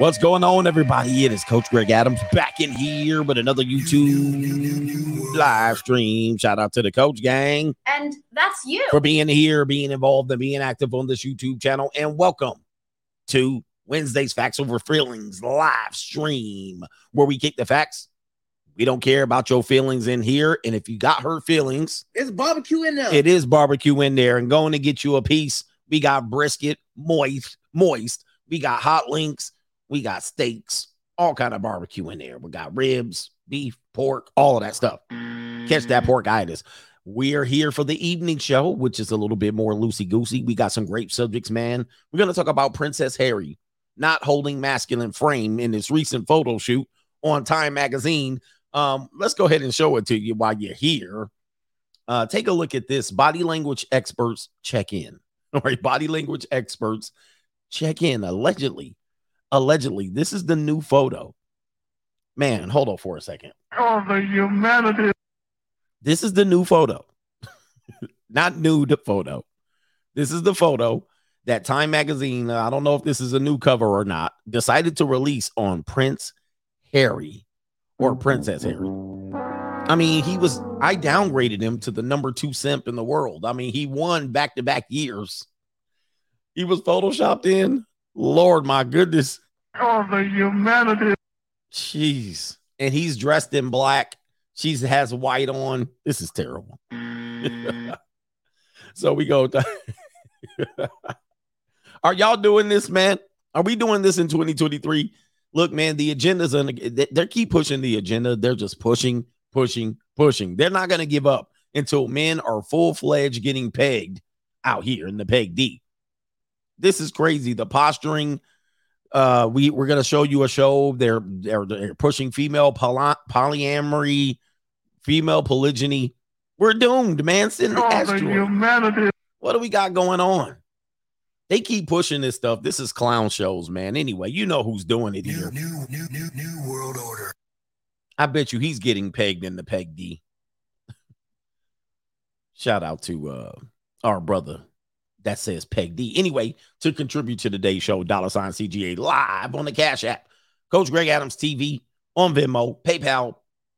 What's going on, everybody? It is Coach Greg Adams back in here with another YouTube live stream. Shout out to the Coach Gang. And that's you. For being here, being involved, and being active on this YouTube channel. And welcome to Wednesday's Facts Over Feelings live stream, where we kick the facts. We don't care about your feelings in here. And if you got hurt feelings, it's barbecue in there. It is barbecue in there. And going to get you a piece. We got brisket, moist, moist. We got hot links we got steaks, all kind of barbecue in there. We got ribs, beef, pork, all of that stuff. Catch that pork itis. We are here for the evening show, which is a little bit more loosey goosey. We got some great subjects, man. We're going to talk about Princess Harry not holding masculine frame in this recent photo shoot on Time Magazine. Um, let's go ahead and show it to you while you're here. Uh, take a look at this. Body language experts check in. All right, body language experts check in. Allegedly, allegedly, this is the new photo. Man, hold on for a second. Oh, the humanity. This is the new photo, not nude photo. This is the photo that Time Magazine, uh, I don't know if this is a new cover or not, decided to release on Prince Harry or Princess Harry. I mean, he was, I downgraded him to the number two simp in the world. I mean, he won back to back years. He was photoshopped in Lord, my goodness. Oh, the humanity. Jeez. And he's dressed in black. She has white on. This is terrible. Mm. so we go. Are y'all doing this, man? Are we doing this in 2023? Look, man, the agenda's on. They keep pushing the agenda. They're just pushing, pushing, pushing. They're not going to give up until men are full fledged getting pegged out here in the peg D this is crazy. The posturing. Uh, we we're gonna show you a show. They're they're, they're pushing female poly- polyamory, female polygyny. We're doomed, man. Sitting oh, humanity. What do we got going on? They keep pushing this stuff. This is clown shows, man. Anyway, you know who's doing it new, here. New, new, new, new world order. I bet you he's getting pegged in the peg D. Shout out to uh our brother that says Peg D. Anyway, to contribute to today's show, dollar sign CGA live on the Cash App, Coach Greg Adams TV on Venmo, PayPal,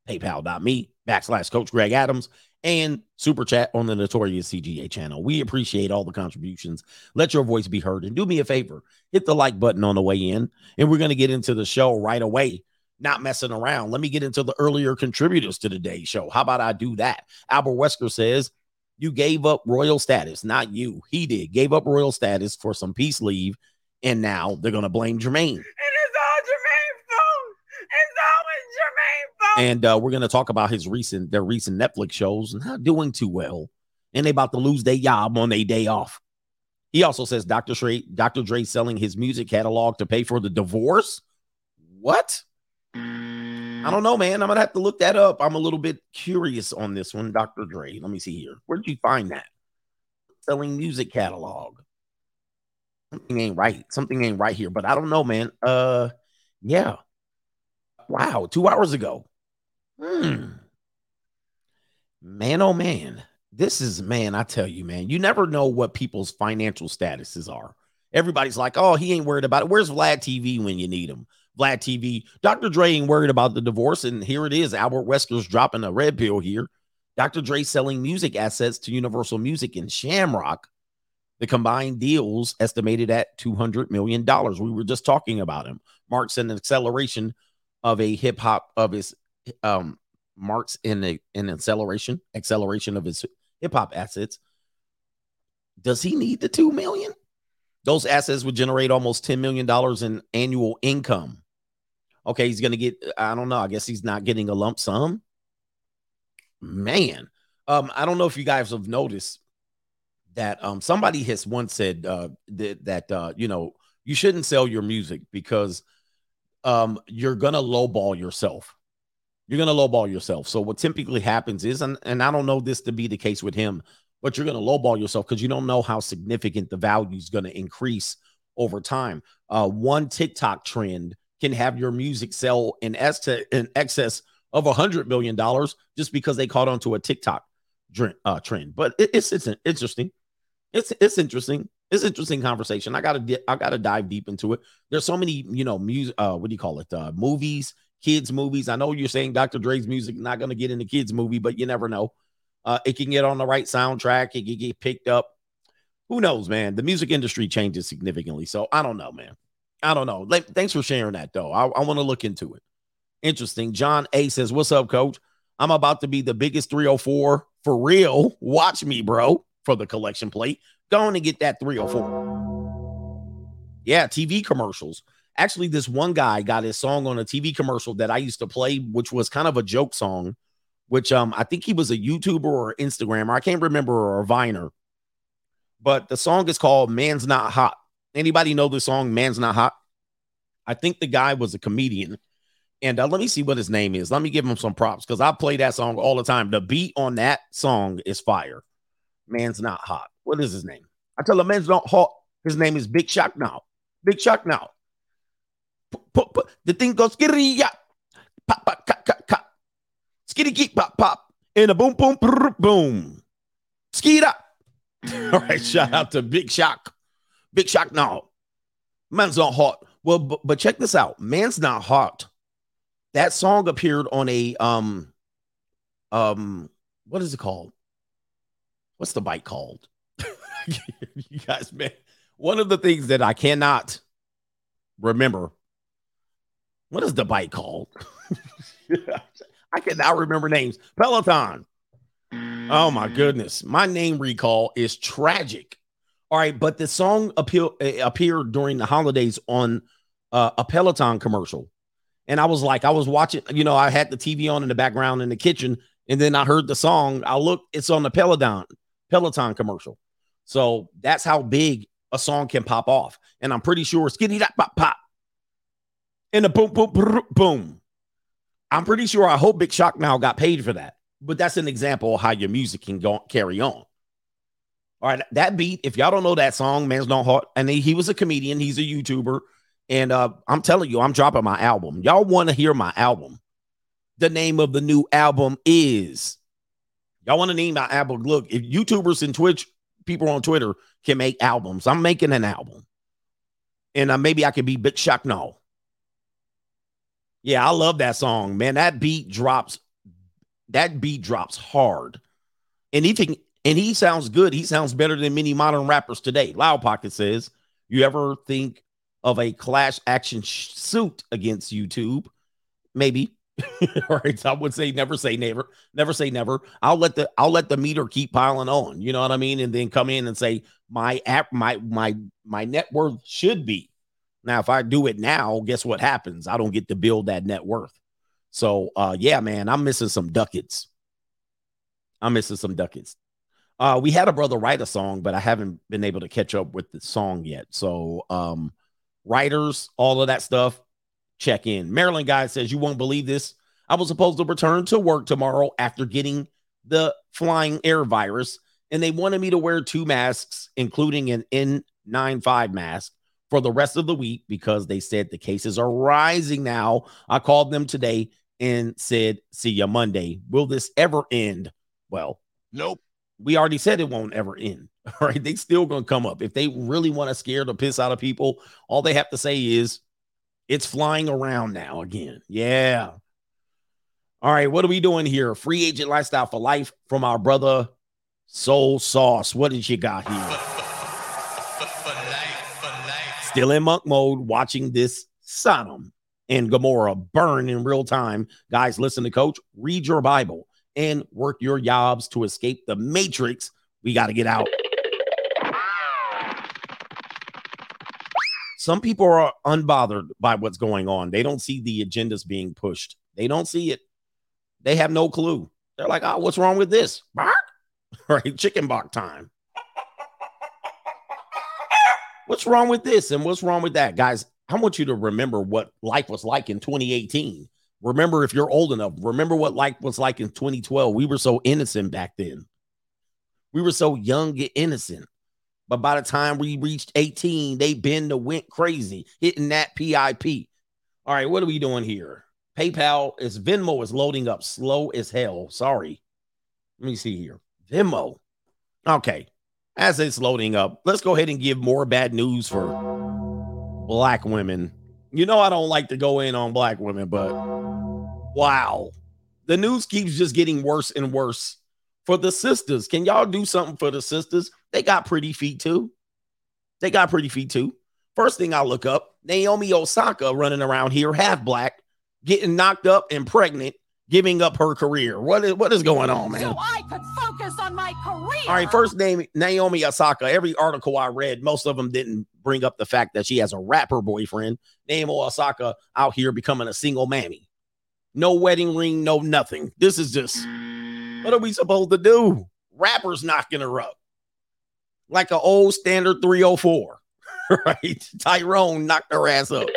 PayPal.me backslash Coach Greg Adams, and Super Chat on the Notorious CGA channel. We appreciate all the contributions. Let your voice be heard. And do me a favor, hit the like button on the way in. And we're going to get into the show right away. Not messing around. Let me get into the earlier contributors to today's show. How about I do that? Albert Wesker says, you gave up royal status, not you. He did. Gave up royal status for some peace leave, and now they're going to blame Jermaine. And it's all Jermaine's fault. It's always Jermaine's fault. And uh, we're going to talk about his recent, their recent Netflix shows, not doing too well, and they about to lose their job on their day off. He also says Dr. Dre, Dr. Dre selling his music catalog to pay for the divorce. What? I don't know, man. I'm gonna have to look that up. I'm a little bit curious on this one, Dr. Dre. Let me see here. Where did you find that? Selling music catalog. Something ain't right. Something ain't right here, but I don't know, man. Uh, yeah. Wow, two hours ago. Hmm. Man, oh man, this is man. I tell you, man, you never know what people's financial statuses are. Everybody's like, oh, he ain't worried about it. Where's Vlad TV when you need him? Vlad TV. Dr. Dre ain't worried about the divorce. And here it is. Albert Wesker's dropping a red pill here. Dr. Dre selling music assets to Universal Music and Shamrock. The combined deals estimated at $200 million. We were just talking about him. Marks an acceleration of a hip hop of his um marks in a, an acceleration, acceleration of his hip hop assets. Does he need the two million? Those assets would generate almost $10 million in annual income. Okay, he's to get, I don't know, I guess he's not getting a lump sum. Man, um, I don't know if you guys have noticed that um, somebody has once said uh, that, that uh, you know, you shouldn't sell your music because um, you're to lowball yourself. You're to lowball yourself. So, what typically happens is, and, and I don't know this to be the case with him, but you're to lowball yourself because you don't know how significant the value is to increase over time. Uh, one TikTok trend can have your music sell in, in excess of a hundred million dollars just because they caught onto a TikTok uh, trend. But it, it's it's interesting. It's it's interesting. It's interesting conversation. I gotta di- I gotta dive deep into it. There's so many, you know, music. Uh, what do you call it? Uh, movies, kids movies. I know you're saying Dr. Dre's music not gonna get in the kids movie, but you never know. Uh, it can get on the right soundtrack. It can get picked up. Who knows, man? The music industry changes significantly, so I don't know, man. I don't know. Thanks for sharing that, though. I, I want to look into it. Interesting. John A says, "What's up, Coach? I'm about to be the biggest 304 for real. Watch me, bro, for the collection plate." Going to get that 304. Yeah, TV commercials. Actually, this one guy got his song on a TV commercial that I used to play, which was kind of a joke song, which um I think he was a YouTuber or Instagrammer. I can't remember or a Viner. But the song is called Man's Not Hot. Anybody know the song Man's Not Hot? I think the guy was a comedian. And uh, let me see what his name is. Let me give him some props because I play that song all the time. The beat on that song is fire. Man's not hot. What is his name? I tell him man's not hot. His name is Big Shaq now. Big Shaq now. The thing goes skitty yeah. Pop pop cut cut cut. Skitty geek pop pop. And a boom boom brr, boom. Skeet up. All right, shout out to Big Shaq. Big Shaq now. Man's not hot. Well, but, but check this out. Man's not hot. That song appeared on a um um what is it called? What's the bike called? you guys, man. One of the things that I cannot remember. What is the bike called? I cannot remember names. Peloton. Oh my goodness. My name recall is tragic. All right, but the song appear, uh, appeared during the holidays on uh, a Peloton commercial. And I was like, I was watching, you know, I had the TV on in the background in the kitchen, and then I heard the song. I look, it's on the Peloton, Peloton commercial. So that's how big a song can pop off. And I'm pretty sure skinny that pop pop. And a boom, boom, boom, boom. I'm pretty sure I hope Big Shaq now got paid for that. But that's an example of how your music can go carry on. All right, that beat, if y'all don't know that song, Man's Not Hot, and he, he was a comedian, he's a YouTuber. And uh, I'm telling you, I'm dropping my album. Y'all want to hear my album? The name of the new album is. Y'all want to name my album? Look, if YouTubers and Twitch people on Twitter can make albums, I'm making an album. And uh, maybe I could be Big Shaq No. Yeah, I love that song, man. That beat drops. That beat drops hard. And and he sounds good. He sounds better than many modern rappers today. Loud Pocket says, "You ever think of a clash action sh- suit against YouTube? Maybe. All right. I would say never say never. Never say never. I'll let the I'll let the meter keep piling on. You know what I mean? And then come in and say my app, my my my net worth should be. Now, if I do it now, guess what happens? I don't get to build that net worth. So uh yeah, man, I'm missing some ducats. I'm missing some ducats. Uh, we had a brother write a song, but I haven't been able to catch up with the song yet. So um writers, all of that stuff, check in. Maryland guy says, You won't believe this. I was supposed to return to work tomorrow after getting the flying air virus, and they wanted me to wear two masks, including an N95 mask, for the rest of the week because they said the cases are rising now. I called them today and said, See you Monday. Will this ever end? Well, Nope. We already said it won't ever end. All right. They still gonna come up. If they really want to scare the piss out of people, all they have to say is it's flying around now again. Yeah. All right. What are we doing here? Free agent lifestyle for life from our brother Soul Sauce. What did you got here? Still in monk mode, watching this Sodom and Gomorrah burn in real time. Guys, listen to coach, read your Bible and work your jobs to escape the matrix. We got to get out. Some people are unbothered by what's going on. They don't see the agendas being pushed. They don't see it. They have no clue. They're like, oh, what's wrong with this? Bark? Right? Chicken bark time. What's wrong with this? And what's wrong with that? Guys, I want you to remember what life was like in 2018. Remember, if you're old enough, remember what life was like in 2012. We were so innocent back then. We were so young and innocent. But by the time we reached 18, they been to went crazy, hitting that PIP. All right, what are we doing here? PayPal is Venmo is loading up slow as hell. Sorry. Let me see here. Venmo. Okay. as it's loading up, let's go ahead and give more bad news for black women. You know, I don't like to go in on black women, but wow, the news keeps just getting worse and worse for the sisters. Can y'all do something for the sisters? They got pretty feet too. They got pretty feet too. First thing I look up Naomi Osaka running around here, half black, getting knocked up and pregnant, giving up her career. What is what is going on, man? So I could focus on my career. All right, first name Naomi Osaka. Every article I read, most of them didn't bring up the fact that she has a rapper boyfriend. Naomi Osaka out here becoming a single mammy. No wedding ring, no nothing. This is just what are we supposed to do? Rappers knocking her up like an old standard 304, right? Tyrone knocked her ass up.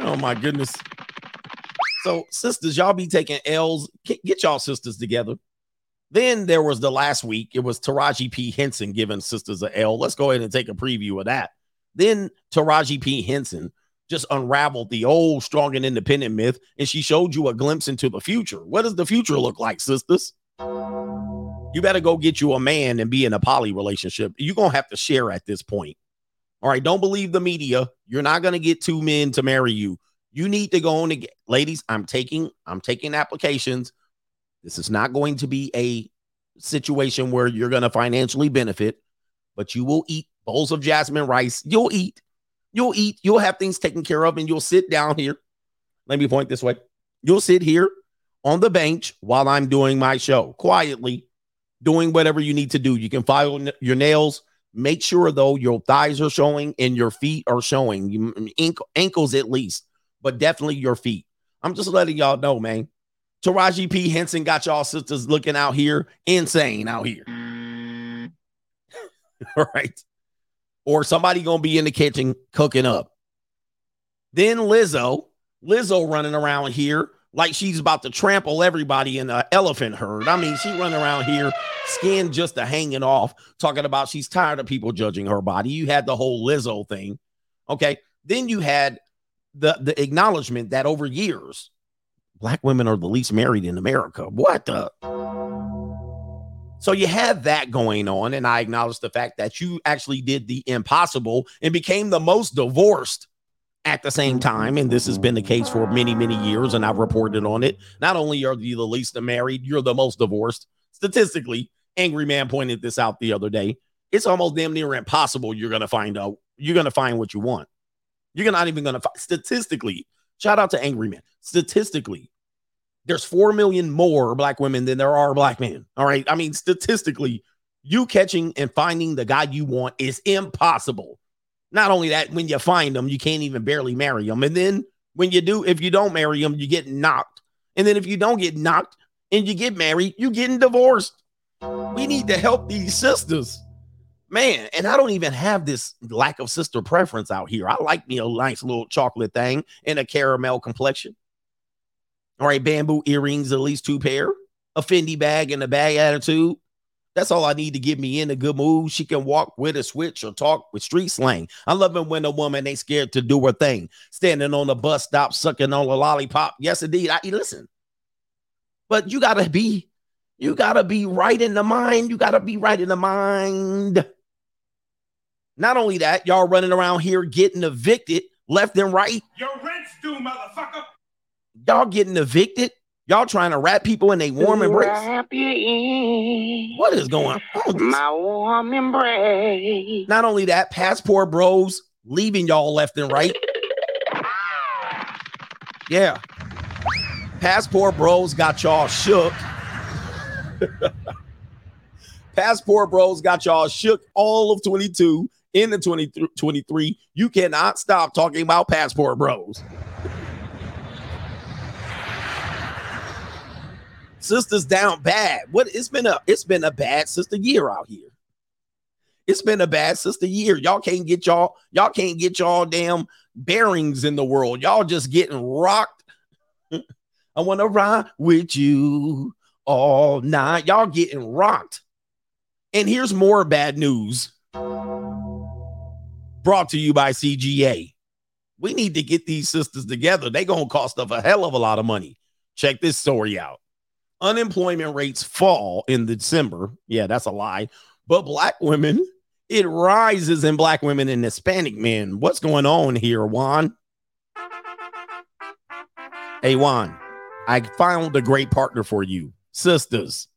Oh my goodness. So, sisters, y'all be taking L's. Get, y'all sisters together. Then there was the last week. It was Taraji P. Henson giving sisters a L. Let's go ahead and take a preview of that. Then Taraji P. Henson just unraveled the old strong and independent myth, and she showed you a glimpse into the future. What does the future look like, sisters? You better go get you a man and be in a poly relationship. You're gonna have to share at this point. All right, don't believe the media. You're not gonna get two men to marry you. You need to go on and get ladies. I'm taking, I'm taking applications. This is not going to be a situation where you're gonna financially benefit, but you will eat bowls of jasmine rice. You'll eat You'll eat, you'll have things taken care of, and you'll sit down here. Let me point this way. You'll sit here on the bench while I'm doing my show quietly, doing whatever you need to do. You can file your nails. Make sure, though, your thighs are showing and your feet are showing, you, ankle, ankles at least, but definitely your feet. I'm just letting y'all know, man. Taraji P. Henson got y'all sisters looking out here insane out here. All right or somebody gonna be in the kitchen cooking up. Then Lizzo, Lizzo running around here like she's about to trample everybody in an elephant herd. I mean, she running around here, skin just a hanging off, talking about she's tired of people judging her body. You had the whole Lizzo thing. Okay. Then you had the the acknowledgement that over years, black women are the least married in America. What the so you had that going on, and I acknowledge the fact that you actually did the impossible and became the most divorced at the same time. And this has been the case for many, many years, and I've reported on it. Not only are you the least married, you're the most divorced. Statistically, Angry Man pointed this out the other day. It's almost damn near impossible. You're gonna find out. You're gonna find what you want. You're not even gonna find statistically. Shout out to Angry Man. Statistically, there's 4 million more black women than there are black men. All right. I mean, statistically, you catching and finding the guy you want is impossible. Not only that, when you find them, you can't even barely marry them. And then when you do, if you don't marry them, you get knocked. And then if you don't get knocked and you get married, you getting divorced. We need to help these sisters. Man, and I don't even have this lack of sister preference out here. I like me a nice little chocolate thing and a caramel complexion. All right, bamboo earrings, at least two pair, a Fendi bag, and a bag attitude. That's all I need to get me in a good mood. She can walk with a switch or talk with street slang. I love it when a woman ain't scared to do her thing, standing on the bus stop, sucking on a lollipop. Yes, indeed. I listen. But you gotta be, you gotta be right in the mind. You gotta be right in the mind. Not only that, y'all running around here getting evicted left and right. Your rent's due, motherfucker. Y'all getting evicted. Y'all trying to wrap people in a warm embrace. Wrap you in What is going on? my warm embrace. Not only that, passport bros leaving y'all left and right. Yeah. Passport bros got y'all shook. Passport bros got y'all shook all of 22 into 2023. You cannot stop talking about passport bros. Sisters down bad. What it's been a it's been a bad sister year out here. It's been a bad sister year. Y'all can't get y'all y'all can't get y'all damn bearings in the world. Y'all just getting rocked. I want to ride with you all night. Y'all getting rocked. And here's more bad news brought to you by CGA. We need to get these sisters together. They to cost us a hell of a lot of money. Check this story out. Unemployment rates fall in December. Yeah, that's a lie. but black women, it rises in black women and Hispanic men. What's going on here, Juan? Hey, Juan, I found a great partner for you, sisters.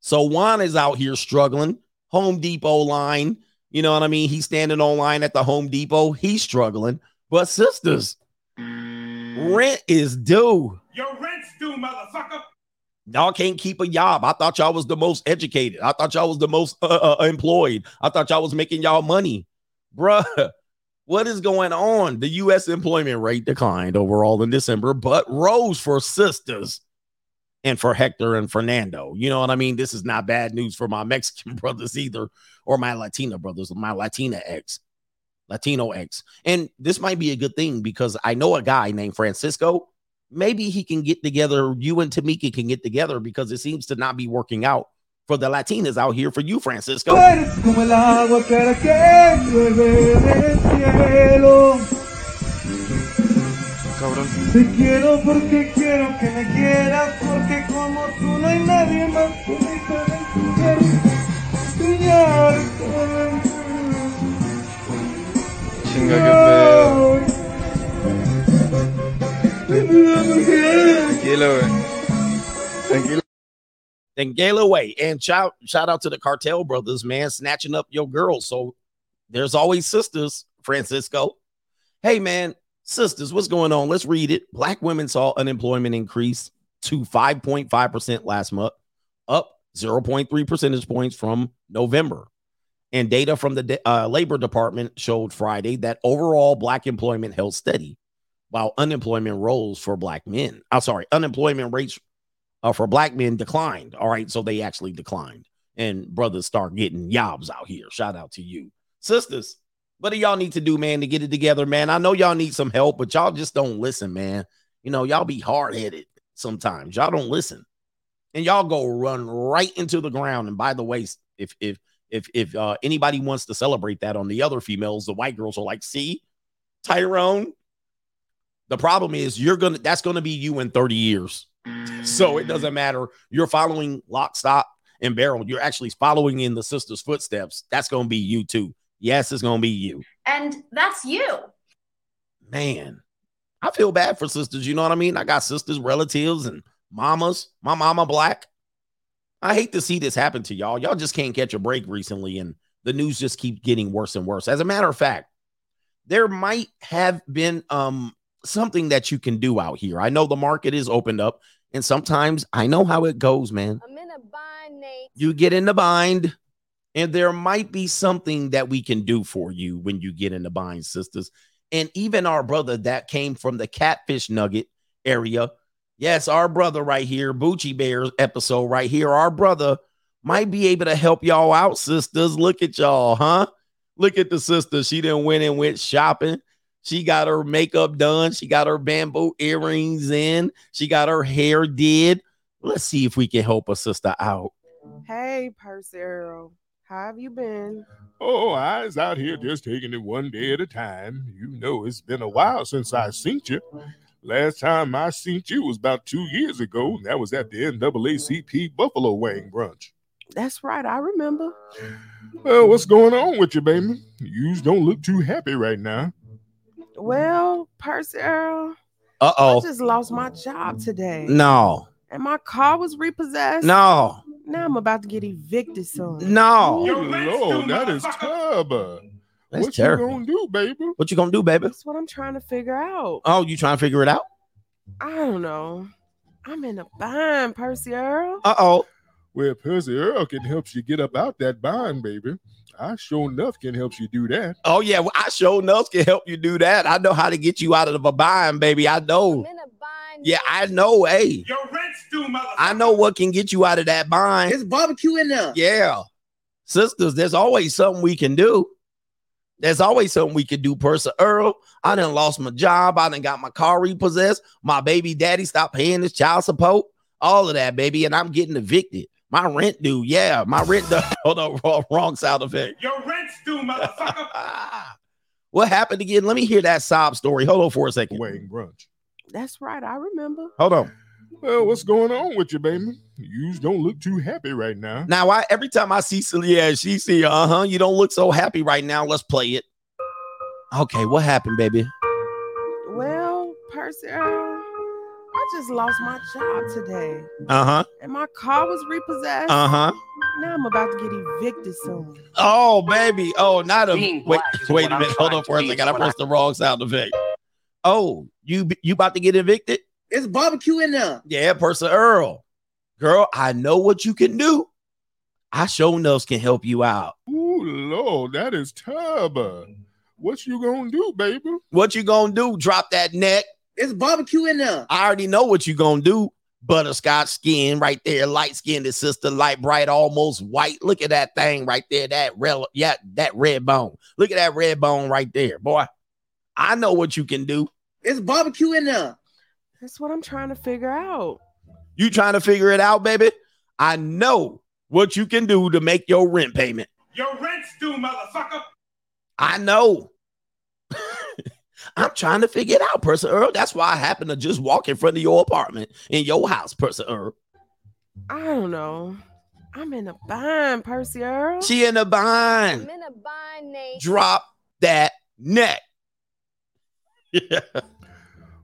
So Juan is out here struggling. Home Depot line, you know what I mean? He's standing on line at the Home Depot. He's struggling. But sisters, rent is due. Your rent's due, motherfucker. Y'all can't keep a job. I thought y'all was the most educated. I thought y'all was the most uh, uh, employed. I thought y'all was making y'all money. Bruh, what is going on? The U.S. employment rate declined overall in December, but rose for sisters and for Hector and Fernando. You know what I mean? This is not bad news for my Mexican brothers either, or my Latina brothers, my Latina ex, Latino ex. And this might be a good thing because I know a guy named Francisco. Maybe he can get together, you and Tamika can get together because it seems to not be working out for the Latinas out here for you, Francisco. eres como el agua clara que llueve del cielo. Te quiero porque quiero que me quieras, porque como tú no hay nadie más bonito en el Chinga, qué pedo. Tranquilo. Tranquilo. then Gala away. And shout shout out to the cartel brothers, man, snatching up your girls. So there's always sisters, Francisco. Hey man, sisters, what's going on? Let's read it. Black women saw unemployment increase to 5.5% last month, up 0.3 percentage points from November. And data from the uh, Labor Department showed Friday that overall black employment held steady, while unemployment rose for black men. I'm sorry, unemployment rates uh, for black men declined. All right, so they actually declined, and brothers start getting jobs out here. Shout out to you, sisters. What do y'all need to do, man, to get it together, man? I know y'all need some help, but y'all just don't listen, man. You know, y'all be hard headed sometimes. Y'all don't listen, and y'all go run right into the ground. And by the way, if if if if uh, anybody wants to celebrate that on the other females, the white girls are like, see, Tyrone. The problem is you're gonna that's gonna be you in 30 years. So it doesn't matter. You're following lock, stock, and barrel. You're actually following in the sister's footsteps. That's gonna be you too. Yes, it's gonna be you. And that's you. Man, I feel bad for sisters. You know what I mean? I got sisters, relatives, and mamas. My mama black. I hate to see this happen to y'all. Y'all just can't catch a break recently, and the news just keeps getting worse and worse. As a matter of fact, there might have been um something that you can do out here. I know the market is opened up, and sometimes I know how it goes, man. I'm in a bind, Nate. You get in the bind, and there might be something that we can do for you when you get in the bind, sisters. And even our brother that came from the catfish nugget area. Yes, our brother right here, Bucci Bears episode right here. Our brother might be able to help y'all out, sisters. Look at y'all, huh? Look at the sister. She didn't went and went shopping. She got her makeup done. She got her bamboo earrings in. She got her hair did. Let's see if we can help a sister out. Hey, Percy Earl. How have you been? Oh, I was out here just taking it one day at a time. You know, it's been a while since I seen you. Last time I seen you was about two years ago, and that was at the NAACP Buffalo Wang brunch. That's right, I remember. Well, what's going on with you, baby? You don't look too happy right now. Well, Percy Earl, Uh oh. I just lost my job today. No, And my car was repossessed. no, Now I'm about to get evicted soon. no. Your Oh, rent's Lord, that is terrible. That's what terrible. you gonna do, baby? What you gonna do, baby? That's what I'm trying to figure out. Oh, you trying to figure it out? I don't know. I'm in a bind, Percy Earl. Uh oh. Well, Percy Earl can help you get up out that bind, baby. I sure enough can help you do that. Oh yeah, well, I sure enough can help you do that. I know how to get you out of the bind, baby. I I'm know. in a bind. Yeah, I know. Hey, Your rent's due, motherfucker. I know what can get you out of that bind. There's barbecue in there. Yeah. Sisters, there's always something we can do. There's always something we could do, Percy Earl. I done lost my job. I done got my car repossessed. My baby daddy stopped paying his child support. All of that, baby. And I'm getting evicted. My rent due. Yeah, my rent due. Hold on, wrong, wrong sound effect. Your rent's due, motherfucker. what happened again? Let me hear that sob story. Hold on for a second. Wang brunch. That's right, I remember. Hold on. Well, what's going on with you, baby? You don't look too happy right now. Now, I every time I see Celia, she see, uh huh, you don't look so happy right now. Let's play it. Okay, what happened, baby? Well, Percy Earl, I just lost my job today, Uh huh, and my car was repossessed. uh huh. Now I'm about to get evicted soon. Oh, baby. Oh, not a Being wait. Wait what a I'm minute. Hold trying on for a second. I what pressed the wrong sound effect. Oh, you you about to get evicted? It's barbecue in there. Yeah, person Earl. Girl, I know what you can do. I show enough can help you out. Ooh, Lord, that is Tubba. What you gonna do, baby? What you gonna do? Drop that neck? It's barbecue in there. I already know what you're gonna do. Butterscotch skin right there, light skinned sister, light bright, almost white. Look at that thing right there. That red, yeah, that red bone. Look at that red bone right there, boy. I know what you can do. It's barbecue in there. That's what I'm trying to figure out. You trying to figure it out, baby? I know what you can do to make your rent payment. Your rent's due, motherfucker. I know. I'm trying to figure it out, person Earl. That's why I happen to just walk in front of your apartment in your house, person Earl. I don't know. I'm in a bind, Percy Earl. She in a I'm in a bind, Nate. Drop that neck. Yeah.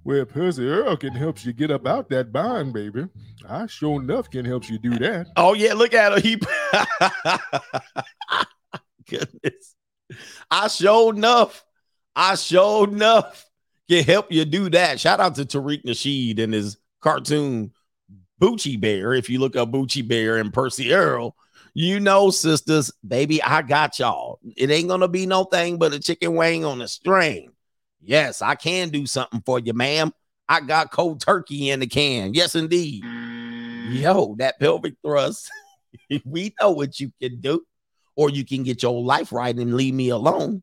Well, Percy Earl can help you get up out that bind, baby. I sure enough can help you do that. Oh yeah, look at her. He goodness. I showed enough. I showed enough can help you do that. Shout out to Tariq Nasheed and his cartoon Bucci Bear. If you look up Bucci Bear and Percy Earl, you know, sisters, baby, I got y'all. It ain't gonna be no thing but a chicken wing on a string. Yes, I can do something for you, ma'am. I got cold turkey in the can. Yes, indeed. Yo, that pelvic thrust, we know what you can do. Or you can get your life right and leave me alone.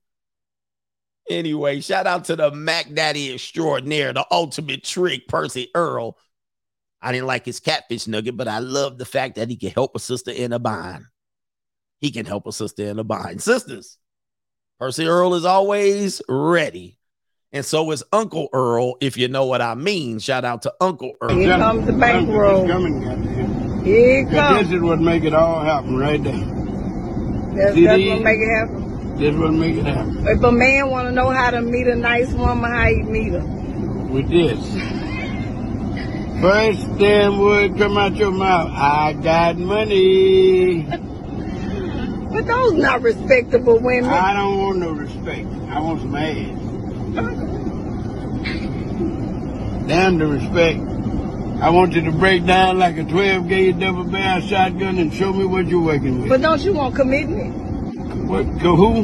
Anyway, shout out to the Mac Daddy extraordinaire, the ultimate trick, Percy Earl. I didn't like his catfish nugget, but I love the fact that he can help a sister in a bind. He can help a sister in a bind. Sisters, Percy Earl is always ready. And so is Uncle Earl, if you know what I mean. Shout out to Uncle Earl. Here comes the bankroll. Here it comes. This is what make it all happen right there. That's, See that's what make it happen. This what make it happen. If a man want to know how to meet a nice woman, how he meet her? With this. First damn word come out your mouth. I got money. But those not respectable women. I don't want no respect. I want some ass. Damn the respect. I want you to break down like a 12 gauge double barrel shotgun and show me what you're working with. But don't you want commitment? What? Go who?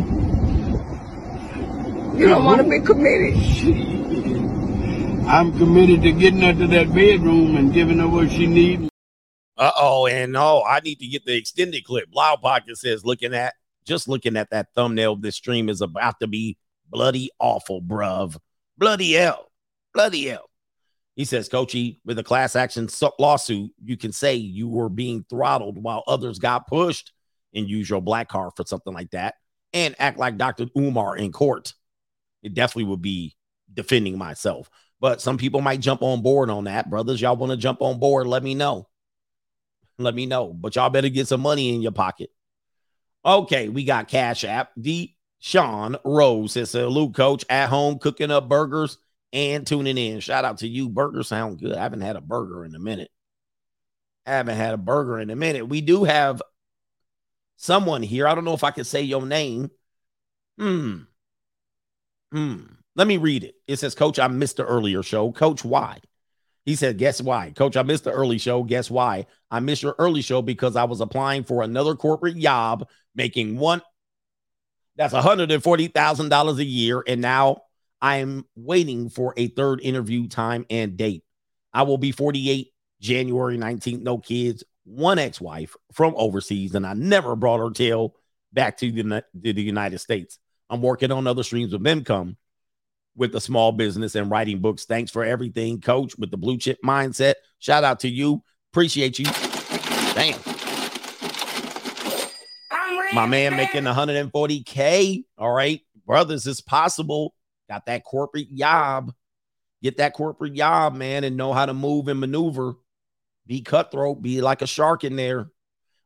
You don't want to be committed. I'm committed to getting her to that bedroom and giving her what she needs. Uh oh, and no, I need to get the extended clip. Loud Pocket says, looking at just looking at that thumbnail, this stream is about to be bloody awful, bruv. Bloody hell. Bloody hell. He says, Coachy, with a class action lawsuit, you can say you were being throttled while others got pushed and use your black card for something like that and act like Dr. Umar in court. It definitely would be defending myself. But some people might jump on board on that. Brothers, y'all want to jump on board? Let me know. Let me know. But y'all better get some money in your pocket. Okay, we got Cash App. The Sean Rose says, Salute, coach, at home cooking up burgers and tuning in. Shout out to you. Burgers sound good. I haven't had a burger in a minute. I haven't had a burger in a minute. We do have someone here. I don't know if I can say your name. Hmm. Hmm. Let me read it. It says, Coach, I missed the earlier show. Coach, why? He said, Guess why? Coach, I missed the early show. Guess why? I missed your early show because I was applying for another corporate job making one that's $140,000 a year. And now I am waiting for a third interview time and date. I will be 48 January 19th. No kids, one ex wife from overseas. And I never brought her tail back to the, to the United States. I'm working on other streams of income with a small business and writing books. Thanks for everything, coach, with the blue chip mindset. Shout out to you. Appreciate you. Damn. My man making 140K. All right. Brothers, it's possible. Got that corporate job. Get that corporate job, man, and know how to move and maneuver. Be cutthroat, be like a shark in there.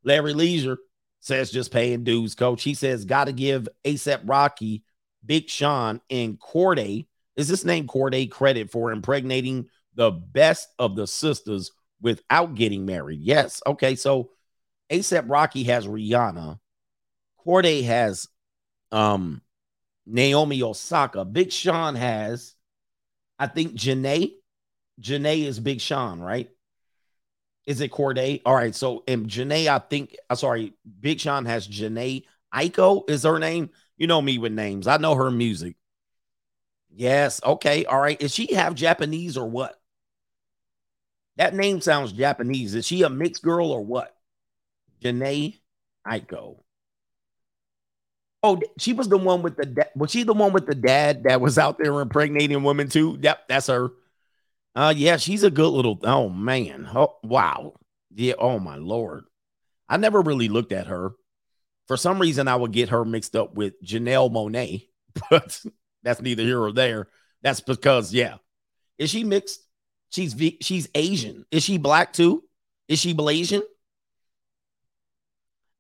Larry Leisure says just paying dues, coach. He says got to give ASAP Rocky, Big Sean, and Cordae. Is this name Cordae credit for impregnating the best of the sisters without getting married? Yes. Okay. So ASAP Rocky has Rihanna. Cordae has um Naomi Osaka. Big Sean has, I think, Jhené. Jhené is Big Sean, right? Is it Cordae? All right. So, and Jhené, I think, uh, sorry, Big Sean has Jhené Aiko, is her name. You know me with names. I know her music. Yes. Okay. All right. Is she half Japanese or what? That name sounds Japanese. Is she a mixed girl or what? Jhené Aiko. Oh, she was the one with the was she the one with the dad that was out there impregnating women too? Yep, that's her. Uh yeah, she's a good little oh man. Oh wow. Yeah, oh my lord. I never really looked at her. For some reason, I would get her mixed up with Janelle Monáe, but that's neither here or there. That's because, yeah. Is she mixed? She's she's Asian. Is she black too? Is she Blasian?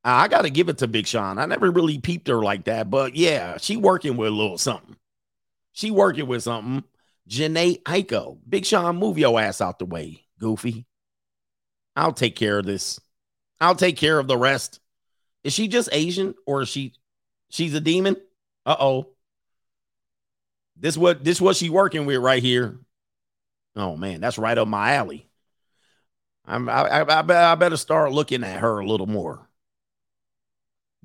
I got to give it to Big Sean. I never really peeped her like that, but yeah, she working with a little something. She working with something. Jhené Aiko. Big Sean, move your ass out the way, goofy. I'll take care of this. I'll take care of the rest. Is she just Asian or is she she's a demon? Uh-oh. This what this what she working with right here. Oh man, that's right up my alley. I'm I, I, I better start looking at her a little more.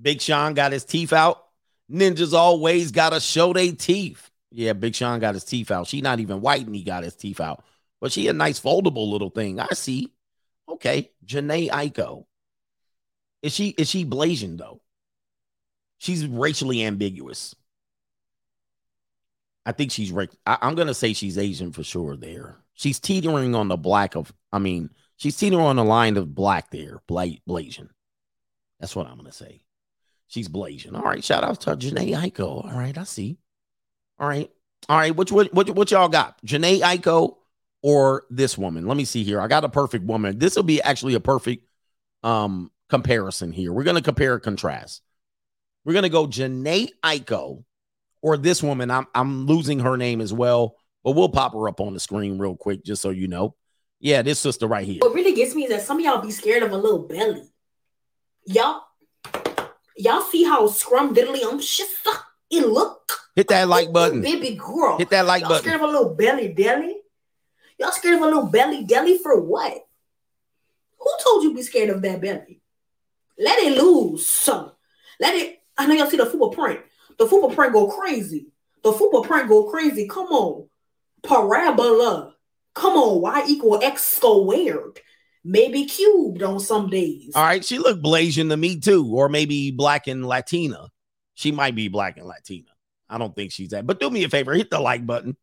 Big Sean got his teeth out. Ninjas always gotta show their teeth. Yeah, Big Sean got his teeth out. She not even white and he got his teeth out. But she a nice foldable little thing. I see. Okay. Jhené Aiko. Is she is she Blasian though? She's racially ambiguous. I think she's right. I'm gonna say she's Asian for sure there. She's teetering on the black of, I mean, she's teetering on the line of black there, Bla-. That's what I'm gonna say. She's Blasian. All right, shout out to Jhené Aiko. All right, I see. All right. All right. Which what what, what y'all got? Jhené Aiko or this woman? Let me see here. I got a perfect woman. This will be actually a perfect um comparison here. We're gonna compare contrast. We're gonna go Jhené Aiko or this woman. I'm I'm losing her name as well, but we'll pop her up on the screen real quick just so you know. Yeah, this sister right here. What really gets me is that some of y'all be scared of a little belly. Y'all, y'all see how scrum diddly um shit it look. Hit that like button. Baby girl. Hit that like button. y'all button. scared of a little belly deli? Y'all scared of a little belly deli for what? Who told you be scared of that belly? Let it loose. Son. Let it. I know y'all see the football print. The football print go crazy. The football print go crazy. Come on. Parabola. Come on. Y equal X squared. Maybe cubed on some days. All right, she looked Blasian to me too, or maybe black and Latina. She might be black and Latina. I don't think she's that. But do me a favor, hit the like button.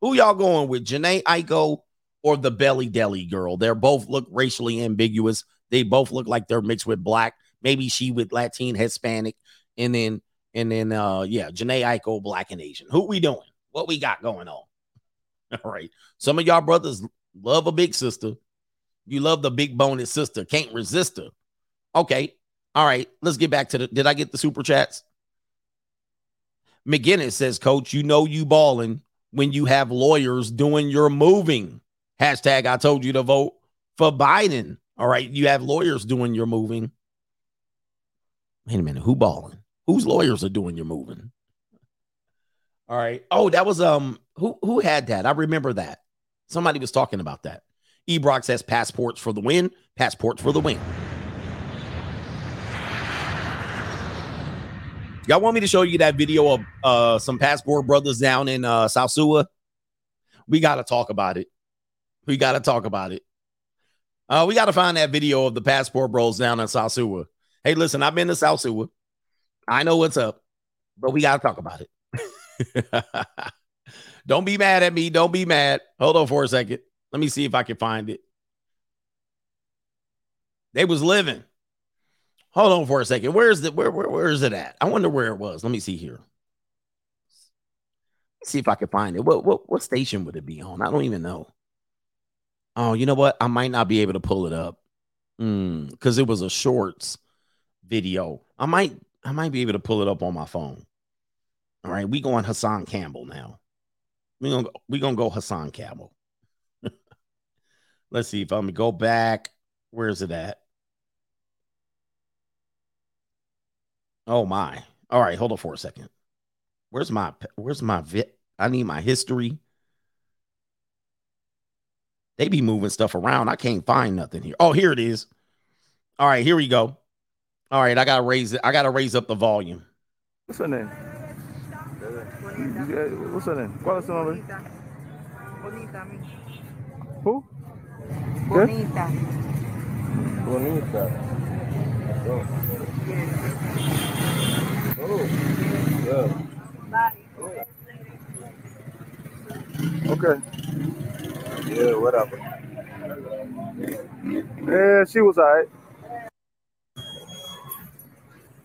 Who y'all going with, Jhené Aiko or the Belly Deli girl? They're both look racially ambiguous. They both look like they're mixed with black. Maybe she with Latin, Hispanic, and then and then uh yeah, Jhené Aiko, black and Asian. Who we doing? What we got going on? All right. Some of y'all brothers love a big sister. You love the big boned sister. Can't resist her. Okay. All right. Let's get back to the. Did I get the super chats? McGinnis says, Coach, you know you balling when you have lawyers doing your moving. Hashtag I told you to vote for Biden. All right. You have lawyers doing your moving. Wait a minute. Who balling? Whose lawyers are doing your moving? All right. Oh, that was um who who had that? I remember that. Somebody was talking about that. Ebrock says passports for the win. Passports for the win. Y'all want me to show you that video of uh some passport brothers down in uh Sosúa? We got to talk about it. We got to talk about it. Uh, we got to find that video of the passport bros down in Sosúa. Hey, listen, I've been to Sosúa. I know what's up, but we got to talk about it. Don't be mad at me. Don't be mad. Hold on for a second. Let me see if I can find it. They was living. Hold on for a second. Where's the where, where where is it at? I wonder where it was. Let me see here. Let's see if I can find it. What what what station would it be on? I don't even know. Oh, you know what? I might not be able to pull it up. Hmm, because it was a shorts video. I might I might be able to pull it up on my phone. All right, we going Hassan Campbell now. We gonna we gonna go Hassan Campbell. Let's see if I'm gonna go back. Where's it at? Oh my! All right, hold on for a second. Where's my Where's my vit? I need my history. They be moving stuff around. I can't find nothing here. Oh, here it is. All right, here we go. All right, I gotta raise it. I gotta raise up the volume. What's her name? What's her name? ¿Cuál es su nombre? Who? Bonita. Bonita. Oh. Oh, yeah. Okay. Yeah, whatever. Yeah, she was alright.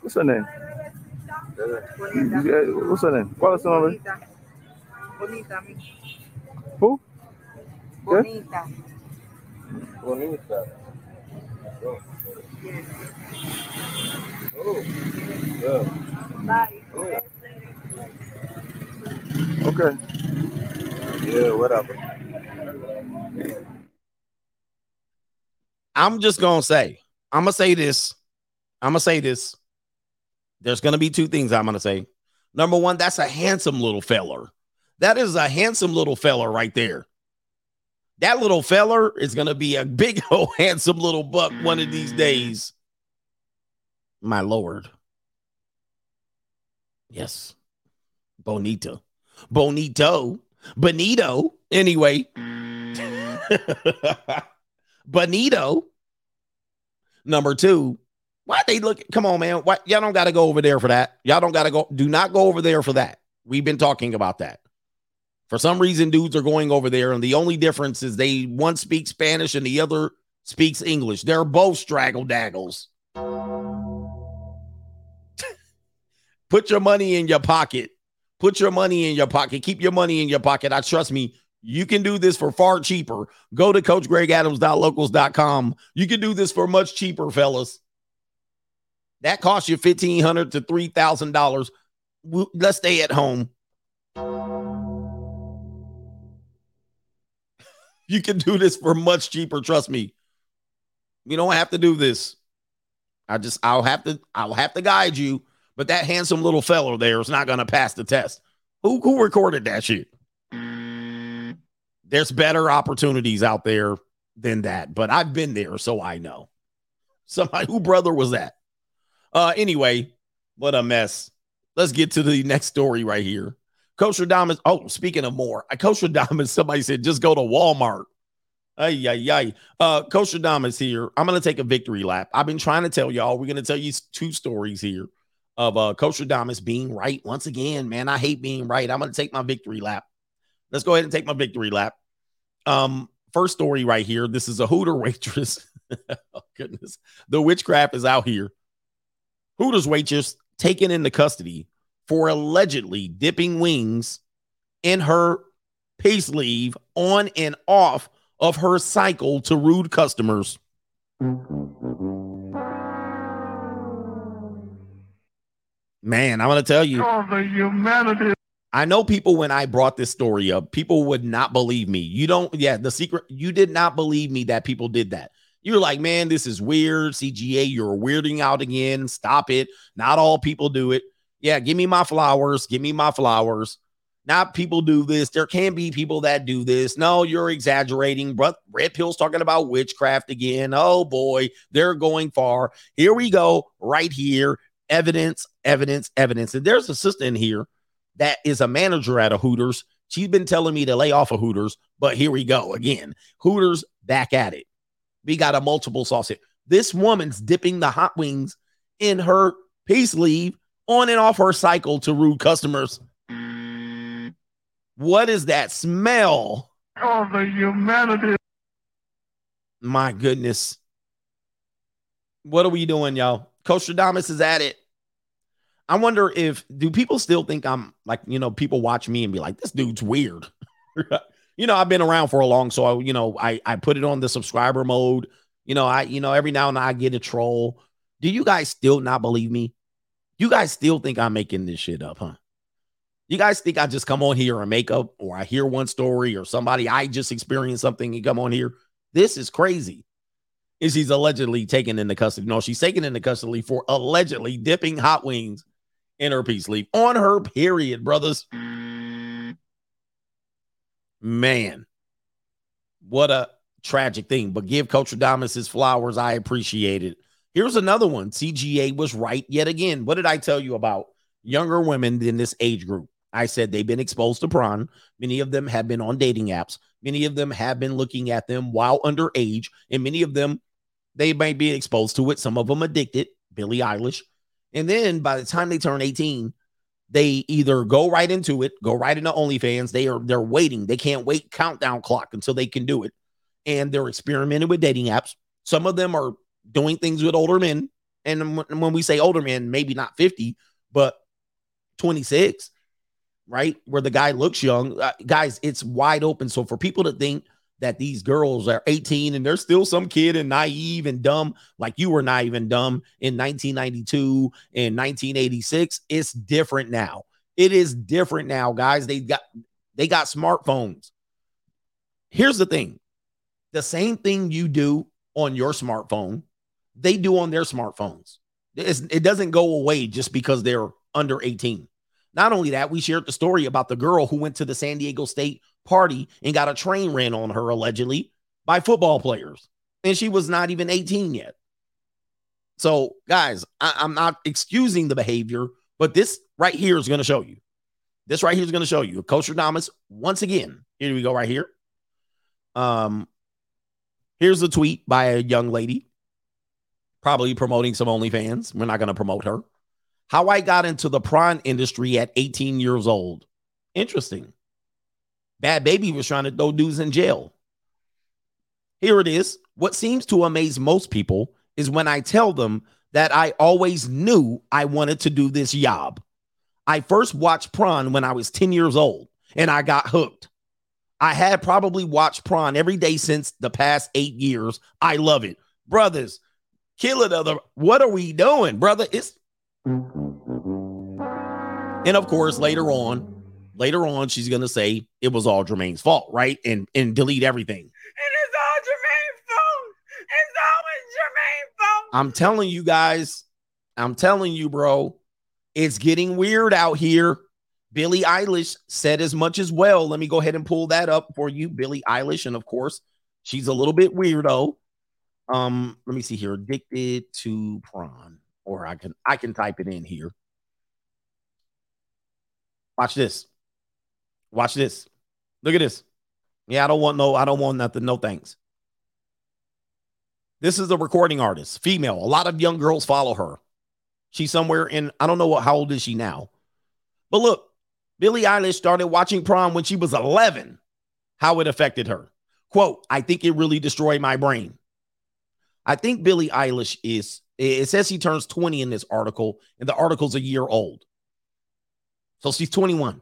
What's her name? You got- What's her name? ¿Cuál es su nombre? Bonita. Who? Bonita. Bonita. Oh, okay. Yeah, whatever. I'm just gonna say, I'm gonna say this. I'm gonna say this. There's gonna be two things I'm gonna say. Number one, that's a handsome little feller. That is a handsome little feller right there. That little feller is gonna be a big old handsome little buck one of these days. My lord. Yes. Bonita. Bonito. Bonito. Anyway. Bonito. Number two. Why they look? Come on, man. Why y'all don't got to go over there for that? Y'all don't got to go. Do not go over there for that. We've been talking about that. For some reason, dudes are going over there, and the only difference is they one speaks Spanish and the other speaks English. They're both straggle daggles. Put your money in your pocket. Put your money in your pocket. Keep your money in your pocket. I trust me. You can do this for far cheaper. Go to coachgregadams.locals.com. You can do this for much cheaper, fellas. That costs you $1,500 to $3,000. Let's stay at home. You can do this for much cheaper. Trust me. You don't have to do this. I just I'll have to I'll have to guide you. But that handsome little fellow there is not gonna pass the test. Who who recorded that shit? There's better opportunities out there than that, but I've been there, so I know. Somebody who brother was that? Uh anyway, what a mess. Let's get to the next story right here. Coach Greg Adams. Oh, speaking of more, I Coach Greg Adams, somebody said just go to Walmart. Ay, ay, ay. Uh, Coach Greg Adams here. I'm gonna take a victory lap. I've been trying to tell y'all, we're gonna tell you two stories here of uh Coach Greg Adams being right once again. Man, I hate being right. I'm gonna take my victory lap. Let's go ahead and take my victory lap. Um, first story right here. This is a Hooter waitress. oh goodness, the witchcraft is out here. Hooters waitress taken into custody for allegedly dipping wings in her pay sleeve on and off of her cycle to rude customers. Man, I'm going to tell you. the humanity. I know people when I brought this story up, people would not believe me. You don't, yeah, the secret, you did not believe me that people did that. You're like, man, this is weird. CGA, you're weirding out again. Stop it. Not all people do it. Yeah, give me my flowers. Give me my flowers. Not people do this. There can be people that do this. No, you're exaggerating. But Red Pill's talking about witchcraft again. Oh boy, they're going far. Here we go, right here. Evidence, evidence, evidence. And there's a sister in here that is a manager at a Hooters. She's been telling me to lay off of Hooters, but here we go again. Hooters back at it. We got a multiple sauce here. This woman's dipping the hot wings in her peace sleeve on and off her cycle to rude customers. What is that smell? Oh, the humanity. My goodness. What are we doing, y'all? Coach Greg Adams is at it. I wonder if do people still think I'm like, you know, people watch me and be like, this dude's weird. you know, I've been around for a long, so I, you know, I I put it on the subscriber mode. You know, I, you know, every now and then I get a troll. Do you guys still not believe me? You guys still think I'm making this shit up, huh? You guys think I just come on here and make up, or I hear one story or somebody I just experienced something and come on here? This is crazy. Is she's allegedly taken into custody? No, she's taken into custody for allegedly dipping hot wings in her peace leave on her period, brothers. Man, what a tragic thing. But give Coach Adamas his flowers. I appreciate it. Here's another one. CGA was right yet again. What did I tell you about younger women in this age group? I said they've been exposed to prawn. Many of them have been on dating apps. Many of them have been looking at them while underage, and many of them they may be exposed to it. Some of them addicted. Billie Eilish, and then by the time they turn 18, they either go right into it, go right into OnlyFans. They are they're waiting. They can't wait countdown clock until they can do it, and they're experimenting with dating apps. Some of them are doing things with older men, and when we say older men, maybe not 50, but 26 right? Where the guy looks young. Uh, guys, it's wide open. So for people to think that these girls are 18 and there's still some kid and naive and dumb, like you were naive and dumb in 1992 and 1986, it's different now. It is different now, guys. They got they got smartphones. Here's the thing. The same thing you do on your smartphone, they do on their smartphones. It's, it doesn't go away just because they're under 18. Not only that, we shared the story about the girl who went to the San Diego State party and got a train ran on her allegedly by football players. And she was not even 18 yet. So, guys, I, am not excusing the behavior, but this right here is going to show you. This right here is going to show you. Coach Adamas, once again, here we go, right here. Um, here's a tweet by a young lady, probably promoting some OnlyFans. We're not going to promote her. How I got into the prawn industry at 18 years old. Interesting. Bhad Bhabie was trying to throw dudes in jail. Here it is. What seems to amaze most people is when I tell them that I always knew I wanted to do this job. I first watched prawn when I was 10 years old and I got hooked. I had probably watched prawn every day since the past eight years. I love it. Brothers, kill it. What are we doing, brother? It's and of course, later on, later on, she's gonna say it was all Jermaine's fault, right? And and delete everything. It's all Jermaine's fault. It's always Jermaine's fault. I'm telling you guys, I'm telling you, bro, it's getting weird out here. Billie Eilish said as much as well. Let me go ahead and pull that up for you, Billie Eilish, and of course, she's a little bit weirdo. Um, let me see here. Addicted to prawn or I can I can type it in here. Watch this. Watch this. Look at this. Yeah, I don't want no, I don't want nothing. No thanks. This is a recording artist, female. A lot of young girls follow her. She's somewhere in, I don't know what, how old is she now? But look, Billie Eilish started watching prom when she was 11. How it affected her. Quote, I think it really destroyed my brain. I think Billie Eilish is it says he turns 20 in this article, and the article's a year old. So she's 21.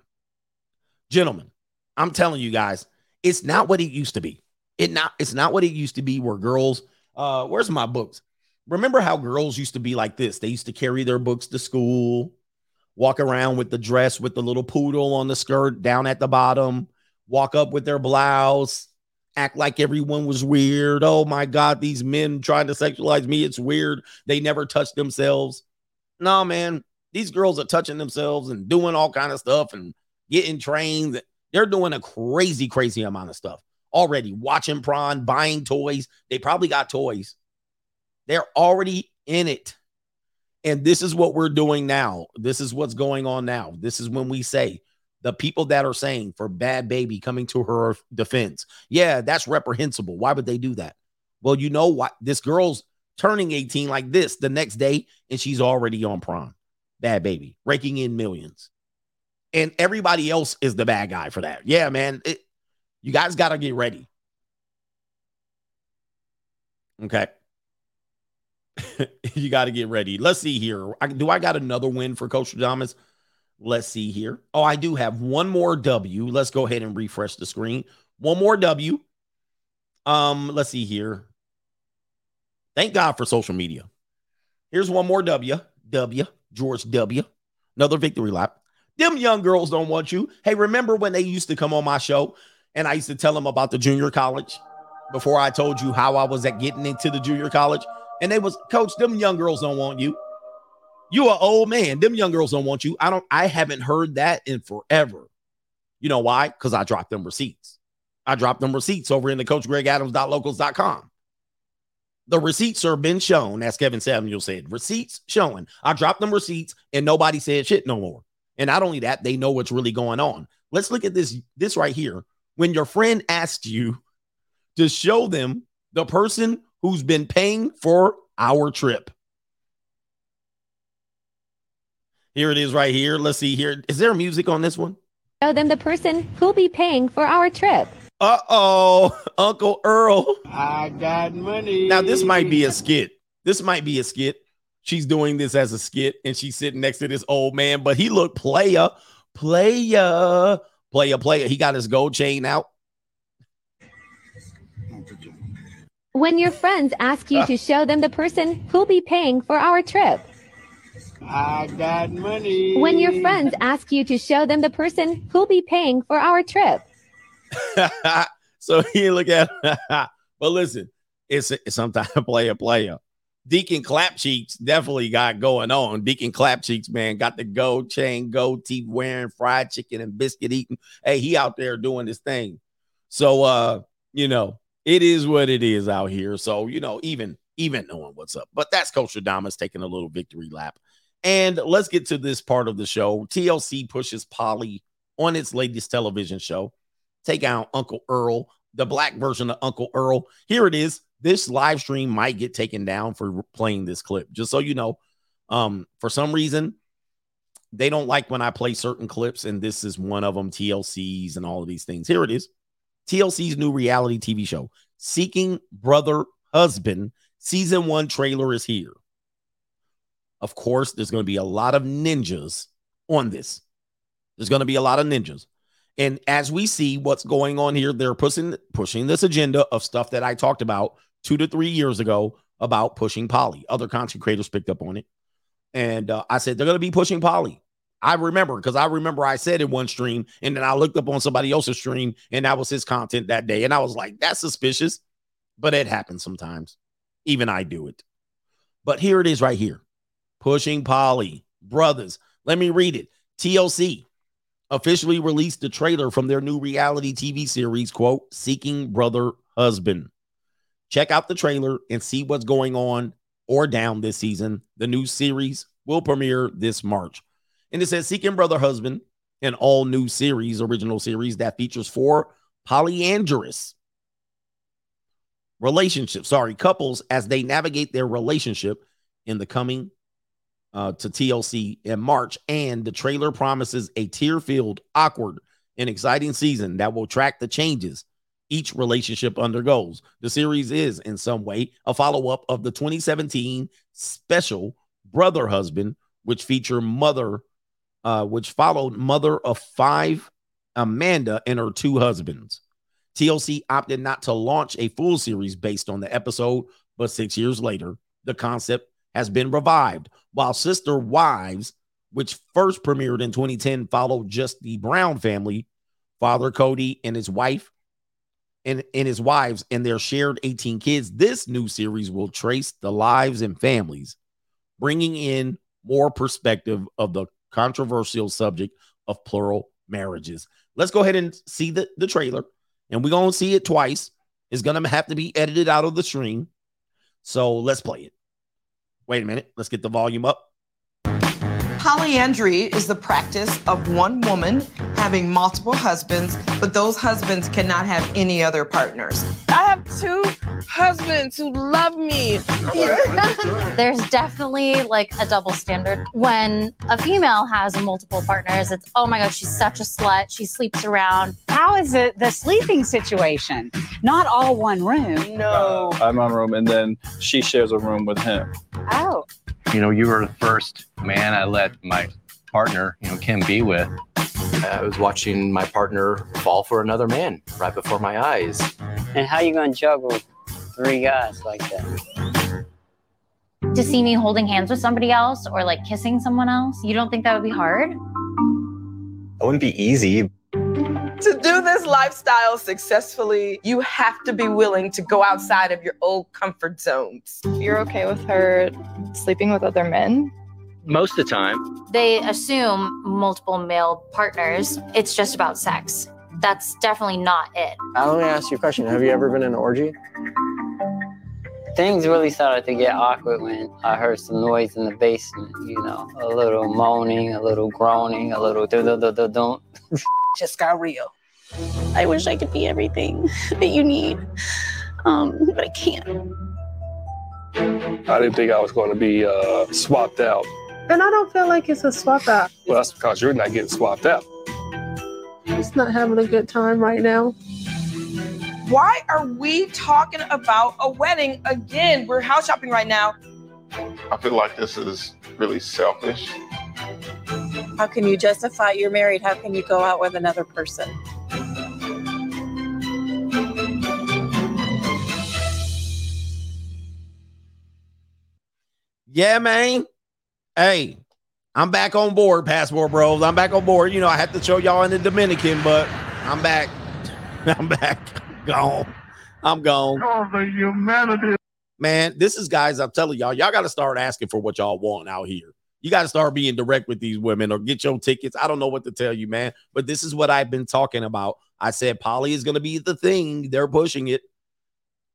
Gentlemen, I'm telling you guys, it's not what it used to be. It not it's not what it used to be where girls uh where's my books? Remember how girls used to be like this? They used to carry their books to school, walk around with the dress with the little poodle on the skirt down at the bottom, walk up with their blouse, act like everyone was weird. Oh my God, these men trying to sexualize me. It's weird. They never touch themselves. No, man, these girls are touching themselves and doing all kind of stuff and getting trained. They're doing a crazy, crazy amount of stuff already. Watching prawn, buying toys. They probably got toys. They're already in it. And this is what we're doing now. This is what's going on now. This is when we say the people that are saying for Bhad Bhabie coming to her defense, yeah, that's reprehensible. Why would they do that? Well, you know what? This girl's turning 18 like this the next day, and she's already on prawn. Bhad Bhabie, raking in millions. And everybody else is the bad guy for that. Yeah, man. It, you guys got to get ready. Okay. you got to get ready. Let's see here. I, do I got another win for Coach Adamas? Let's see here. Oh, I do have one more W. Let's go ahead and refresh the screen. One more W. Um, let's see here. Thank God for social media. Here's one more W. W. George W. Another victory lap. Them young girls don't want you. Hey, remember when they used to come on my show and I used to tell them about the junior college before I told you how I was at getting into the junior college? And they was, Coach, them young girls don't want you. You are old man. Them young girls don't want you. I don't, I haven't heard that in forever. You know why? Because I dropped them receipts. I dropped them receipts over in the coachgregadams.locals.com. The receipts are been shown, as Kevin Samuels said. Receipts showing. I dropped them receipts and nobody said shit no more. And not only that, they know what's really going on. Let's look at this this right here. When your friend asked you to show them the person who's been paying for our trip. Here it is right here. Let's see here. Is there music on this one? Show them the person who'll be paying for our trip. Uh oh, Uncle Earl. I got money. Now, this might be a skit. This might be a skit. She's doing this as a skit and she's sitting next to this old man, but he looked playa, playa, playa, playa. He got his gold chain out. When your friends ask you to show them the person who'll be paying for our trip. I got money. When your friends ask you to show them the person who'll be paying for our trip. so he look at but listen, it's, it's sometimes player player. Deacon Clapcheeks definitely got going on. Deacon Clapcheeks, man, got the gold chain, gold teeth wearing, fried chicken and biscuit eating. Hey, he out there doing his thing. So uh, you know, it is what it is out here. So, you know, even even knowing what's up. But that's Coach Adamas taking a little victory lap. And let's get to this part of the show. TLC pushes poly on its latest television show. Take out Uncle Earl, the black version of Uncle Earl. Here it is. This live stream might get taken down for playing this clip. Just so you know, um, for some reason, they don't like when I play certain clips, and this is one of them. TLCs and all of these things. Here it is. TLC's new reality TV show, Seeking Brother Husband, season one trailer is here. Of course, there's going to be a lot of ninjas on this. There's going to be a lot of ninjas. And as we see what's going on here, they're pushing pushing this agenda of stuff that I talked about two to three years ago about pushing poly. Other content creators picked up on it. And uh, I said they're going to be pushing poly. I remember because I remember I said in one stream, and then I looked up on somebody else's stream, and that was his content that day. And I was like, that's suspicious, but it happens sometimes. Even I do it. But here it is right here pushing poly. Brothers, let me read it. TLC officially released the trailer from their new reality TV series, quote, Seeking Brother Husband. Check out the trailer and see what's going on or down this season. The new series will premiere this March. And it says Seeking Brother Husband, an all new series, original series that features four polyandrous relationships, sorry, couples as they navigate their relationship in the coming uh, to TLC in March. And the trailer promises a tear filled, awkward, and exciting season that will track the changes each relationship undergoes. The series is, in some way, a follow up of the 2017 special Brother Husband, which featured mother, uh, which followed mother of five, Amanda, and her two husbands. TLC opted not to launch a full series based on the episode, but six years later, the concept has been revived, while Sister Wives, which first premiered in 2010, followed just the Brown family, father Cody and his wife, and, and his wives and their shared 18 kids. This new series will trace the lives and families, bringing in more perspective of the controversial subject of plural marriages. Let's go ahead and see the, the trailer, and we're going to see it twice. It's going to have to be edited out of the stream. So let's play it. Wait a minute. Let's get the volume up. Polyandry is the practice of one woman having multiple husbands, but those husbands cannot have any other partners. I have two husbands who love me. There's definitely like a double standard. When a female has multiple partners, it's, oh my God, she's such a slut. She sleeps around. How is it the sleeping situation? Not all one room. No. I'm on room, and then she shares a room with him. Oh. You know, you were the first man I let my partner, you know, can be with. I was watching my partner fall for another man right before my eyes. And how you gonna juggle three guys like that? To see me holding hands with somebody else or like kissing someone else, you don't think that would be hard? It wouldn't be easy. To do this lifestyle successfully, you have to be willing to go outside of your old comfort zones. You're okay with her sleeping with other men? Most of the time. They assume multiple male partners. It's just about sex. That's definitely not it. I only ask you a question. Have you ever been in an orgy? Things really started to get awkward when I heard some noise in the basement, you know, a little moaning, a little groaning, a little do do do do do. Just got real. I wish I could be everything that you need, um, but I can't. I didn't think I was going to be uh, swapped out. And I don't feel like it's a swap out. Well, that's because you're not getting swapped out. He's not having a good time right now. Why are we talking about a wedding again? We're house shopping right now. I feel like this is really selfish. How can you justify you're married? How can you go out with another person? Yeah, man. Hey, I'm back on board, Passport Bros. I'm back on board. You know, I had to show y'all in the Dominican, but I'm back. I'm back. Gone. I'm gone. Oh, the humanity. Man, this is guys, I'm telling y'all, y'all got to start asking for what y'all want out here. You got to start being direct with these women or get your tickets. I don't know what to tell you, man, but this is what I've been talking about. I said poly is going to be the thing. They're pushing it.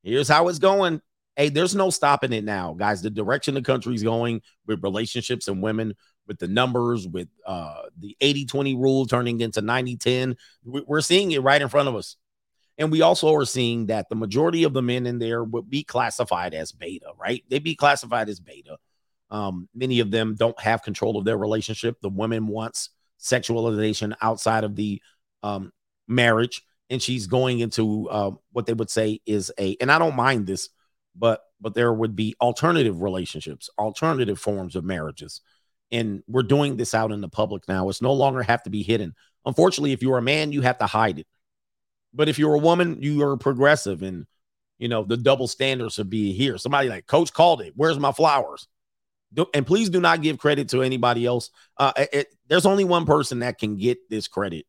Here's how it's going. Hey, there's no stopping it now, guys. The direction the country's going with relationships and women, with the numbers, with uh, the 80 20 rule turning into 90 10, we're seeing it right in front of us. And we also are seeing that the majority of the men in there would be classified as beta, right? They'd be classified as beta. Um, many of them don't have control of their relationship. The woman wants sexualization outside of the um, marriage, and she's going into uh, what they would say is a, and I don't mind this, but but there would be alternative relationships, alternative forms of marriages, and we're doing this out in the public now. It's no longer have to be hidden. Unfortunately, if you're a man, you have to hide it. But if you're a woman, you are progressive, and you know the double standards of being here. Somebody like Coach called it. Where's my flowers? Do- and please do not give credit to anybody else. Uh, it, there's only one person that can get this credit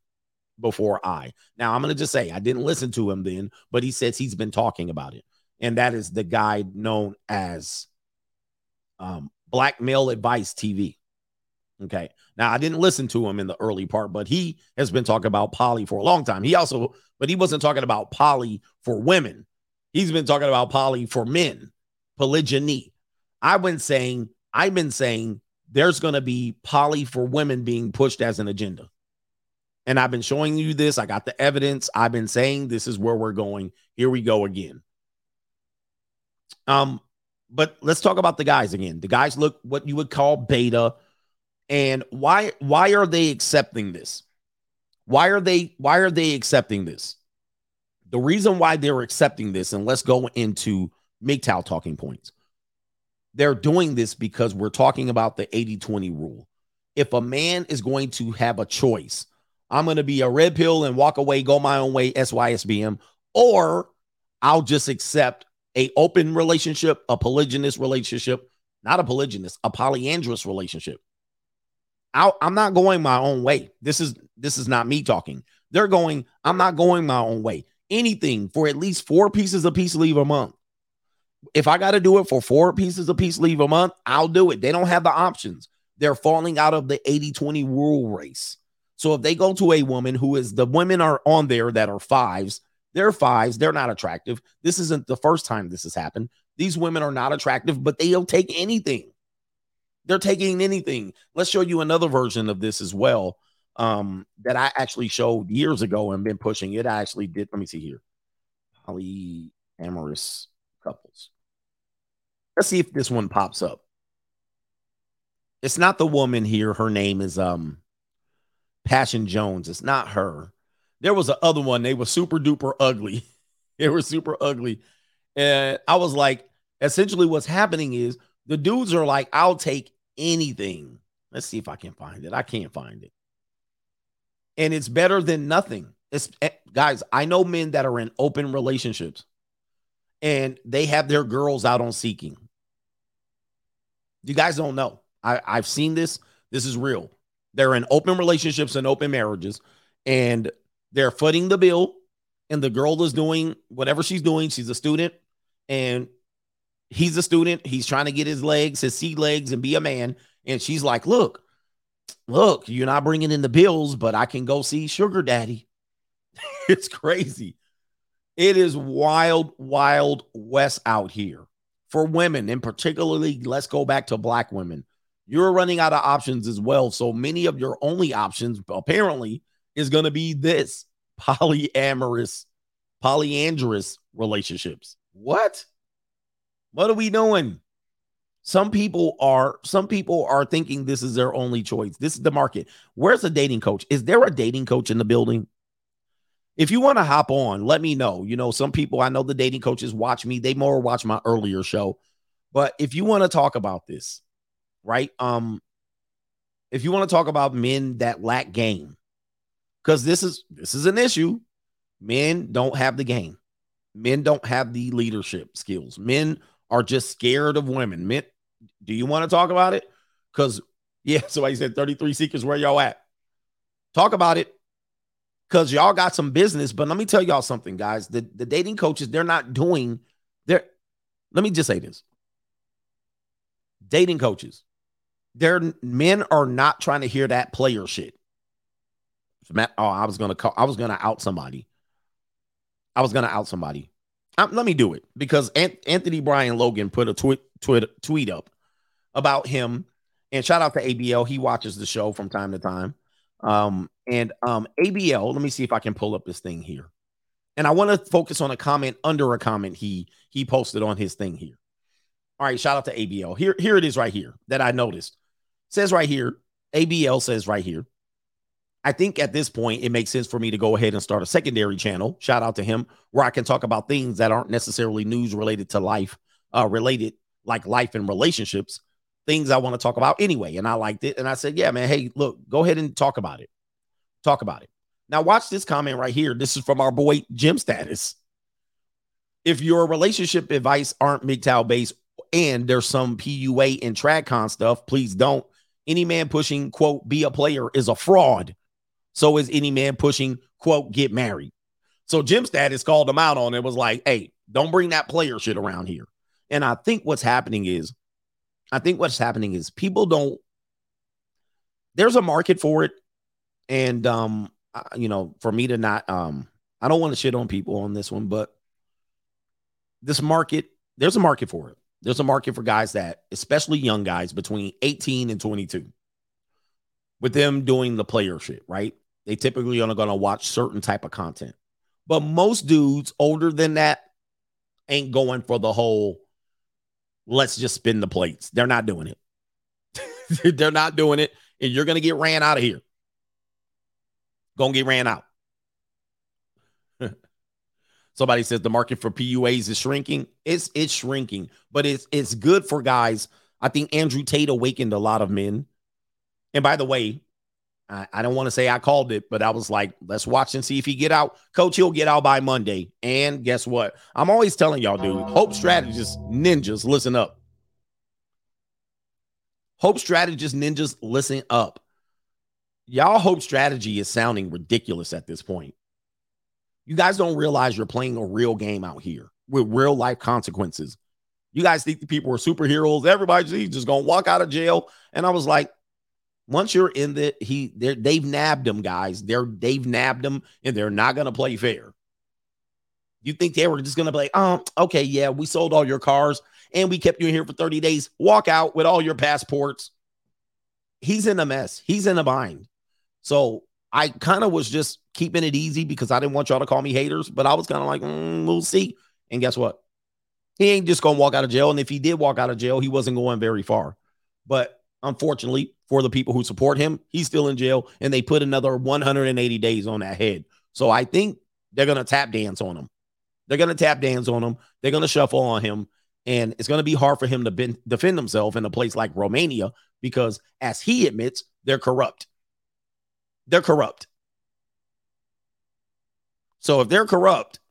before I. Now I'm to just say I didn't listen to him then, but he says he's been talking about it, and that is the guy known as um, Black Male Advice TV. Okay. Now I didn't listen to him in the early part, but he has been talking about poly for a long time. He also, but he wasn't talking about poly for women. He's been talking about poly for men, polygyny. I've been saying, I've been saying there's going to be poly for women being pushed as an agenda. And I've been showing you this. I got the evidence. I've been saying this is where we're going. Here we go again. Um, but let's talk about the guys again. The guys look what you would call beta. And why why are they accepting this? Why are they why are they accepting this? The reason why they're accepting this, and let's go into MGTOW talking points. They're doing this because we're talking about the 80 20 rule. If a man is going to have a choice, I'm going to be a red pill and walk away, go my own way, SYSBM, or I'll just accept a open relationship, a polygynous relationship, not a polygynous, a polyandrous relationship. i am not going my own way. This is this is not me talking. They're going. I'm not going my own way. Anything for at least four pieces of peace leave a month. If I got to do it for four pieces of peace leave a month, I'll do it. They don't have the options. They're falling out of the 80 20 rule race. So if they go to a woman who is the women are on there that are fives, they're fives, they're not attractive. This isn't the first time this has happened. These women are not attractive, but they'll take anything. They're taking anything. Let's show you another version of this as well um, that I actually showed years ago and been pushing it. I actually did. Let me see here. Polyamorous couples. Let's see if this one pops up. It's not the woman here. Her name is um Passion Jones. It's not her. There was a other one. They were super duper ugly. they were super ugly. And I was like, essentially, what's happening is the dudes are like, I'll take anything. Let's see if I can find it. I can't find it. And it's better than nothing. It's eh, guys, I know men that are in open relationships and they have their girls out on seeking. You guys don't know. I, I've seen this. This is real. They're in open relationships and open marriages, and they're footing the bill. And the girl is doing whatever she's doing. She's a student, and he's a student. He's trying to get his legs, his sea legs, and be a man. And she's like, "Look, look, you're not bringing in the bills, but I can go see Sugar Daddy." it's crazy. It is wild, wild west out here for women, and particularly, let's go back to black women. You're running out of options as well. So many of your only options, apparently, is going to be this polyamorous, polyandrous relationships. What? What are we doing? Some people are some people are thinking this is their only choice. This is the market. Where's the dating coach? Is there a dating coach in the building? If you want to hop on, let me know. You know, some people I know the dating coaches watch me. They more watch my earlier show. But if you want to talk about this, right? Um if you want to talk about men that lack game, because this is this is an issue. Men don't have the game. Men don't have the leadership skills. Men are just scared of women. Men, do you want to talk about it? Because yeah, so somebody said 33 seekers, where y'all at? Talk about it. Because y'all got some business. But let me tell y'all something, guys. The, the dating coaches, they're not doing they're let me just say this. Dating coaches, their men are not trying to hear that player shit. Matt, oh, I was gonna call. I was gonna out somebody. I was gonna out somebody. Um, let me do it because Ant- Anthony Brian Logan put a tweet tweet tweet up about him, and shout out to ABL. He watches the show from time to time. Um, and um, ABL. Let me see if I can pull up this thing here, and I want to focus on a comment under a comment he he posted on his thing here. All right, shout out to ABL. Here here it is right here that I noticed. says right here. ABL says right here. I think at this point, it makes sense for me to go ahead and start a secondary channel. Shout out to him, where I can talk about things that aren't necessarily news related to life, uh, related like life and relationships, things I want to talk about anyway. And I liked it. And I said, yeah, man, hey, look, go ahead and talk about it. Talk about it. Now, watch this comment right here. This is from our boy Jim Status. If your relationship advice aren't MGTOW based and there's some PUA and TradCon stuff, please don't. Any man pushing, quote, be a player is a fraud. So is any man pushing, quote, get married. So Jim Status called him out on it, was like, hey, don't bring that player shit around here. And I think what's happening is, I think what's happening is people don't, there's a market for it. And, um, you know, for me to not, um, I don't want to shit on people on this one, but this market, there's a market for it. There's a market for guys that, especially young guys between 18 and 22, with them doing the player shit, right? They typically are going to watch certain type of content. But most dudes older than that ain't going for the whole let's just spin the plates. They're not doing it. They're not doing it. And you're going to get ran out of here. Going to get ran out. Somebody says the market for PUAs is shrinking. It's it's shrinking, but it's it's good for guys. I think Andrew Tate awakened a lot of men. And by the way, I, I don't want to say I called it, but I was like, let's watch and see if he get out. Coach, he'll get out by Monday. And guess what? I'm always telling y'all, dude, hope strategists, ninjas, listen up. Hope strategists, ninjas, listen up. Y'all hope strategy is sounding ridiculous at this point. You guys don't realize you're playing a real game out here with real life consequences. You guys think the people are superheroes. Everybody's just gonna walk out of jail. And I was like, once you're in the he they've nabbed them, guys. They're they've nabbed them and they're not gonna play fair. You think they were just gonna be like, oh, okay, yeah, we sold all your cars and we kept you in here for 30 days. Walk out with all your passports. He's in a mess. He's in a bind. So I kind of was just keeping it easy because I didn't want y'all to call me haters, but I was kind of like, mm, we'll see. And guess what? He ain't just gonna walk out of jail. And if he did walk out of jail, he wasn't going very far. But unfortunately, for the people who support him, he's still in jail, and they put another 180 days on that head. So I think they're gonna tap dance on him. They're gonna tap dance on him. They're gonna shuffle on him, And it's going to be hard for him to defend himself in a place like Romania because, as he admits, they're corrupt. They're corrupt. So if they're corrupt,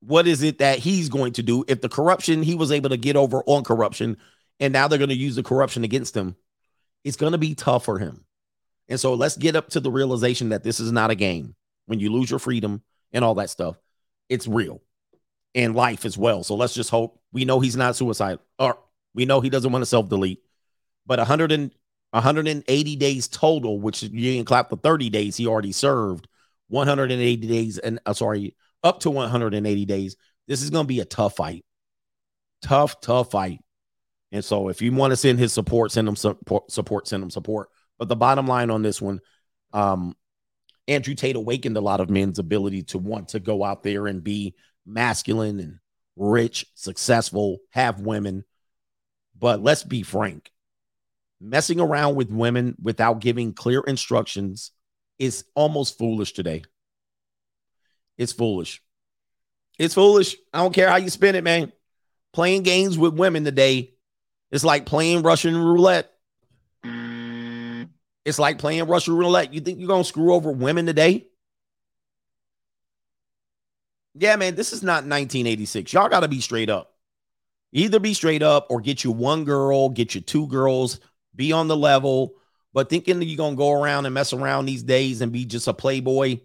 what is it that he's going to do? If the corruption he was able to get over on corruption, and now they're going to use the corruption against him, it's going to be tough for him. And so let's get up to the realization that this is not a game. When you lose your freedom and all that stuff, it's real and life as well. So let's just hope we know he's not suicide or we know he doesn't want to self delete. But 100 and 180 days total, which you didn't clap for 30 days he already served. 180 days and uh, sorry, up to 180 days. This is going to be a tough fight. Tough, tough fight. And so if you want to send his support, send him support, support, send him support. But the bottom line on this one, um, Andrew Tate awakened a lot of men's ability to want to go out there and be masculine and rich, successful, have women. But let's be frank messing around with women without giving clear instructions is almost foolish today. It's foolish. It's foolish. I don't care how you spin it, man. Playing games with women today is like playing Russian roulette. Mm. It's like playing Russian roulette. You think you're going to screw over women today? Yeah, man, this is not 1986. Y'all got to be straight up. Either be straight up or get you one girl, get you two girls, be on the level. But thinking that you're going to go around and mess around these days and be just a playboy,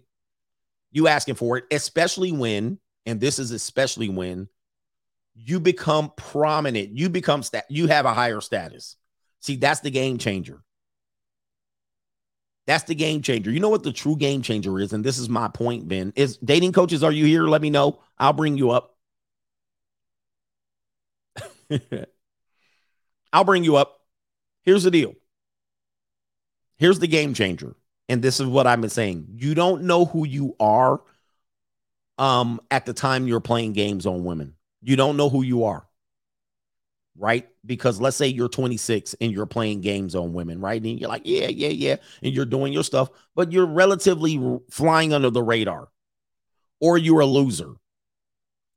you asking for it, especially when, and this is especially when you become prominent, you become, stat, you have a higher status. See, that's the game changer. That's the game changer. You know what the true game changer is? And this is my point, Ben. Is dating coaches, are you here? Let me know. I'll bring you up. I'll bring you up. Here's the deal. Here's the game changer. And this is what I've been saying. You don't know who you are um at the time you're playing games on women. You don't know who you are right? Because let's say you're 26 and you're playing games on women, right? And you're like, yeah, yeah, yeah. And you're doing your stuff, but you're relatively flying under the radar or you're a loser.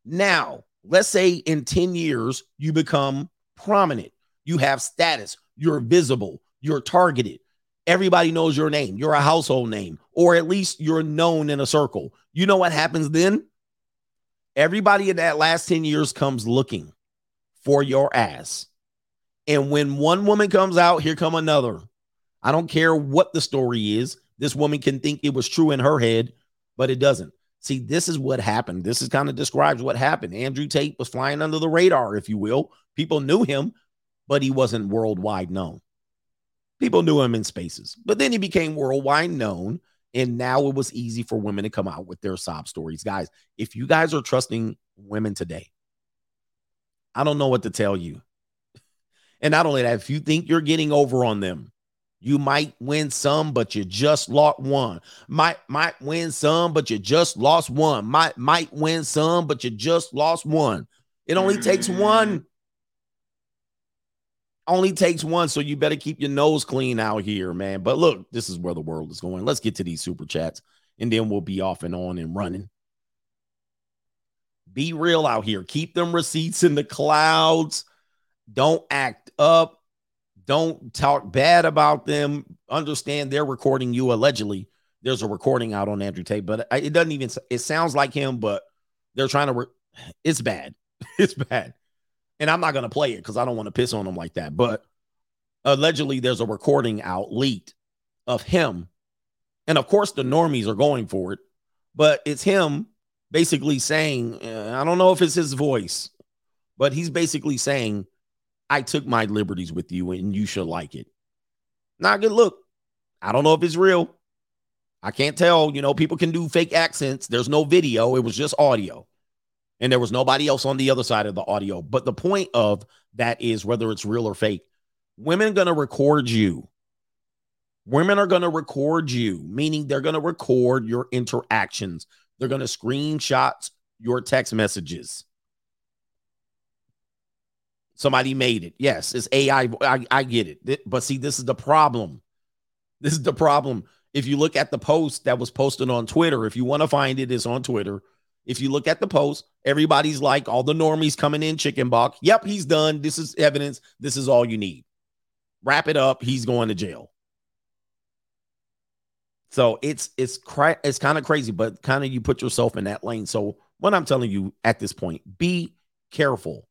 Now, let's say in 10 years, you become prominent, you have status, you're visible, you're targeted. Everybody knows your name. You're a household name, or at least you're known in a circle. You know what happens then? Everybody in that last 10 years comes looking for your ass. And when one woman comes out, here come another. I don't care what the story is. This woman can think it was true in her head, but it doesn't. See, this is what happened. This is kind of describes what happened. Andrew Tate was flying under the radar, if you will. People knew him, but he wasn't worldwide known. People knew him in spaces, but then he became worldwide known. And now it was easy for women to come out with their sob stories. Guys, if you guys are trusting women today, I don't know what to tell you. And not only that, if you think you're getting over on them, you might win some, but you just lost one. Might might win some, but you just lost one. Might might win some, but you just lost one. It only takes one. Only takes one, so you better keep your nose clean out here, man. But look, this is where the world is going. Let's get to these super chats, and then we'll be off and on and running. Be real out here. Keep them receipts in the clouds. Don't act up. Don't talk bad about them. Understand they're recording you allegedly. There's a recording out on Andrew Tate, but it doesn't even, it sounds like him, but they're trying to, re- it's bad. It's bad. And I'm not going to play it because I don't want to piss on him like that. But allegedly, there's a recording out leaked of him. And of course, the normies are going for it, but it's him basically saying, uh, I don't know if it's his voice, but he's basically saying, I took my liberties with you and you should like it. Not good look. I don't know if it's real. I can't tell. You know, people can do fake accents. There's no video, it was just audio. And there was nobody else on the other side of the audio. But the point of that is whether it's real or fake, women going to record you. Women are going to record you, meaning they're going to record your interactions. They're going to screenshot your text messages. Somebody made it. Yes, it's AI. I, I get it. But see, this is the problem. This is the problem. If you look at the post that was posted on Twitter, if you want to find it, it's on Twitter. If you look at the post, everybody's like, all the normies coming in chicken buck. Yep, he's done. This is evidence. This is all you need. Wrap it up. He's going to jail. So it's it's cra- it's kind of crazy, but kind of you put yourself in that lane. So what I'm telling you at this point, be careful.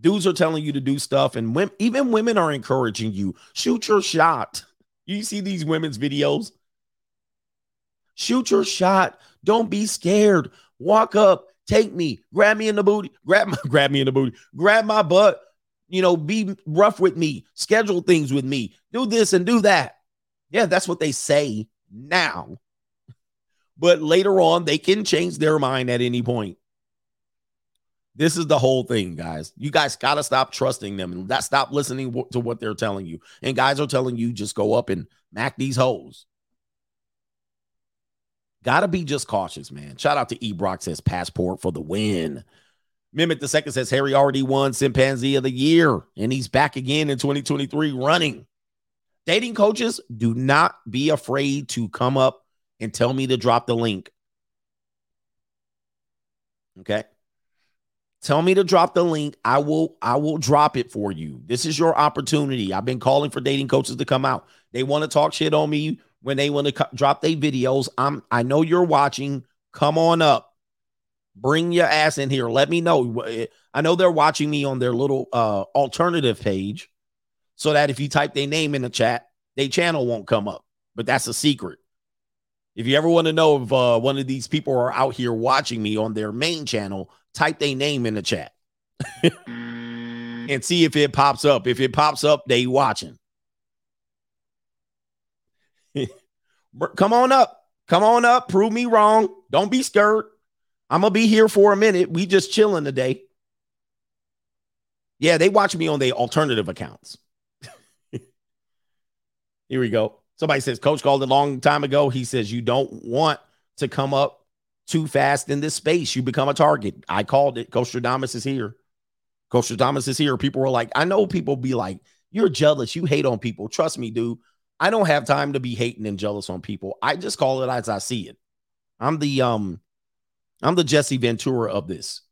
Dudes are telling you to do stuff, and women, even women are encouraging you. Shoot your shot. You see these women's videos. Shoot your shot. Don't be scared. Walk up, take me, grab me in the booty, grab my, grab me in the booty, grab my butt. You know, be rough with me, schedule things with me, do this and do that. Yeah, that's what they say now. But later on, they can change their mind at any point. This is the whole thing, guys. You guys got to stop trusting them and stop listening to what they're telling you. And guys are telling you just go up and mac these hoes. Gotta be just cautious, man. Shout out to E Brock says passport for the win. Mimic the second says Harry already won Chimpanzee of the Year, and he's back again in 2023 running. Dating coaches, do not be afraid to come up and tell me to drop the link. Okay. Tell me to drop the link. I will I will drop it for you. This is your opportunity. I've been calling for dating coaches to come out. They want to talk shit on me when they want to co- drop their videos. I'm I know you're watching. Come on up. Bring your ass in here. Let me know. I know they're watching me on their little uh alternative page so that if you type their name in the chat, their channel won't come up. But that's a secret. If you ever want to know if uh, one of these people are out here watching me on their main channel, type their name in the chat and see if it pops up. If it pops up, they watching. Come on up. Come on up. Prove me wrong. Don't be scared. I'm gonna be here for a minute. We just chilling today. Yeah, they watch me on their alternative accounts. Here we go. Somebody says, Coach called a long time ago. He says, You don't want to come up too fast in this space. You become a target. I called it. Coach Stradamus is here. Coach Stradamus is here. People were like, I know people be like, You're jealous. You hate on people. Trust me, dude. I don't have time to be hating and jealous on people. I just call it as I see it. I'm the um, I'm the Jesse Ventura of this.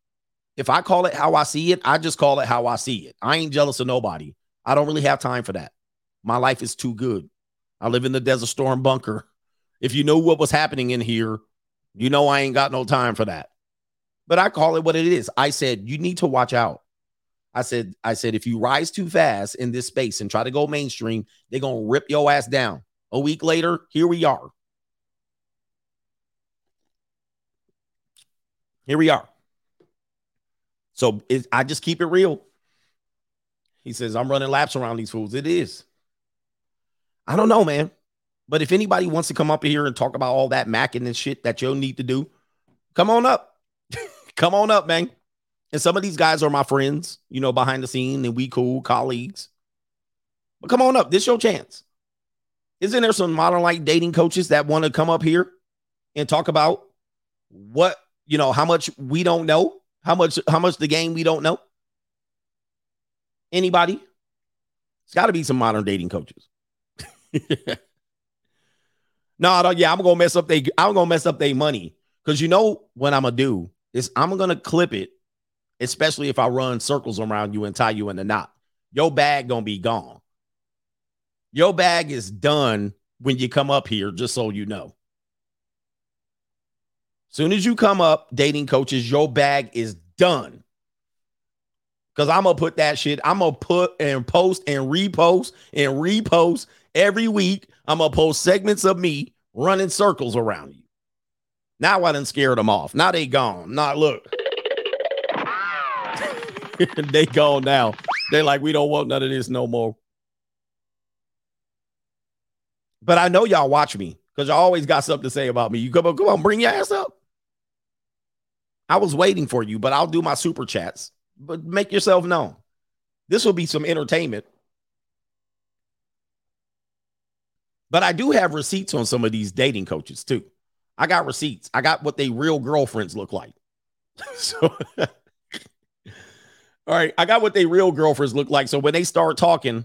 If I call it how I see it, I just call it how I see it. I ain't jealous of nobody. I don't really have time for that. My life is too good. I live in the Desert Storm bunker. If you know what was happening in here, you know I ain't got no time for that. But I call it what it is. I said you need to watch out. I said, I said, if you rise too fast in this space and try to go mainstream, they're gonna rip your ass down. A week later, here we are. Here we are. So it, I just keep it real. He says, I'm running laps around these fools. It is. I don't know, man. But if anybody wants to come up here and talk about all that macking and shit that you'll need to do, come on up. come on up, man. And some of these guys are my friends, you know, behind the scene, and we cool colleagues. But come on up. This your chance. Isn't there some modern like dating coaches that want to come up here and talk about what, you know, how much we don't know, how much, how much the game we don't know? Anybody? It's got to be some modern dating coaches. no, yeah, I'm gonna mess up they I'm gonna mess up their money. Cause you know what I'm gonna do is I'm gonna clip it, especially if I run circles around you and tie you in a knot. Your bag gonna be gone. Your bag is done when you come up here, just so you know. Soon as you come up, dating coaches, your bag is done. Cause I'm gonna put that shit, I'm gonna put and post and repost and repost every week. I'm gonna post segments of me running circles around you. Now I done scared them off. Now they gone. Not look. they gone now. They're like, we don't want none of this no more. But I know y'all watch me because y'all always got something to say about me. You come on, come on, bring your ass up. I was waiting for you, but I'll do my super chats. But make yourself known. This will be some entertainment. But I do have receipts on some of these dating coaches too. I got receipts. I got what they real girlfriends look like. so all right, I got what they real girlfriends look like. So when they start talking,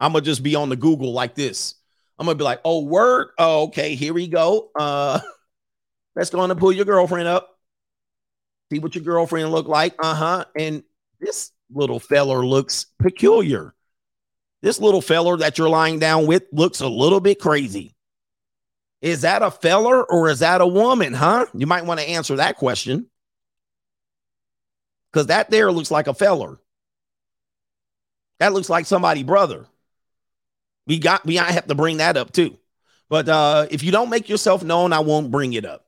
I'm gonna just be on the Google like this. I'm gonna be like, oh, word. Oh, okay, here we go. Uh let's go on and pull your girlfriend up. See what your girlfriend look like. Uh-huh. And this little feller looks peculiar. This little feller that you're lying down with looks a little bit crazy. Is that a feller or is that a woman, huh? You might want to answer that question. Because that there looks like a feller. That looks like somebody brother. We got we I have to bring that up too. But uh if you don't make yourself known, I won't bring it up.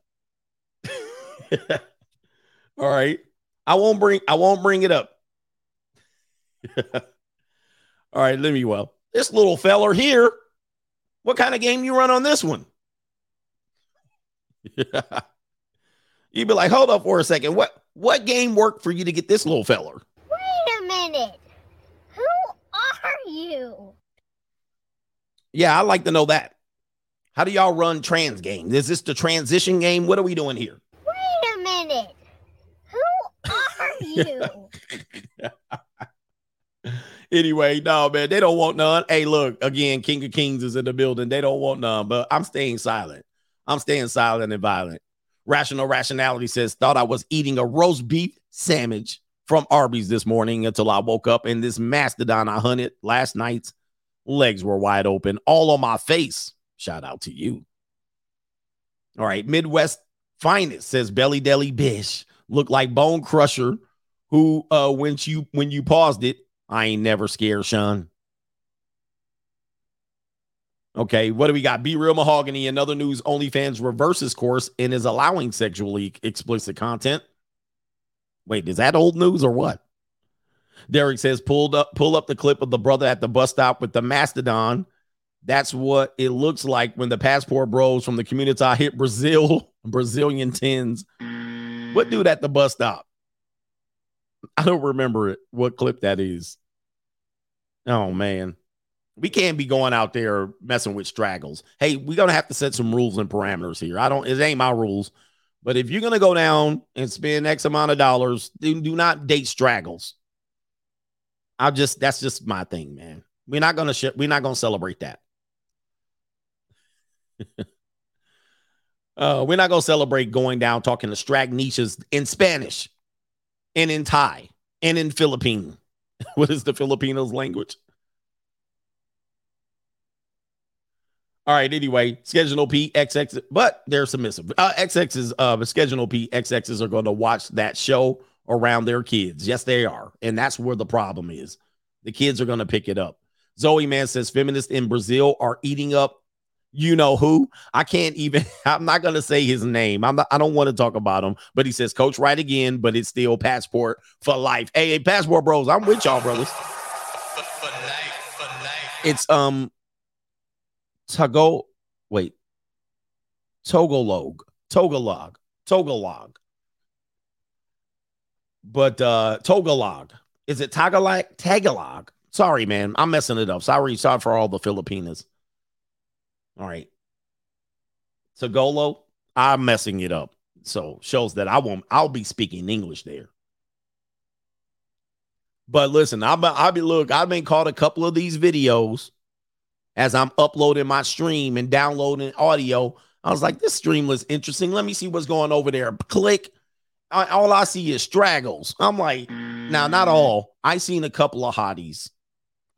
All right. I won't bring I won't bring it up. All right, let me well. This little feller here. What kind of game you run on this one? You'd be like, hold up for a second. What what game worked for you to get this little feller? Wait a minute. Who are you? Yeah, I'd like to know that. How do y'all run trans game? Is this the transition game? What are we doing here? Wait a minute. Who are you? anyway, no, man, they don't want none. Hey, look, again, King of Kings is in the building. They don't want none, but I'm staying silent. I'm staying silent and violent. Rational Rationality says, thought I was eating a roast beef sandwich from Arby's this morning until I woke up and this mastodon I hunted last night's legs were wide open, all on my face. Shout out to you. All right, Midwest Finest says Belly Deli Bish look like Bone Crusher, who uh when you when you paused it, I ain't never scared, Sean. Okay, what do we got? Be Real Mahogany, another news OnlyFans reverses course and is allowing sexually explicit content. Wait, is that old news or what? Derek says, pulled up, pull up the clip of the brother at the bus stop with the mastodon. That's what it looks like when the passport bros from the community hit Brazil, Brazilian tens. What dude at the bus stop? I don't remember it. What clip that is. Oh man. We can't be going out there messing with straggles. Hey, we're gonna have to set some rules and parameters here. I don't, it ain't my rules. But if you're gonna go down and spend X amount of dollars, do, do not date straggles. I'll just that's just my thing, man. We're not gonna we're not gonna celebrate that. uh, we're not gonna celebrate going down talking to strag niches in Spanish and in Thai and in Philippine. what is the Filipinos language? All right. Anyway, schedule P XX, but they're submissive. Uh, XX's uh, schedule P XXs are going to watch that show around their kids. Yes, they are, and that's where the problem is. The kids are going to pick it up. Zoe Man says feminists in Brazil are eating up. You know who? I can't even. I'm not going to say his name. I'm not. I don't want to talk about him. But he says, "Coach, right again." But it's still passport for life. Hey, hey passport bros, I'm with y'all, brothers. It's um Togo, wait, Togolog, Togolog, Togolog. But uh. Is it Tagalog? Tagalog. Sorry, man. I'm messing it up. Sorry, sorry for all the Filipinas. All right. Tagolo, I'm messing it up. So shows that I won't I'll be speaking English there. But listen, I'll be, I'll be look, I've been caught a couple of these videos as I'm uploading my stream and downloading audio. I was like, this stream looks interesting. Let me see what's going over there. Click. I, all I see is straggles. I'm like, now, not mm. all. I seen a couple of hotties.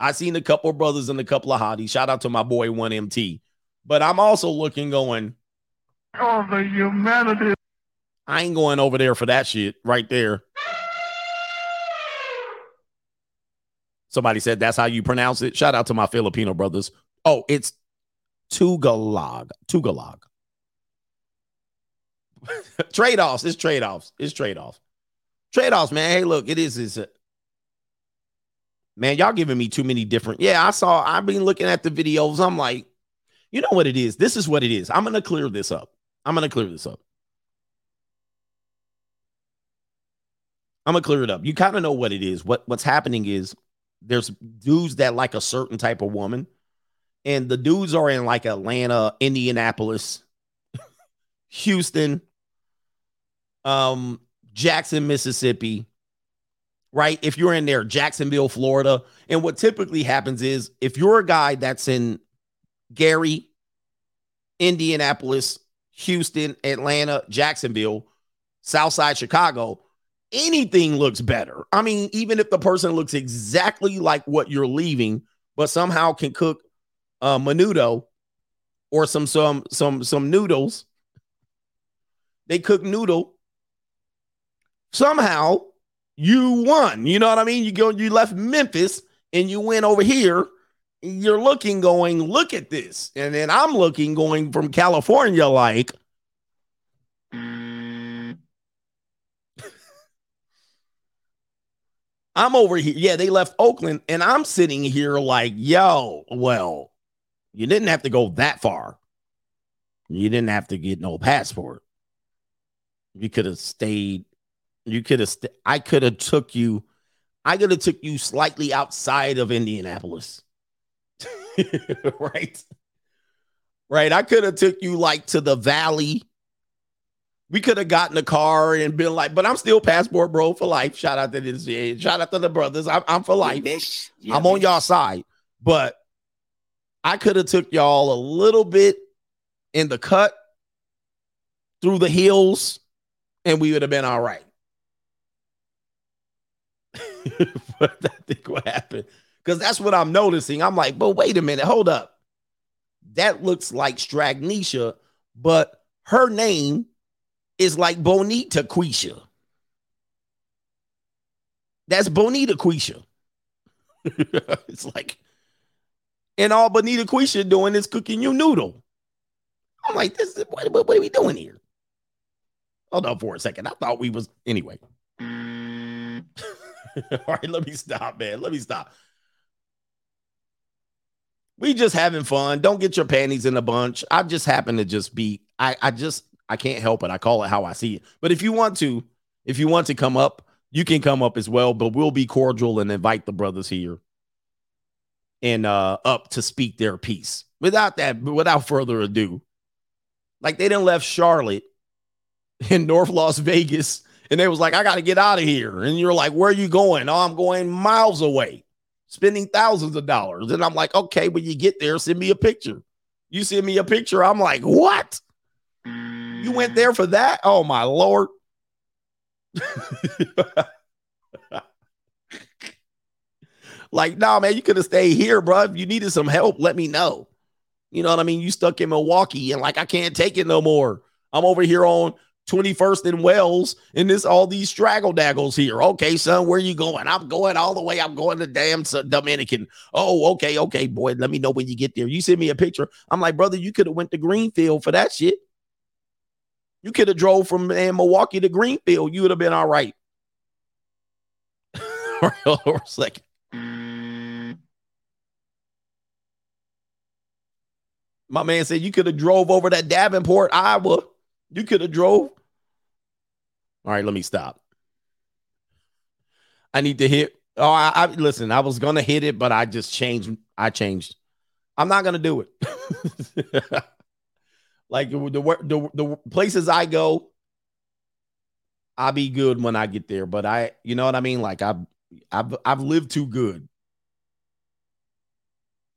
I seen a couple of brothers and a couple of hotties. Shout out to my boy 1MT. But I'm also looking going, Oh, the humanity. I ain't going over there for that shit right there. Somebody said that's how you pronounce it. Shout out to my Filipino brothers. Oh, it's Tugalog. Tugalog. trade offs. It's trade offs. It's trade offs. Trade offs, man. Hey, look, it is. Is man, y'all giving me too many different. Yeah, I saw. I've been looking at the videos. I'm like, you know what it is. This is what it is. I'm gonna clear this up. I'm gonna clear this up. I'm gonna clear it up. You kind of know what it is. What what's happening is there's dudes that like a certain type of woman, and the dudes are in like Atlanta, Indianapolis, Houston, um, Jackson, Mississippi, right? If you're in there, Jacksonville, Florida, and what typically happens is if you're a guy that's in Gary, Indianapolis, Houston, Atlanta, Jacksonville, Southside Chicago, anything looks better. I mean, even if the person looks exactly like what you're leaving, but somehow can cook uh menudo or some some some some noodles. They cook noodle. Somehow you won. You know what I mean? You go, you left Memphis and you went over here. You're looking, going, look at this. And then I'm looking, going from California, like, I'm over here. Yeah, they left Oakland, and I'm sitting here like, yo, well, you didn't have to go that far. You didn't have to get no passport. You could have stayed. You could have. St- I could have took you. I could have took you slightly outside of Indianapolis. right. Right. I could have took you like to the valley. We could have gotten a car and been like, but I'm still passport bro for life. Shout out to this. yeah, Shout out to the brothers. I'm, I'm for life. I'm on y'all side. But I could have took y'all a little bit in the cut through the hills, and we would have been all right. but I think what happened, because that's what I'm noticing. I'm like, but wait a minute, hold up. That looks like Stragnisha, but her name is like Bonita Quisha. That's Bonita Quisha. it's like, and all Bonita Quisha doing is cooking you noodle. I'm like, this is what, what, what are we doing here? Hold on for a second. I thought we was anyway. All right, let me stop, man. Let me stop. We just having fun. Don't get your panties in a bunch. I just happen to just be, I, I just, I can't help it. I call it how I see it. But if you want to, if you want to come up, you can come up as well. But we'll be cordial and invite the brothers here and uh up to speak their piece. Without that, without further ado, like they didn't left Charlotte in North Las Vegas and they was like, I got to get out of here. And you're like, where are you going? Oh, I'm going miles away, spending thousands of dollars. And I'm like, okay, when you get there, send me a picture. You send me a picture. I'm like, what? You went there for that? Oh my lord. like, nah, man, you could have stayed here, bro. If you needed some help, let me know. You know what I mean? You stuck in Milwaukee and like I can't take it no more. I'm over here on 21st and Wells, and this all these straggle daggles here. Okay, son, where you going? I'm going all the way. I'm going to damn Dominican. Oh, okay, okay, boy. Let me know when you get there. You send me a picture. I'm like, brother, you could have went to Greenfield for that shit. You could have drove from man, Milwaukee to Greenfield. You would have been all right. On a second. My man said you could have drove over that Davenport, Iowa. You could have drove. All right, let me stop. I need to hit. Oh, I, I listen. I was gonna hit it, but I just changed. I changed. I'm not gonna do it. like the, the the places I go, I'll be good when I get there. But I, you know what I mean. Like I've I've I've lived too good.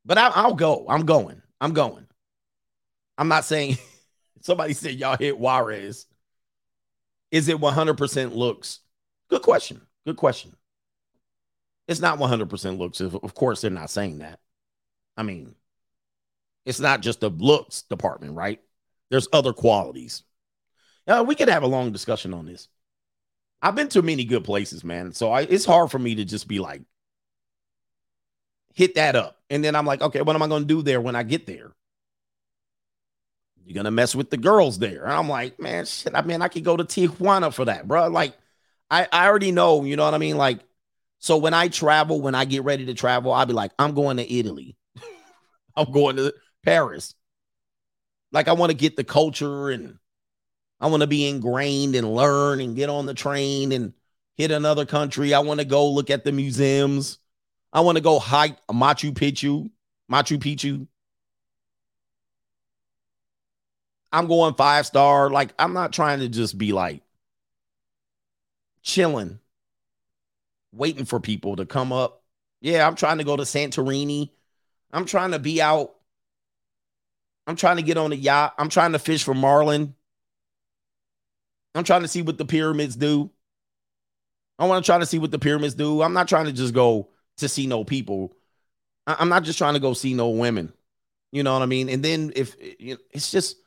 But I, I'll go. I'm going. I'm going. I'm not saying. Somebody said y'all hit Juarez. Is it 100% looks? Good question. Good question. It's not 100% looks. Of course, they're not saying that. I mean, it's not just the looks department, right? There's other qualities. Uh, we could have a long discussion on this. I've been to many good places, man. So I, it's hard for me to just be like, hit that up. And then I'm like, okay, what am I going to do there when I get there? You're gonna mess with the girls there. And I'm like, man, shit. I mean, I could go to Tijuana for that, bro. Like, I, I already know, you know what I mean? Like, so when I travel, when I get ready to travel, I'll be like, I'm going to Italy. I'm going to Paris. Like, I want to get the culture and I want to be ingrained and learn and get on the train and hit another country. I want to go look at the museums. I want to go hike Machu Picchu, Machu Picchu. I'm going five star. Like, I'm not trying to just be like chilling, waiting for people to come up. Yeah, I'm trying to go to Santorini. I'm trying to be out. I'm trying to get on a yacht. I'm trying to fish for marlin. I'm trying to see what the pyramids do. I want to try to see what the pyramids do. I'm not trying to just go to see no people. I- I'm not just trying to go see no women. You know what I mean? And then if you it's just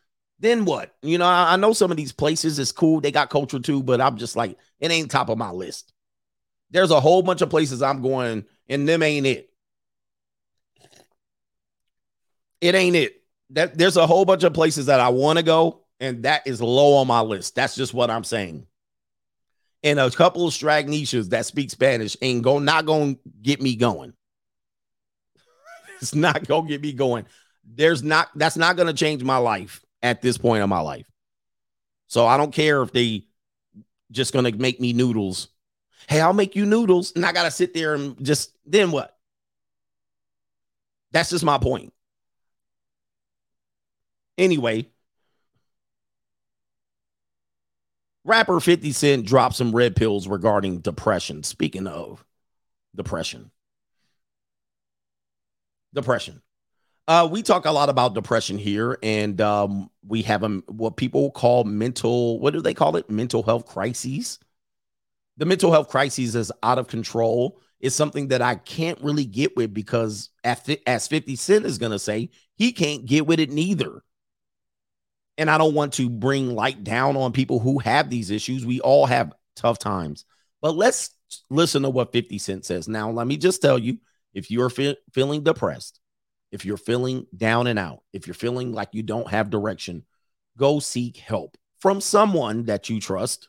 then what? You know, I know some of these places is cool. They got culture too, but I'm just like, it ain't top of my list. There's a whole bunch of places I'm going, and them ain't it. It ain't it. That there's a whole bunch of places that I want to go, and that is low on my list. That's just what I'm saying. And a couple of Stragnicias that speak Spanish ain't go not gonna get me going. It's not gonna get me going. There's not that's not gonna change my life at this point in my life. So I don't care if they just gonna make me noodles. Hey, I'll make you noodles, and I gotta sit there and just then what? That's just my point. Anyway, rapper 50 Cent dropped some red pills regarding depression. Speaking of depression, depression. Uh, we talk a lot about depression here, and um, we have a, what people call mental. What do they call it? Mental health crises. The mental health crises is out of control. Is something that I can't really get with because, as 50 Cent is to say, he can't get with it neither. And I don't want to bring light down on people who have these issues. We all have tough times. But let's listen to what 50 Cent says. Now, let me just tell you if you're fe- feeling depressed, if you're feeling down and out, if you're feeling like you don't have direction, go seek help from someone that you trust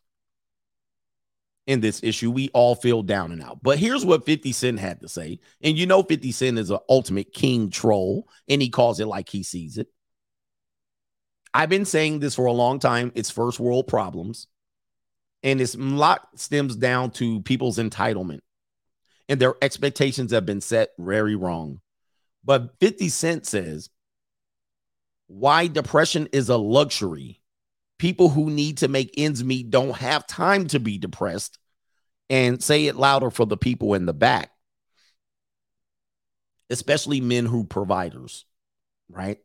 in this issue. We all feel down and out. But here's what 50 Cent had to say. And you know, 50 Cent is an ultimate king troll, and he calls it like he sees it. I've been saying this for a long time. It's first world problems. And it's a lot stems down to people's entitlement. And their expectations have been set very wrong. But 50 Cent says why depression is a luxury. People who need to make ends meet don't have time to be depressed. And say it louder for the people in the back, especially men who providers, right?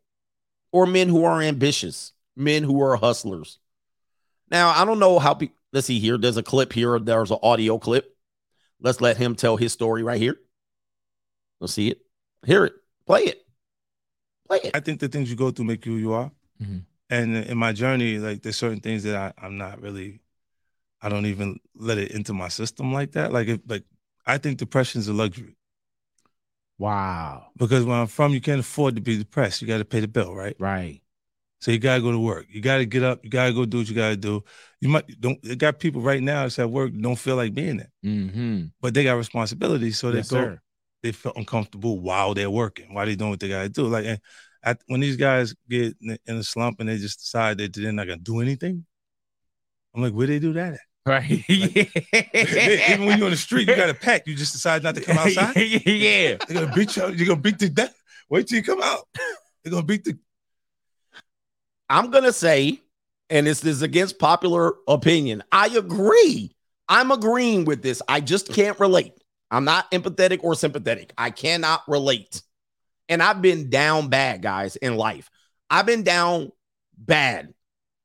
Or men who are ambitious, men who are hustlers. Now, I don't know how people, let's see here. There's a clip here. There's an audio clip. Let's let him tell his story right here. Let's see it. Hear it. Play it. Play it. I think the things you go through make you who you are. Mm-hmm. And in my journey, like there's certain things that I, I'm not really, I don't even let it into my system like that. Like if like I think depression is a luxury. Wow. Because where I'm from, you can't afford to be depressed. You got to pay the bill, right? Right. So you gotta go to work. You gotta get up. You gotta go do what you gotta do. You might don't. They got people right now that's at work don't feel like being there, Mm-hmm. but they got responsibilities, so they Yes, go. sir. They feel uncomfortable while they're working, while they doing what they gotta do. Like and I, when these guys get in in a slump and they just decide that they're not gonna do anything, I'm like, where they do that at? Right. Yeah. Even when you're on the street, you got a pack. You just decide not to come outside. yeah. They're gonna beat you. You're gonna beat the death. Wait till you come out. They're gonna beat the. I'm gonna say, and this is against popular opinion. I agree. I'm agreeing with this. I just can't relate. I'm not empathetic or sympathetic. I cannot relate. And I've been down bad, guys, in life. I've been down bad.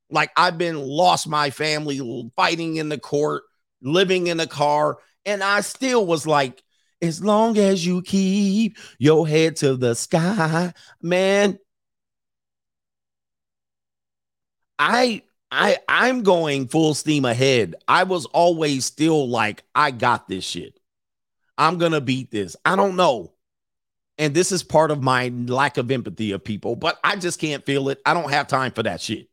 Like I've been lost my family, fighting in the court, living in a car, and I still was like, as long as you keep your head to the sky, man, I I I'm going full steam ahead. I was always still like I got this shit. I'm to beat this. I don't know. And this is part of my lack of empathy of people, but I just can't feel it. I don't have time for that shit.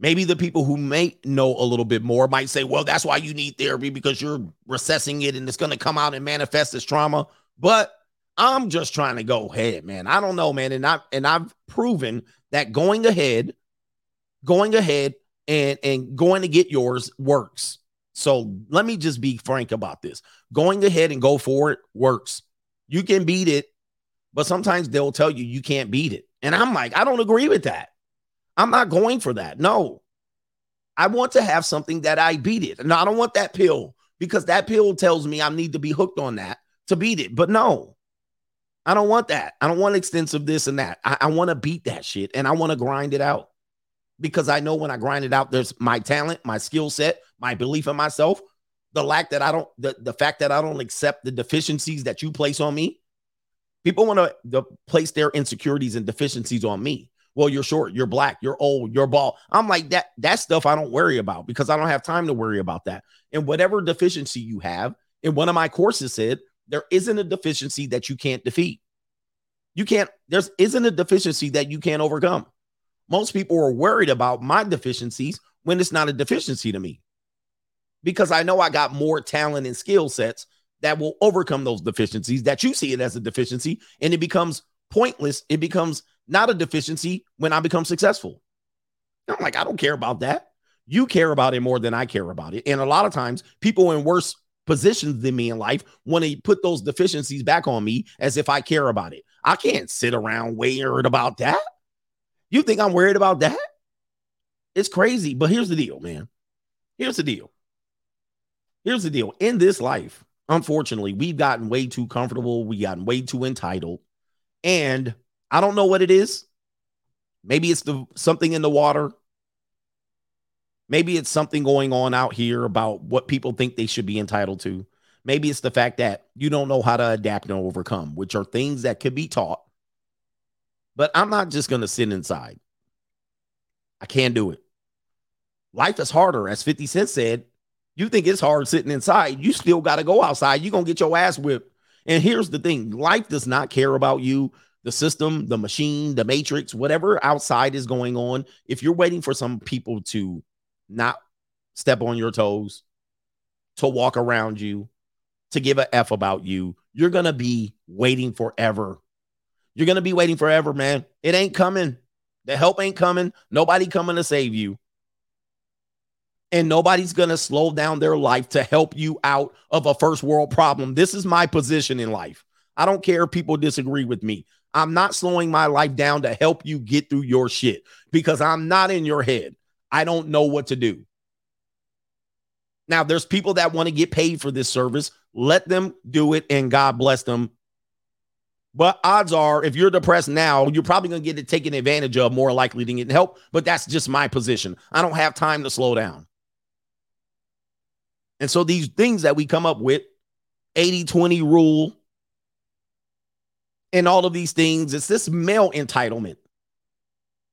Maybe the people who may know a little bit more might say, well, that's why you need therapy because you're recessing it and it's going to come out and manifest as trauma. But I'm just trying to go ahead, man. I don't know, man. And I and I've proven that going ahead, going ahead and and going to get yours works. So let me just be frank about this. Going ahead and go for it works. You can beat it, but sometimes they'll tell you you can't beat it. And I'm like, I don't agree with that. I'm not going for that. No. I want to have something that I beat it. And I don't want that pill because that pill tells me I need to be hooked on that to beat it. But no, I don't want that. I don't want extensive this and that. I, I want to beat that shit and I want to grind it out because I know when I grind it out, there's my talent, my skill set, my belief in myself, the lack that I don't, the, the fact that I don't accept the deficiencies that you place on me. People want to place their insecurities and deficiencies on me. Well, you're short, you're black, you're old, you're bald. I'm like that. That stuff I don't worry about because I don't have time to worry about that. And whatever deficiency you have, in one of my courses said there isn't a deficiency that you can't defeat. You can't. There's isn't a deficiency that you can't overcome. Most people are worried about my deficiencies when it's not a deficiency to me because I know I got more talent and skill sets that will overcome those deficiencies that you see it as a deficiency and it becomes pointless. It becomes not a deficiency when I become successful. I'm like, I don't care about that. You care about it more than I care about it. And a lot of times, people in worse positions than me in life want to put those deficiencies back on me as if I care about it. I can't sit around worried about that. You think I'm worried about that? It's crazy. But here's the deal, man. Here's the deal. Here's the deal. In this life, unfortunately, we've gotten way too comfortable. We gotten way too entitled. And I don't know what it is. Maybe it's the something in the water. Maybe it's something going on out here about what people think they should be entitled to. Maybe it's the fact that you don't know how to adapt and overcome, which are things that could be taught. But I'm not just going to sit inside. I can't do it. Life is harder, as 50 Cent said. You think it's hard sitting inside, you still got to go outside. You're going to get your ass whipped. And here's the thing life does not care about you, the system, the machine, the matrix, whatever outside is going on. If you're waiting for some people to not step on your toes, to walk around you, to give a F about you, you're going to be waiting forever. You're going to be waiting forever, man. It ain't coming. The help ain't coming. Nobody coming to save you. And nobody's going to slow down their life to help you out of a first world problem. This is my position in life. I don't care if people disagree with me. I'm not slowing my life down to help you get through your shit because I'm not in your head. I don't know what to do. Now, there's people that want to get paid for this service. Let them do it and God bless them. But odds are, if you're depressed now, you're probably going to get it taken advantage of more likely than getting help. But that's just my position. I don't have time to slow down. And so these things that we come up with 80 20 rule and all of these things, it's this male entitlement.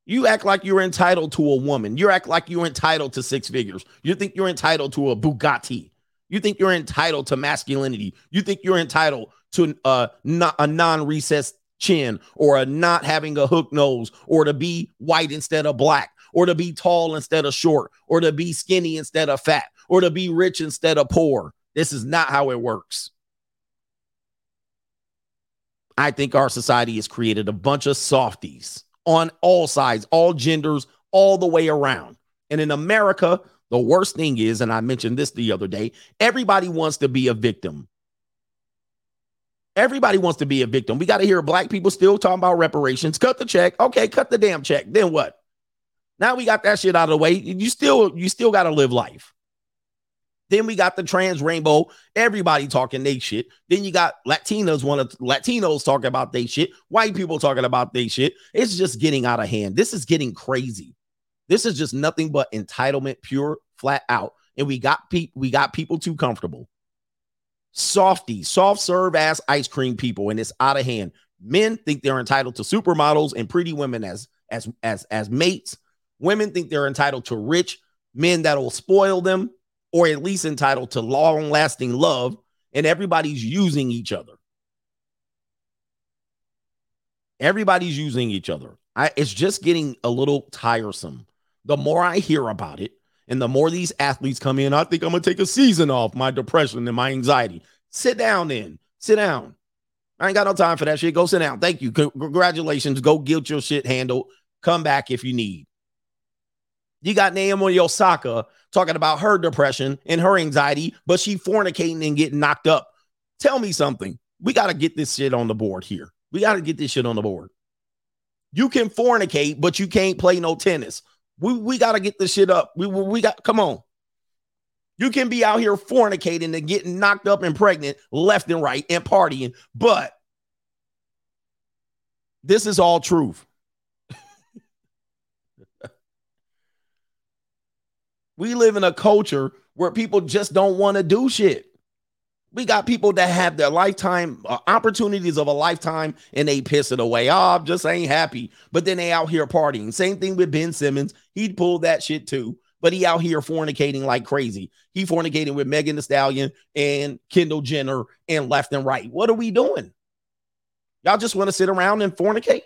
You act like you're entitled to a woman. You act like you're entitled to six figures. You think you're entitled to a Bugatti. You think you're entitled to masculinity. You think you're entitled to uh, a, a non recessed chin or a not having a hook nose or to be white instead of black or to be tall instead of short or to be skinny instead of fat or to be rich instead of poor. This is not how it works. I think our society has created a bunch of softies on all sides, all genders, all the way around. And in America, the worst thing is, and I mentioned this the other day, everybody wants to be a victim. Everybody wants to be a victim. We got to hear black people still talking about reparations. Cut the check. Okay, cut the damn check. Then what? Now we got that shit out of the way. You still, you still got to live life. Then we got the trans rainbow, everybody talking they shit. Then you got Latinos, one of Latinos talking about they shit, white people talking about they shit. It's just getting out of hand. This is getting crazy. This is just nothing but entitlement, pure, flat out. And we got people, we got people too comfortable. Softy, soft serve ass ice cream people, and it's out of hand. Men think they're entitled to supermodels and pretty women as as as as mates. Women think they're entitled to rich men that will spoil them or at least entitled to long lasting love, and everybody's using each other. Everybody's using each other. I, it's just getting a little tiresome. The more I hear about it, and the more these athletes come in, I think I'm gonna take a season off my depression and my anxiety. Sit down, then. Sit down. I ain't got no time for that shit. Go sit down. Thank you. Congratulations. Go get your shit handled. Come back if you need. You got Naomi Osaka talking about her depression and her anxiety, but she fornicating and getting knocked up. Tell me something. We got to get this shit on the board here. We got to get this shit on the board. You can fornicate, but you can't play no tennis. We, we got to get this shit up. We, we got, come on. You can be out here fornicating and getting knocked up and pregnant left and right and partying, but this is all truth. We live in a culture where people just don't want to do shit. We got people that have their lifetime uh, opportunities of a lifetime and they piss it away. Oh, just ain't happy. But then they out here partying. Same thing with Ben Simmons. He'd pull that shit too. But he out here fornicating like crazy. He fornicating with Megan Thee Stallion and Kendall Jenner and left and right. What are we doing? Y'all just want to sit around and fornicate?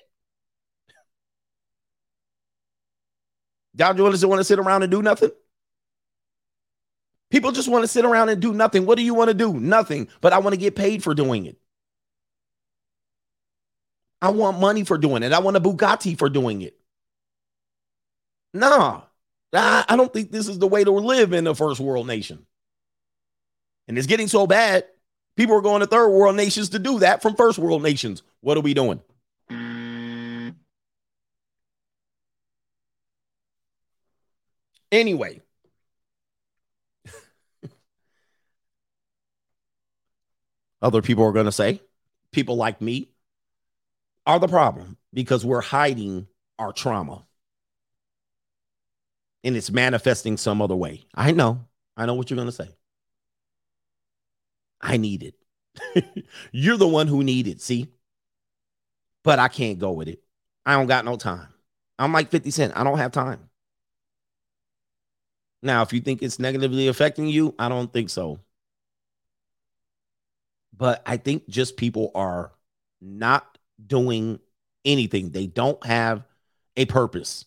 Y'all just want to sit around and do nothing? People just want to sit around and do nothing. What do you want to do? Nothing. But I want to get paid for doing it. I want money for doing it. I want a Bugatti for doing it. Nah, I don't think this is the way to live in a first world nation. And it's getting so bad, people are going to third world nations to do that from first world nations. What are we doing? Anyway, other people are going to say, people like me are the problem because we're hiding our trauma and it's manifesting some other way. I know. I know what you're going to say. I need it. you're the one who need it, see? But I can't go with it. I don't got no time. I'm like 50 Cent. I don't have time. Now, if you think it's negatively affecting you, I don't think so. But I think just people are not doing anything. They don't have a purpose.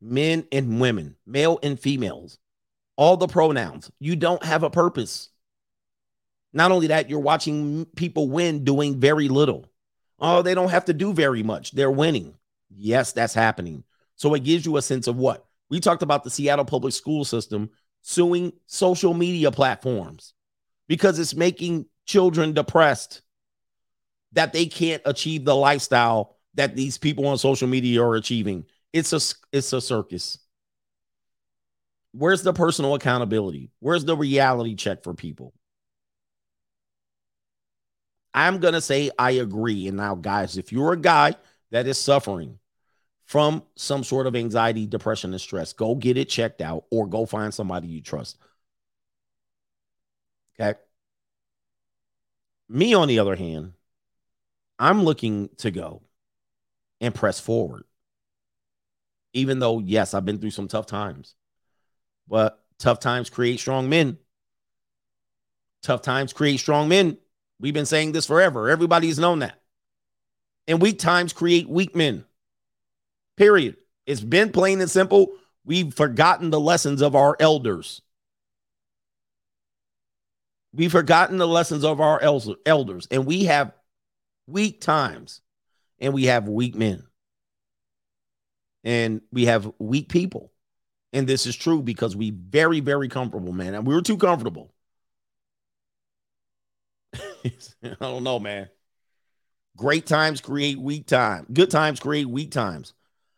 Men and women, male and females, all the pronouns. You don't have a purpose. Not only that, you're watching people win doing very little. Oh, they don't have to do very much. They're winning. Yes, that's happening. So it gives you a sense of what? We talked about the Seattle public school system suing social media platforms because it's making children depressed that they can't achieve the lifestyle that these people on social media are achieving. It's a it's a circus. Where's the personal accountability? Where's the reality check for people? I'm going to say I agree. And now, guys, if you're a guy that is suffering from some sort of anxiety, depression, and stress, go get it checked out or go find somebody you trust. Okay. Me, on the other hand, I'm looking to go and press forward. Even though, yes, I've been through some tough times, but tough times create strong men. Tough times create strong men. We've been saying this forever. Everybody's known that. And weak times create weak men. Period. It's been plain and simple. We've forgotten the lessons of our elders. We've forgotten the lessons of our elders, and we have weak times, and we have weak men, and we have weak people. And this is true because we very, very comfortable, man. And we were too comfortable. I don't know, man. Great times create weak time. Good times create weak times.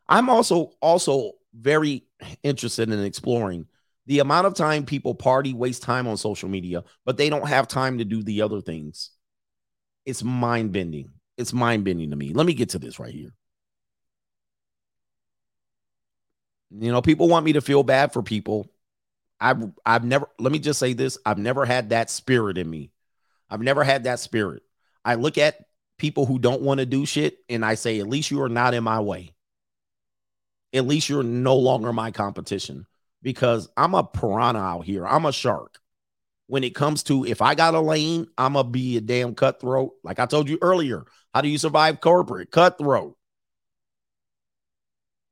I'm also also very interested in exploring the amount of time people party, waste time on social media, but they don't have time to do the other things. It's mind bending. It's mind bending to me. Let me get to this right here. You know, people want me to feel bad for people. I've I've never let me just say this. I've never had that spirit in me. I've never had that spirit. I look at people who don't want to do shit and I say, at least you are not in my way. At least you're no longer my competition because I'm a piranha out here. I'm a shark. When it comes to if I got a lane, I'm going to be a damn cutthroat. Like I told you earlier, how do you survive corporate? Cutthroat.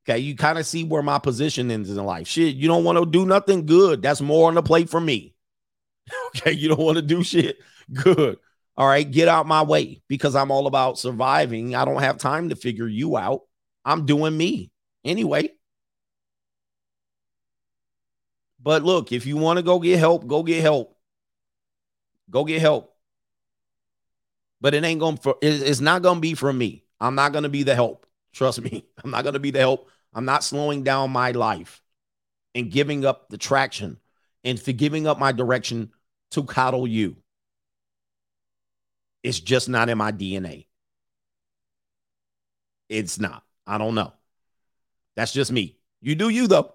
Okay, you kind of see where my position is in life. Shit, you don't want to do nothing good. That's more on the plate for me. okay, you don't want to do shit good. All right, get out my way because I'm all about surviving. I don't have time to figure you out. I'm doing me anyway. But look, if you want to go get help, go get help. Go get help. But it ain't going to it's not going to be from me. I'm not going to be the help. Trust me. I'm not going to be the help. I'm not slowing down my life and giving up the traction and for giving up my direction to coddle you. It's just not in my DNA. It's not. I don't know. That's just me. You do you though.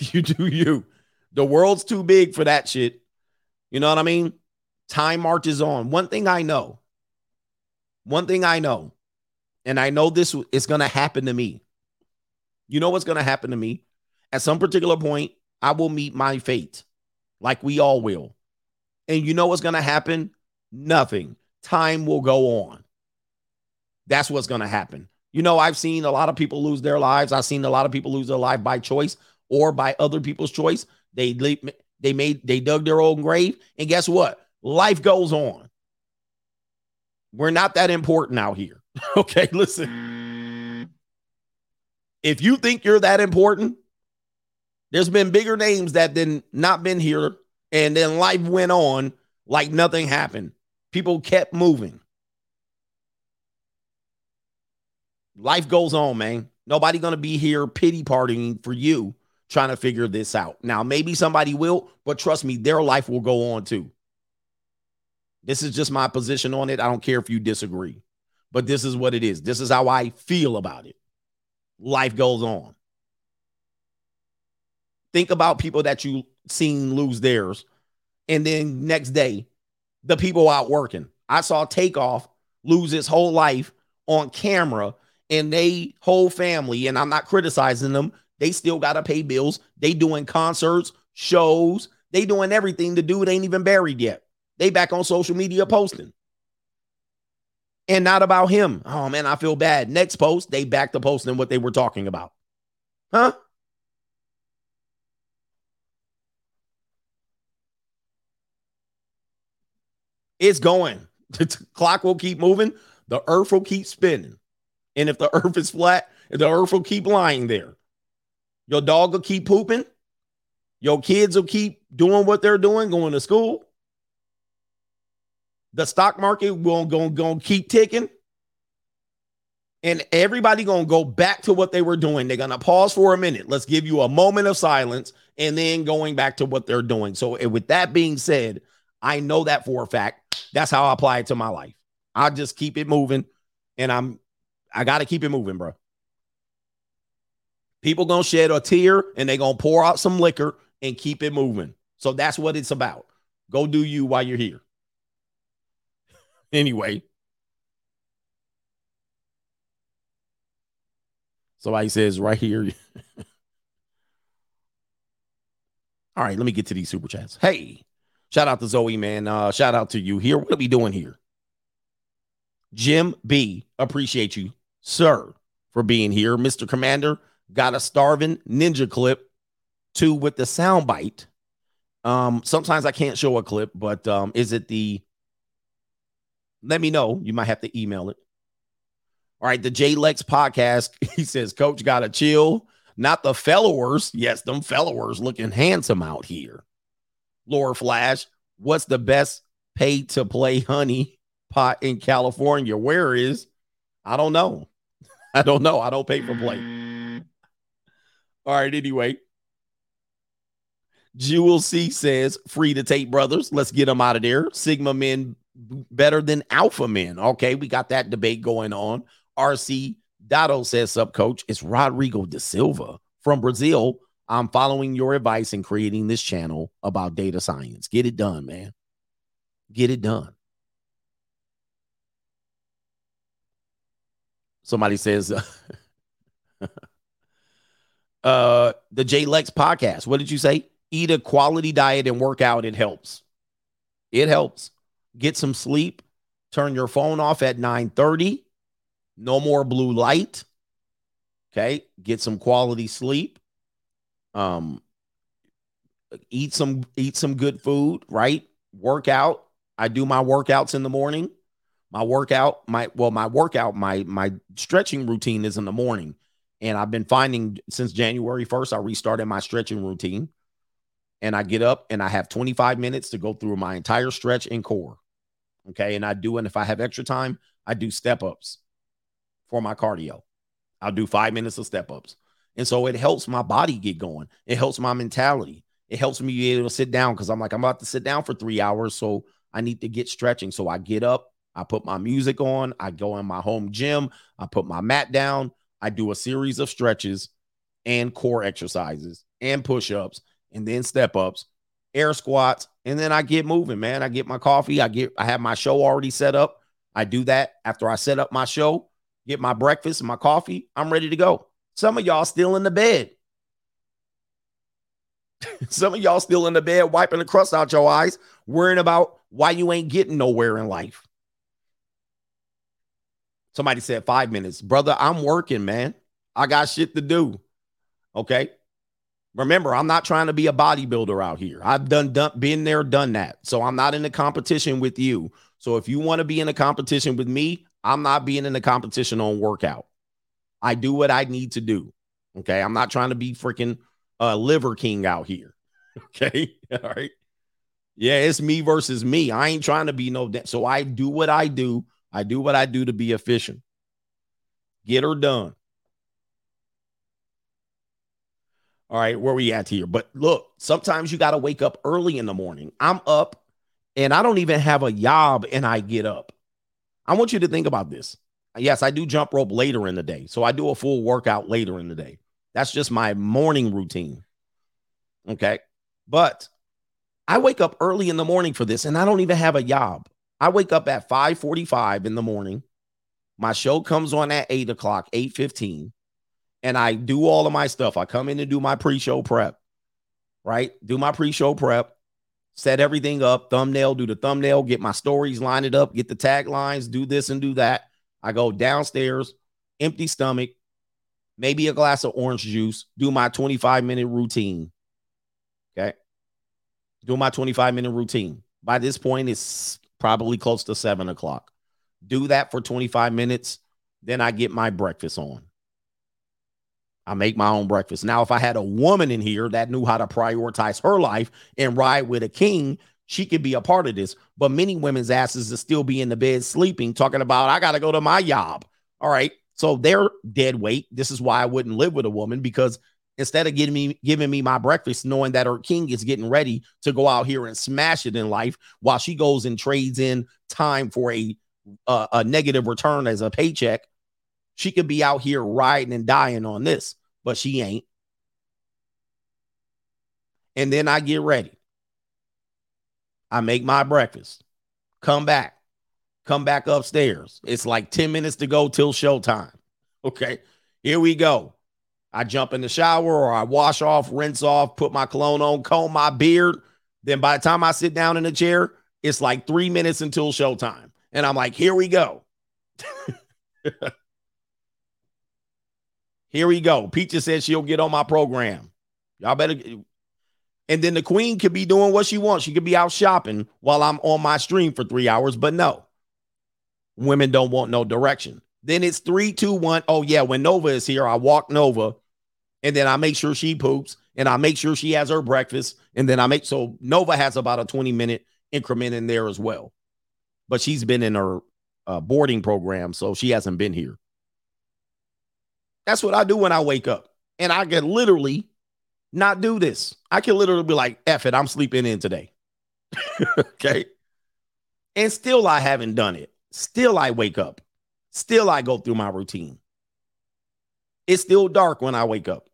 you do you. The world's too big for that shit. You know what I mean? Time marches on. One thing I know, one thing I know, and I know this is going to happen to me. You know what's going to happen to me? At some particular point, I will meet my fate, like we all will. And you know what's going to happen? Nothing. Time will go on. That's what's going to happen. You know, I've seen a lot of people lose their lives. I've seen a lot of people lose their life by choice or by other people's choice. They they made they dug their own grave, and guess what? Life goes on. We're not that important out here. okay, listen. If you think you're that important, there's been bigger names that then not been here, and then life went on like nothing happened. People kept moving. Life goes on, man. Nobody gonna be here pity partying for you trying to figure this out. Now, maybe somebody will, but trust me, their life will go on too. This is just my position on it. I don't care if you disagree, but this is what it is. This is how I feel about it. Life goes on. Think about people that you seen lose theirs, and then next day, the people out working. I saw Takeoff lose his whole life on camera and they whole family, and I'm not criticizing them, they still got to pay bills. They doing concerts, shows, they doing everything. The dude ain't even buried yet. They back on social media posting. And not about him. Oh man, I feel bad. Next post, they back to posting what they were talking about. Huh? It's going. The clock will keep moving. The earth will keep spinning. And if the earth is flat, the earth will keep lying there. Your dog will keep pooping. Your kids will keep doing what they're doing, going to school. The stock market will go, go keep ticking. And everybody gonna go back to what they were doing. They're gonna pause for a minute. Let's give you a moment of silence and then going back to what they're doing. So, with that being said, I know that for a fact. That's how I apply it to my life. I just keep it moving, and I'm I got to keep it moving, bro. People gonna shed a tear and they gonna pour out some liquor and keep it moving. So that's what it's about. Go do you while you're here. Anyway. Somebody says right here. All right, let me get to these super chats. Hey, shout out to Zoe, man. Uh, shout out to you here. What are we doing here? Jim B, appreciate you sir, for being here. Mr. Commander got a starving ninja clip, two with the soundbite. Um, sometimes I can't show a clip, but um, is it the let me know? You might have to email it. All right, the J Lex podcast. He says, Coach gotta chill. Not the followers. Yes, them followers looking handsome out here. Laura Flash, what's the best pay to play honey pot in California? Where is? I don't know. I don't know. I don't pay for play. All right. Anyway, Jewel C says, free to Tate brothers. Let's get them out of there. Sigma men better than alpha men. Okay. We got that debate going on. RC Dotto says, sub coach, it's Rodrigo de Silva from Brazil. I'm following your advice in creating this channel about data science. Get it done, man. Get it done. Somebody says, the J Lex podcast. What did you say? Eat a quality diet and work out. It helps. It helps. Get some sleep. Turn your phone off at 9 30. No more blue light. Okay. Get some quality sleep. Um, eat some eat some good food, right? Work out. I do my workouts in the morning my workout my well my workout my my stretching routine is in the morning and i've been finding since january 1st i restarted my stretching routine and i get up and i have 25 minutes to go through my entire stretch and core okay and i do and if i have extra time i do step ups for my cardio i'll do five minutes of step ups and so it helps my body get going it helps my mentality it helps me be able to sit down because i'm like i'm about to sit down for three hours so i need to get stretching so i get up I put my music on. I go in my home gym. I put my mat down. I do a series of stretches and core exercises and push ups. and then step ups, air squats, and then I get moving, man. I get my coffee. I get I have my show already set up. I do that after I set up my show, get my breakfast and my coffee. I'm ready to go. Some of y'all still in the bed. Some of y'all still in the bed wiping the crust out your eyes, worrying about why you ain't getting nowhere in life. Somebody said five minutes. Brother, I'm working, man. I got shit to do. Okay. Remember, I'm not trying to be a bodybuilder out here. I've done, done been there, done that. So I'm not in a competition with you. So if you want to be in a competition with me, I'm not being in a competition on workout. I do what I need to do. Okay. I'm not trying to be freaking uh, liver king out here. Okay. All right. Yeah, it's me versus me. I ain't trying to be no. De- so I do what I do. I do what I do to be efficient. Get her done. All right, where are we at here? But look, sometimes you got to wake up early in the morning. I'm up and I don't even have a job and I get up. I want you to think about this. Yes, I do jump rope later in the day. So I do a full workout later in the day. That's just my morning routine. Okay. But I wake up early in the morning for this and I don't even have a job. I wake up at 5:45 in the morning. My show comes on at 8 o'clock, 8:15, and I do all of my stuff. I come in and do my pre-show prep, right? Do my pre-show prep, set everything up, thumbnail, do the thumbnail, get my stories, line it up, get the taglines, do this and do that. I go downstairs, empty stomach, maybe a glass of orange juice, do my 25 minute routine. Okay. Do my 25 minute routine. By this point, it's probably close to seven o'clock. Do that for 25 minutes. Then I get my breakfast on. I make my own breakfast. Now, if I had a woman in here that knew how to prioritize her life and ride with a king, she could be a part of this. But many women's asses to still be in the bed sleeping, talking about, I got to go to my job. All right. So they're dead weight. This is why I wouldn't live with a woman because instead of giving me giving me my breakfast, knowing that her king is getting ready to go out here and smash it in life, while she goes and trades in time for a uh, a negative return as a paycheck, she could be out here riding and dying on this, but she ain't. And then I get ready. I make my breakfast, come back, come back upstairs. It's like 10 minutes to go till showtime. Okay, here we go. I jump in the shower or I wash off, rinse off, put my cologne on, comb my beard. Then by the time I sit down in the chair, it's like three minutes until showtime. And I'm like, here we go. here we go. Peaches says she'll get on my program. Y'all better. And then the queen could be doing what she wants. She could be out shopping while I'm on my stream for three hours. But no, women don't want no direction. Then it's three, two, one. Oh, yeah. When Nova is here, I walk Nova and then I make sure she poops and I make sure she has her breakfast. And then I make so Nova has about a 20 minute increment in there as well. But she's been in her uh, boarding program, so she hasn't been here. That's what I do when I wake up. And I can literally not do this. I can literally be like, F it, I'm sleeping in today. okay. And still, I haven't done it. Still, I wake up. Still, I go through my routine. It's still dark when I wake up.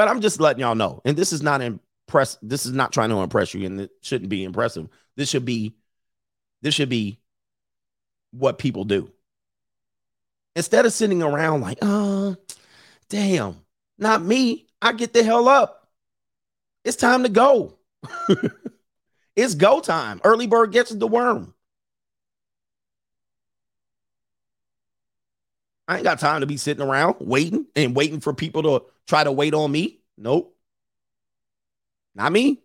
But I'm just letting y'all know. And this is not impress. This is not trying to impress you, and it shouldn't be impressive. This should be, this should be what people do. Instead of sitting around like, oh, damn, not me. I get the hell up. It's time to go. it's go time. Early bird gets the worm. I ain't got time to be sitting around waiting and waiting for people to try to wait on me. Nope. Not me.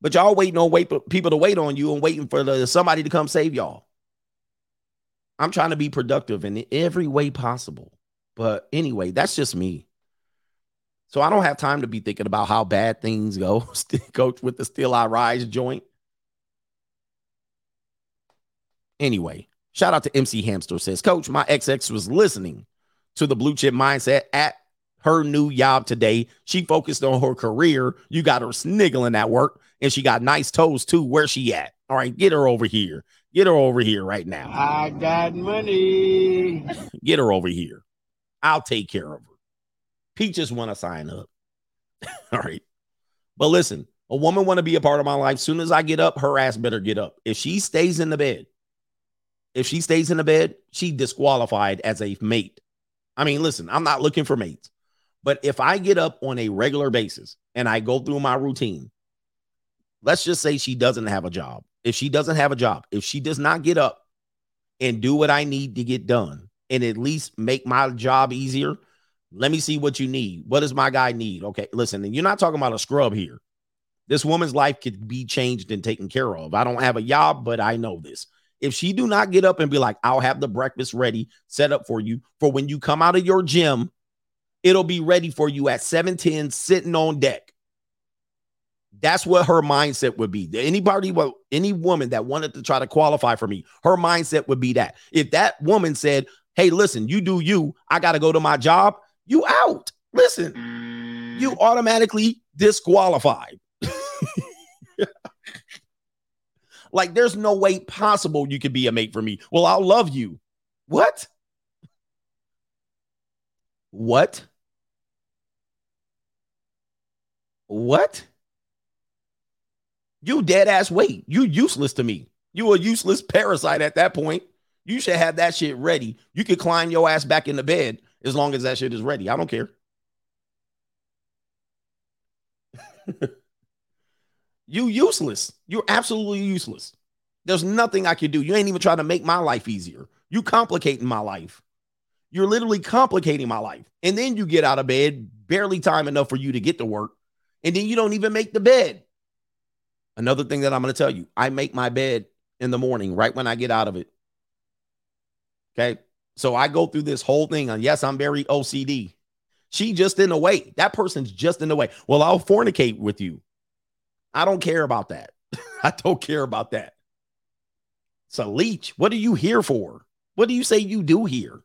But y'all waiting on wait people to wait on you and waiting for the, somebody to come save y'all. I'm trying to be productive in every way possible. But anyway, that's just me. So I don't have time to be thinking about how bad things go. Coach with the Still I Rise joint. Anyway, Shout out to MC Hamster says, Coach, my XX was listening to the blue chip mindset at her new job today. She focused on her career. You got her sniggling at work, and she got nice toes too. Where she at? All right, get her over here. Get her over here right now. I got money. Get her over here. I'll take care of her. Peaches want to sign up. All right. But listen, a woman want to be a part of my life. Soon as I get up, her ass better get up. If she stays in the bed, if she stays in the bed, she disqualified as a mate. I mean, listen, I'm not looking for mates. But if I get up on a regular basis and I go through my routine, let's just say she doesn't have a job. If she doesn't have a job, if she does not get up and do what I need to get done and at least make my job easier, let me see what you need. What does my guy need? Okay, listen, and you're not talking about a scrub here. This woman's life could be changed and taken care of. I don't have a job, but I know this. If she do not get up and be like, I'll have the breakfast ready, set up for you for when you come out of your gym, it'll be ready for you at 710 sitting on deck. That's what her mindset would be. Anybody, any woman that wanted to try to qualify for me, her mindset would be that. If that woman said, Hey, listen, you do you, I got to go to my job, you out. Listen, you mm. automatically disqualified. Like, there's no way possible you could be a mate for me. Well, I'll love you. What? What? What? You dead ass weight. You useless to me. You a useless parasite at that point. You should have that shit ready. You could climb your ass back in the bed as long as that shit is ready. I don't care. you useless. You're absolutely useless. There's nothing I can do. You ain't even trying to make my life easier. You complicating my life. You're literally complicating my life. And then you get out of bed, barely time enough for you to get to work. And then you don't even make the bed. Another thing that I'm going to tell you I make my bed in the morning, right when I get out of it. Okay. So I go through this whole thing. And yes, I'm very OCD. She just in the way. That person's just in the way. Well, I'll fornicate with you. I don't care about that. I don't care about that. It's a leech. What are you here for? What do you say you do here?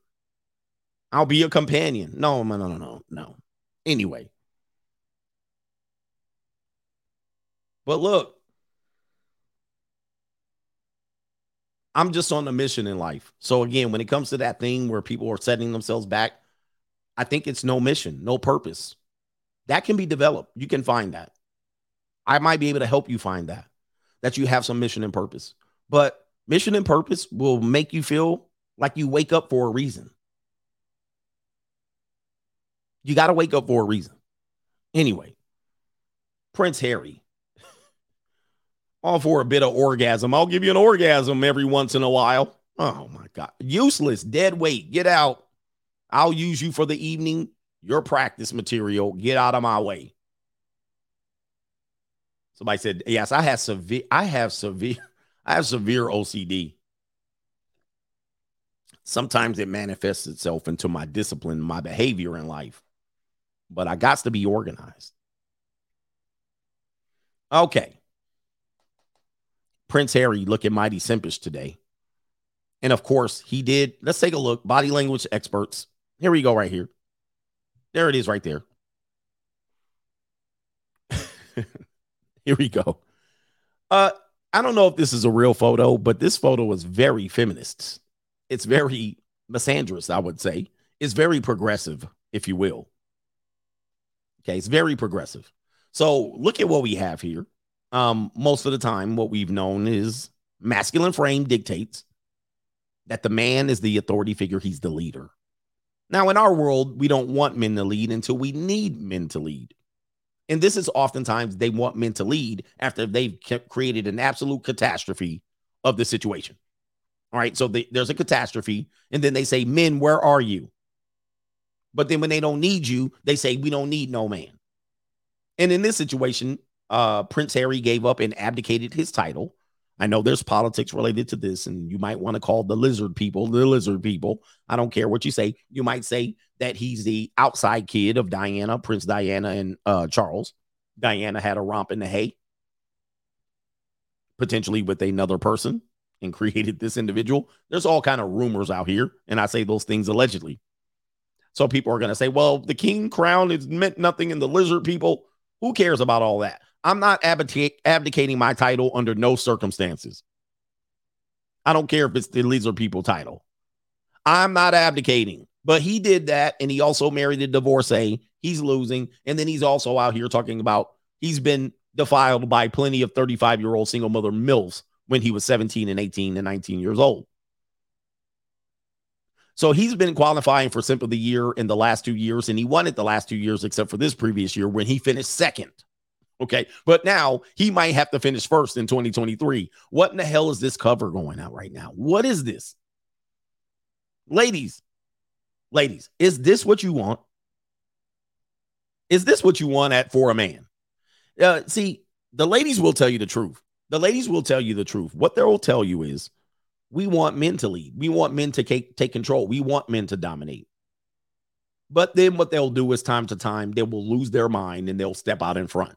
I'll be your companion. No, no, no, no, no. Anyway. But look, I'm just on a mission in life. So again, when it comes to that thing where people are setting themselves back, I think it's no mission, no purpose. That can be developed. You can find that. I might be able to help you find that, that you have some mission and purpose. But mission and purpose will make you feel like you wake up for a reason. You got to wake up for a reason. Anyway, Prince Harry all for a bit of orgasm. I'll give you an orgasm every once in a while. Oh my God. Useless, dead weight. Get out. I'll use you for the evening. Your practice material. Get out of my way. Somebody said, Yes, I have severe, I have severe, I have severe OCD. Sometimes it manifests itself into my discipline, my behavior in life. But I got to be organized. Okay. Prince Harry looking mighty simpish today. And of course, he did. Let's take a look. Body language experts. Here we go, right here. There it is, right there. Here we go. Uh, I don't know if this is a real photo, but this photo is very feminist. It's very misandrous, I would say. It's very progressive, if you will. Okay, it's very progressive. So look at what we have here um, most of the time, what we've known is masculine frame dictates that the man is the authority figure, he's the leader. Now, in our world, we don't want men to lead until we need men to lead. And this is oftentimes they want men to lead after they've created an absolute catastrophe of the situation. All right. So they, there's a catastrophe. And then they say, Men, where are you? But then when they don't need you, they say, We don't need no man. And in this situation, uh, Prince Harry gave up and abdicated his title. I know there's politics related to this, and you might want to call the lizard people the lizard people. I don't care what you say. You might say that he's the outside kid of Diana, Prince Diana, and uh, Charles. Diana had a romp in the hay, potentially with another person, and created this individual. There's all kind of rumors out here, and I say those things allegedly. So people are going to say, "Well, the king crown is meant nothing, and the lizard people." Who cares about all that? I'm not abdicating my title under no circumstances. I don't care if it's the lizard people title. I'm not abdicating. But he did that, and he also married a divorcee. He's losing, and then he's also out here talking about he's been defiled by plenty of 35 year old single mother MILFs when he was 17 and 18 and 19 years old. So he's been qualifying for Simp of the Year in the last two years, and he won it the last two years, except for this previous year when he finished second. Okay. But now he might have to finish first in 2023. What in the hell is this cover going out right now? What is this? Ladies, ladies, is this what you want? Is this what you want at for a man? Uh, see, the ladies will tell you the truth. The ladies will tell you the truth. What they will tell you is we want men to lead. We want men to take, take control. We want men to dominate. But then what they'll do is time to time, they will lose their mind and they'll step out in front.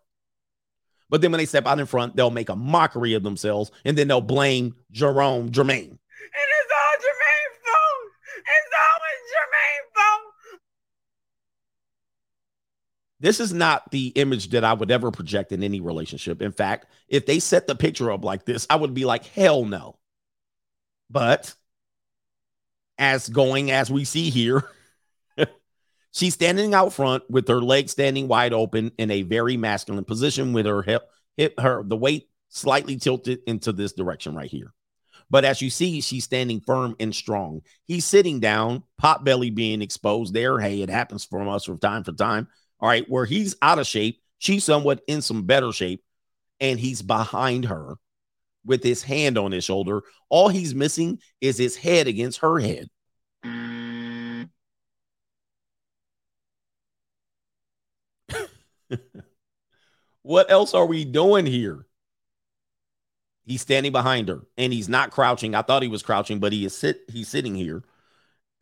But then when they step out in front, they'll make a mockery of themselves and then they'll blame Jerome Jermaine. It's all Jermaine's fault. It's always Jermaine's fault. This is not the image that I would ever project in any relationship. In fact, if they set the picture up like this, I would be like, hell no. But as going as we see here, she's standing out front with her legs standing wide open in a very masculine position with her hip, hip her the weight slightly tilted into this direction right here. But as you see, she's standing firm and strong. He's sitting down, pot belly being exposed there. Hey, it happens from us from time to time. All right, where he's out of shape, she's somewhat in some better shape, and he's behind her with his hand on his shoulder. All he's missing is his head against her head. what else are we doing here? He's standing behind her and he's not crouching. I thought he was crouching, but he is sit he's sitting here.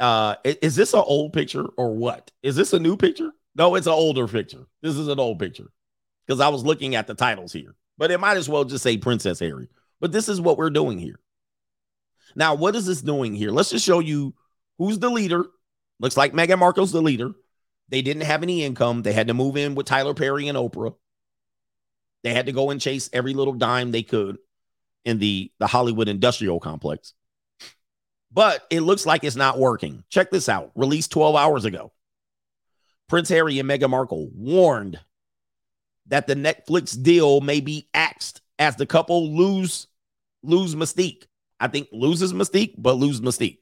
Uh is this an old picture or what? Is this a new picture? No, it's an older picture. This is an old picture. Because I was looking at the titles here. But it might as well just say Princess Harry. But this is what we're doing here. Now, what is this doing here? Let's just show you who's the leader. Looks like Meghan Markle's the leader. They didn't have any income. They had to move in with Tyler Perry and Oprah. They had to go and chase every little dime they could in the, the Hollywood industrial complex. But it looks like it's not working. Check this out. Released 12 hours ago. Prince Harry and Meghan Markle warned that the Netflix deal may be axed as the couple lose lose mystique. I think loses mystique, but lose mystique.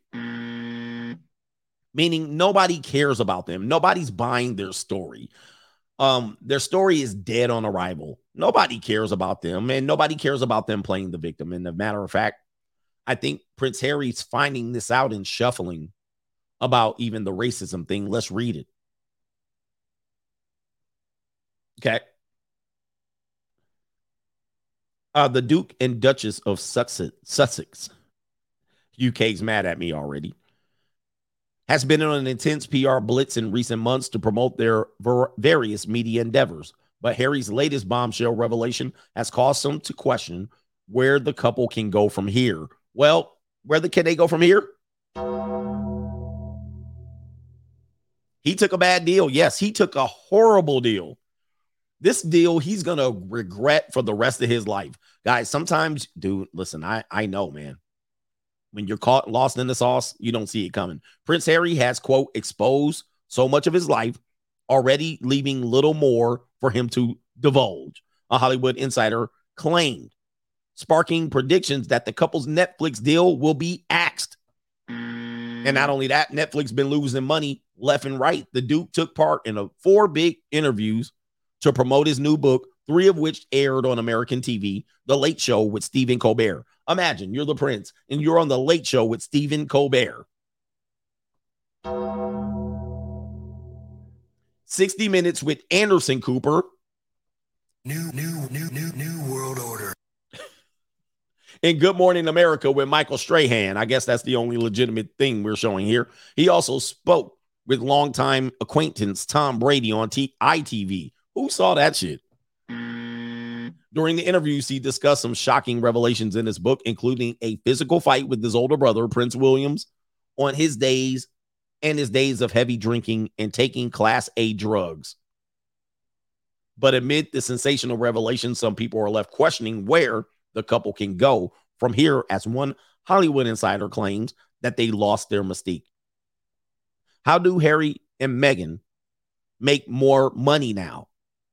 Meaning nobody cares about them. Nobody's buying their story. Um, their story is dead on arrival. Nobody cares about them, and nobody cares about them playing the victim. And a matter of fact, I think Prince Harry's finding this out and shuffling about even the racism thing. Let's read it. Okay. Uh, the Duke and Duchess of Sussex, UK's mad at me already, has been on an intense PR blitz in recent months to promote their ver- various media endeavors. But Harry's latest bombshell revelation has caused some to question where the couple can go from here. Well, where the, can they go from here? He took a bad deal. Yes, he took a horrible deal. This deal he's going to regret for the rest of his life. Guys, sometimes, dude, listen, I, I know, man. When you're caught lost in the sauce, you don't see it coming. Prince Harry has, quote, exposed so much of his life, already leaving little more for him to divulge, a Hollywood insider claimed, sparking predictions that the couple's Netflix deal will be axed. And not only that, Netflix been losing money left and right. The Duke took part in a four big interviews to promote his new book, three of which aired on American TV, The Late Show with Stephen Colbert. Imagine you're the prince and you're on The Late Show with Stephen Colbert. 60 Minutes with Anderson Cooper. New, new, new, new, new world order. In Good Morning America with Michael Strahan. I guess that's the only legitimate thing we're showing here. He also spoke with longtime acquaintance Tom Bradby on T- ITV. Who saw that shit? During the interviews, he discussed some shocking revelations in his book, including a physical fight with his older brother, Prince Williams, on his days and his days of heavy drinking and taking Class A drugs. But amid the sensational revelation, some people are left questioning where the couple can go from here, as one Hollywood insider claims that they lost their mystique. How do Harry and Meghan make more money now?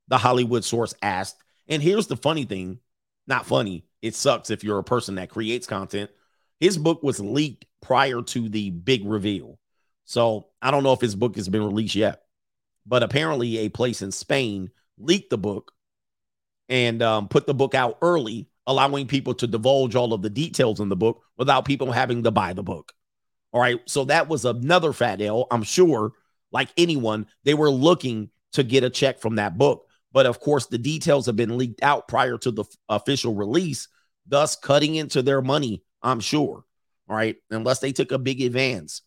the Hollywood source asked. And here's the funny thing not funny, it sucks if you're a person that creates content. His book was leaked prior to the big reveal. So I don't know if his book has been released yet, but apparently a place in Spain leaked the book and um, put the book out early, allowing people to divulge all of the details in the book without people having to buy the book. All right. So that was another fat L. I'm sure, like anyone, they were looking to get a check from that book. But of course, the details have been leaked out prior to the f- official release, thus cutting into their money, I'm sure. All right. Unless they took a big advance.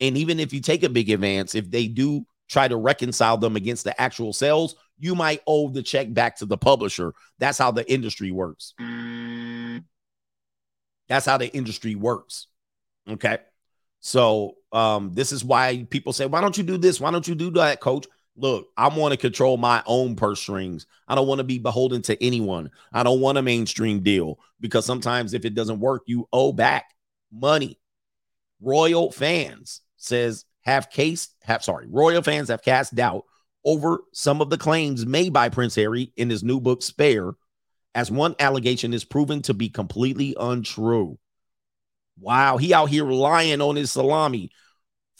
And even if you take a big advance, if they do try to reconcile them against the actual sales, you might owe the check back to the publisher. That's how the industry works. That's how the industry works. Okay. So um, this is why people say, why don't you do this? Why don't you do that, coach? Look, I want to control my own purse strings. I don't want to be beholden to anyone. I don't want a mainstream deal because sometimes if it doesn't work, you owe back money. Royal fans says have case have sorry, royal fans have cast doubt over some of the claims made by Prince Harry in his new book Spare, as one allegation is proven to be completely untrue. Wow, he out here lying on his salami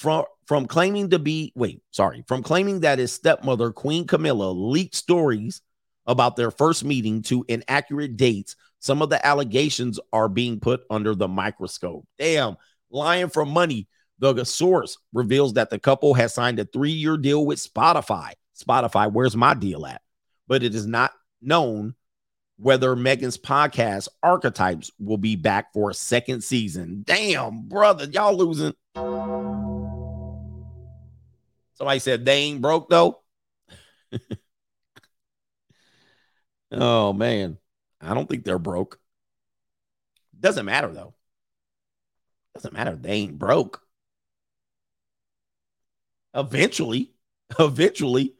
from from claiming to be wait, sorry, from claiming that his stepmother Queen Camilla leaked stories about their first meeting to inaccurate dates. Some of the allegations are being put under the microscope. Damn, lying for money. The source reveals that the couple has signed a three year deal with Spotify. Spotify, where's my deal at? But it is not known whether Meghan's podcast Archetypes will be back for a second season. Damn, brother, y'all losing. Somebody said they ain't broke though. oh man, I don't think they're broke. Doesn't matter though. Doesn't matter. They ain't broke. Eventually, eventually,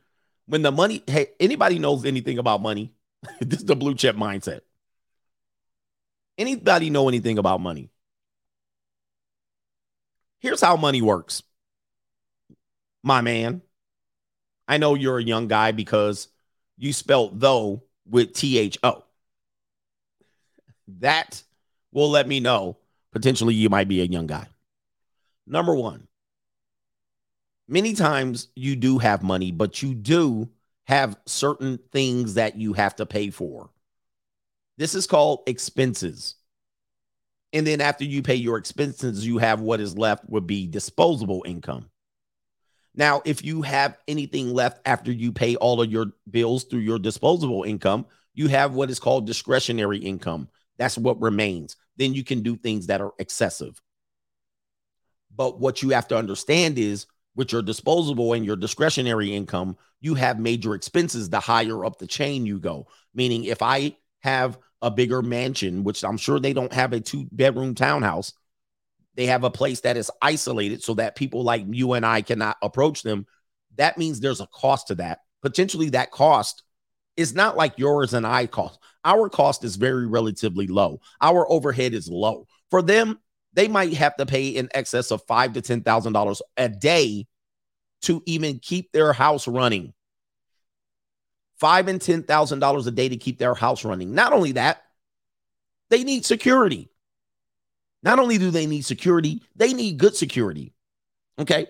when the money, hey, anybody knows anything about money? this is the blue chip mindset. Anybody know anything about money? Here's how money works. My man, I know you're a young guy because you spelled though with T H O. That will let me know potentially you might be a young guy. Number one, many times you do have money, but you do have certain things that you have to pay for. This is called expenses. And then after you pay your expenses, you have what is left would be disposable income. Now, if you have anything left after you pay all of your bills through your disposable income, you have what is called discretionary income. That's what remains. Then you can do things that are excessive. But what you have to understand is with your disposable and your discretionary income, you have major expenses the higher up the chain you go. Meaning, if I have a bigger mansion, which I'm sure they don't have a two bedroom townhouse, they have a place that is isolated so that people like you and I cannot approach them. That means there's a cost to that. Potentially, that cost is not like yours and I cost. Our cost is very relatively low. Our overhead is low. For them, they might have to pay in excess of five to ten thousand dollars a day to even keep their house running. Five and ten thousand dollars a day to keep their house running. Not only that, they need security. Not only do they need security, they need good security. Okay.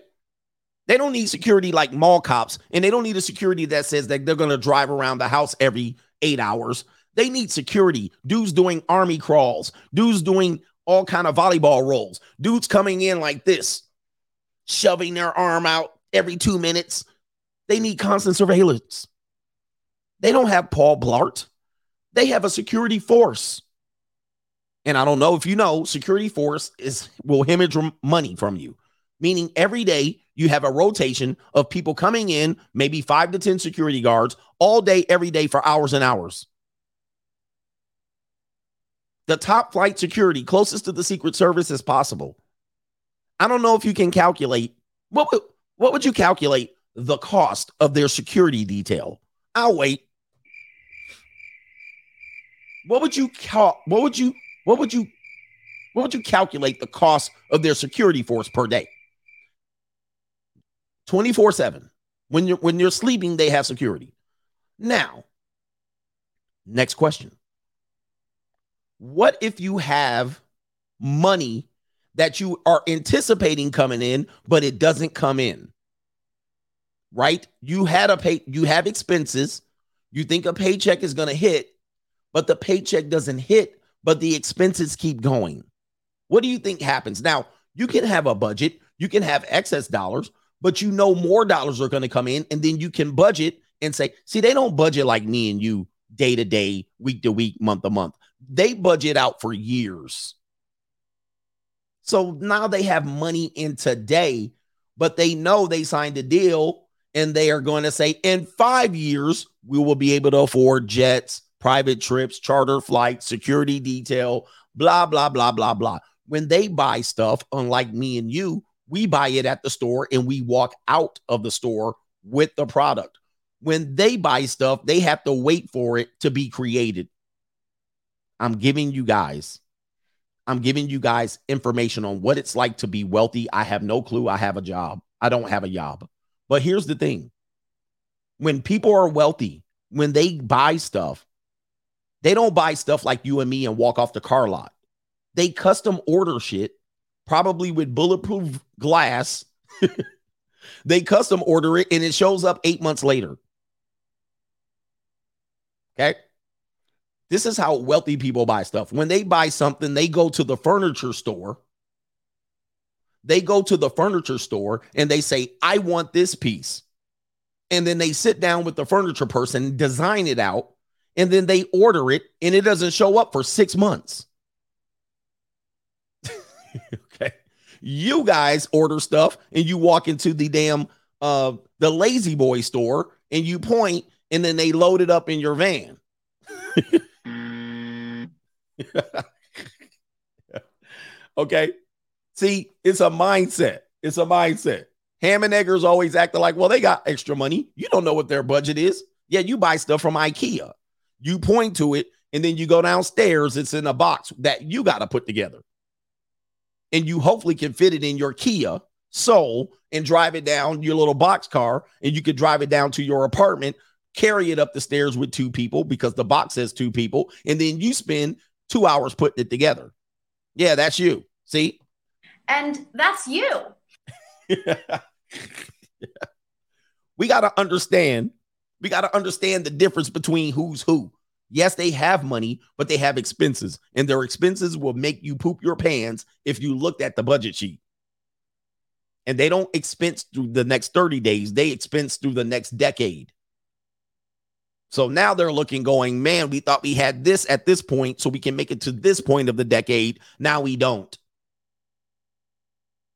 They don't need security like mall cops, and they don't need a security that says that they're going to drive around the house every eight hours. They need security. Dudes doing army crawls, dudes doing all kind of volleyball rolls, dudes coming in like this, shoving their arm out every two minutes. They need constant surveillance. They don't have Paul Blart. They have a security force. And I don't know if you know, security force is will hemorrhage money from you. Meaning every day you have a rotation of people coming in, maybe five to 10 security guards all day, every day for hours and hours. The top flight security closest to the Secret Service as possible. I don't know if you can calculate what would, what would you calculate the cost of their security detail? I'll wait. What would you call what would you what would you what would you calculate the cost of their security force per day? 24/7. When you're when you're sleeping, they have security. Now, next question. What if you have money that you are anticipating coming in, but it doesn't come in? Right? You had a pay, you have expenses. You think a paycheck is going to hit, but the paycheck doesn't hit, but the expenses keep going. What do you think happens? Now, you can have a budget, you can have excess dollars, but you know more dollars are going to come in, and then you can budget and say, see, they don't budget like me and you day to day, week to week, month to month. They budget out for years. So now they have money in today, but they know they signed a deal and they are going to say, in five years, we will be able to afford jets, private trips, charter flights, security detail, blah, blah, blah, blah, blah. When they buy stuff, unlike me and you, we buy it at the store and we walk out of the store with the product. When they buy stuff, they have to wait for it to be created. I'm giving you guys, I'm giving you guys information on what it's like to be wealthy. I have no clue. I have a job. I don't have a job. But here's the thing when people are wealthy, when they buy stuff, they don't buy stuff like you and me and walk off the car lot. They custom order shit, probably with bulletproof glass. they custom order it and it shows up eight months later. Okay. This is how wealthy people buy stuff. When they buy something, they go to the furniture store. They go to the furniture store and they say, I want this piece. And then they sit down with the furniture person, design it out, and then they order it and it doesn't show up for six months. okay. You guys order stuff and you walk into the damn uh the La-Z-Boy store and you point and then they load it up in your van. okay. See, it's a mindset. It's a mindset. Ham and Eggers always acting like, well, they got extra money. You don't know what their budget is. Yeah, you buy stuff from IKEA. You point to it, and then you go downstairs. It's in a box that you got to put together. And you hopefully can fit it in your Kia Soul and drive it down your little box car, and you could drive it down to your apartment, carry it up the stairs with two people because the box says two people, and then you spend two hours putting it together. Yeah, that's you. See? And that's you. we got to understand. We got to understand the difference between who's who. Yes, they have money, but they have expenses, and their expenses will make you poop your pants if you looked at the budget sheet. And they don't expense through the next 30 days, they expense through the next decade. So now they're looking, going, man, we thought we had this at this point, so we can make it to this point of the decade. Now we don't.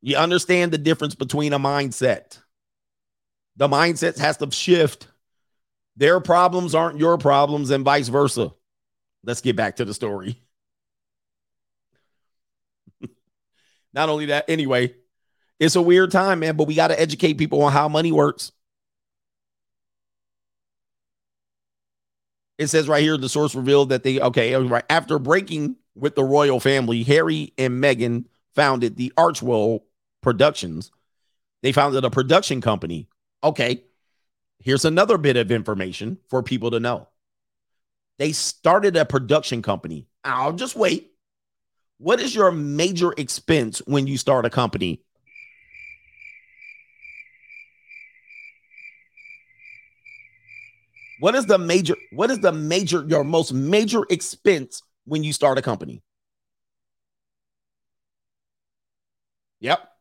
You understand the difference between a mindset. The mindset has to shift. Their problems aren't your problems, and vice versa. Let's get back to the story. Not only that, anyway, it's a weird time, man, but we got to educate people on how money works. It says right here the source revealed that they, okay, right after breaking with the royal family, Harry and Meghan founded the Archewell Productions. They founded a production company. Okay, here's another bit of information for people to know. They started a production company. I'll just wait. What is your major expense when you start a company? What is the major what is the major your most major expense when you start a company? Yep.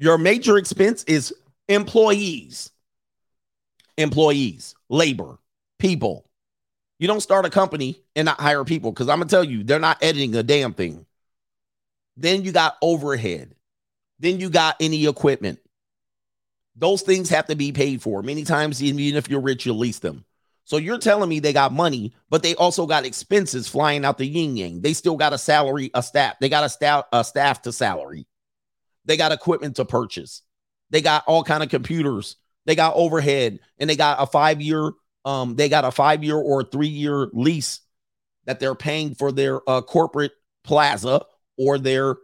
Your major expense is employees, employees, labor, people. You don't start a company and not hire people because I'm going to tell you, they're not editing a damn thing. Then you got overhead. Then you got any equipment. Those things have to be paid for. Many times, even if you're rich, you lease them. So you're telling me they got money, but they also got expenses flying out the yin yang. They still got a salary, a staff. They got a staff, a staff to salary. They got equipment to purchase. They got all kind of computers. They got overhead, and they got a five year. Um, they got a five year or three year lease that they're paying for their uh, corporate plaza or their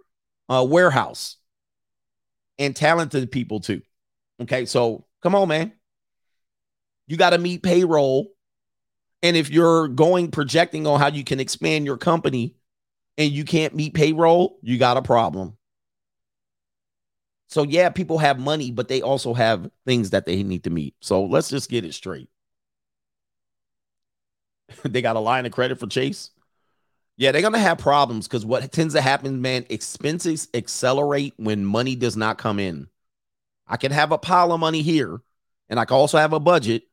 uh, warehouse. and talented people too. Okay, so come on, man. You got to meet payroll. And if you're going projecting on how you can expand your company and you can't meet payroll, you got a problem. So, yeah, people have money, but they also have things that they need to meet. So, let's just get it straight. they got a line of credit for Chase. Yeah, they're to have problems because what tends to happen, man, expenses accelerate when money does not come in. I can have a pile of money here and I can also have a budget,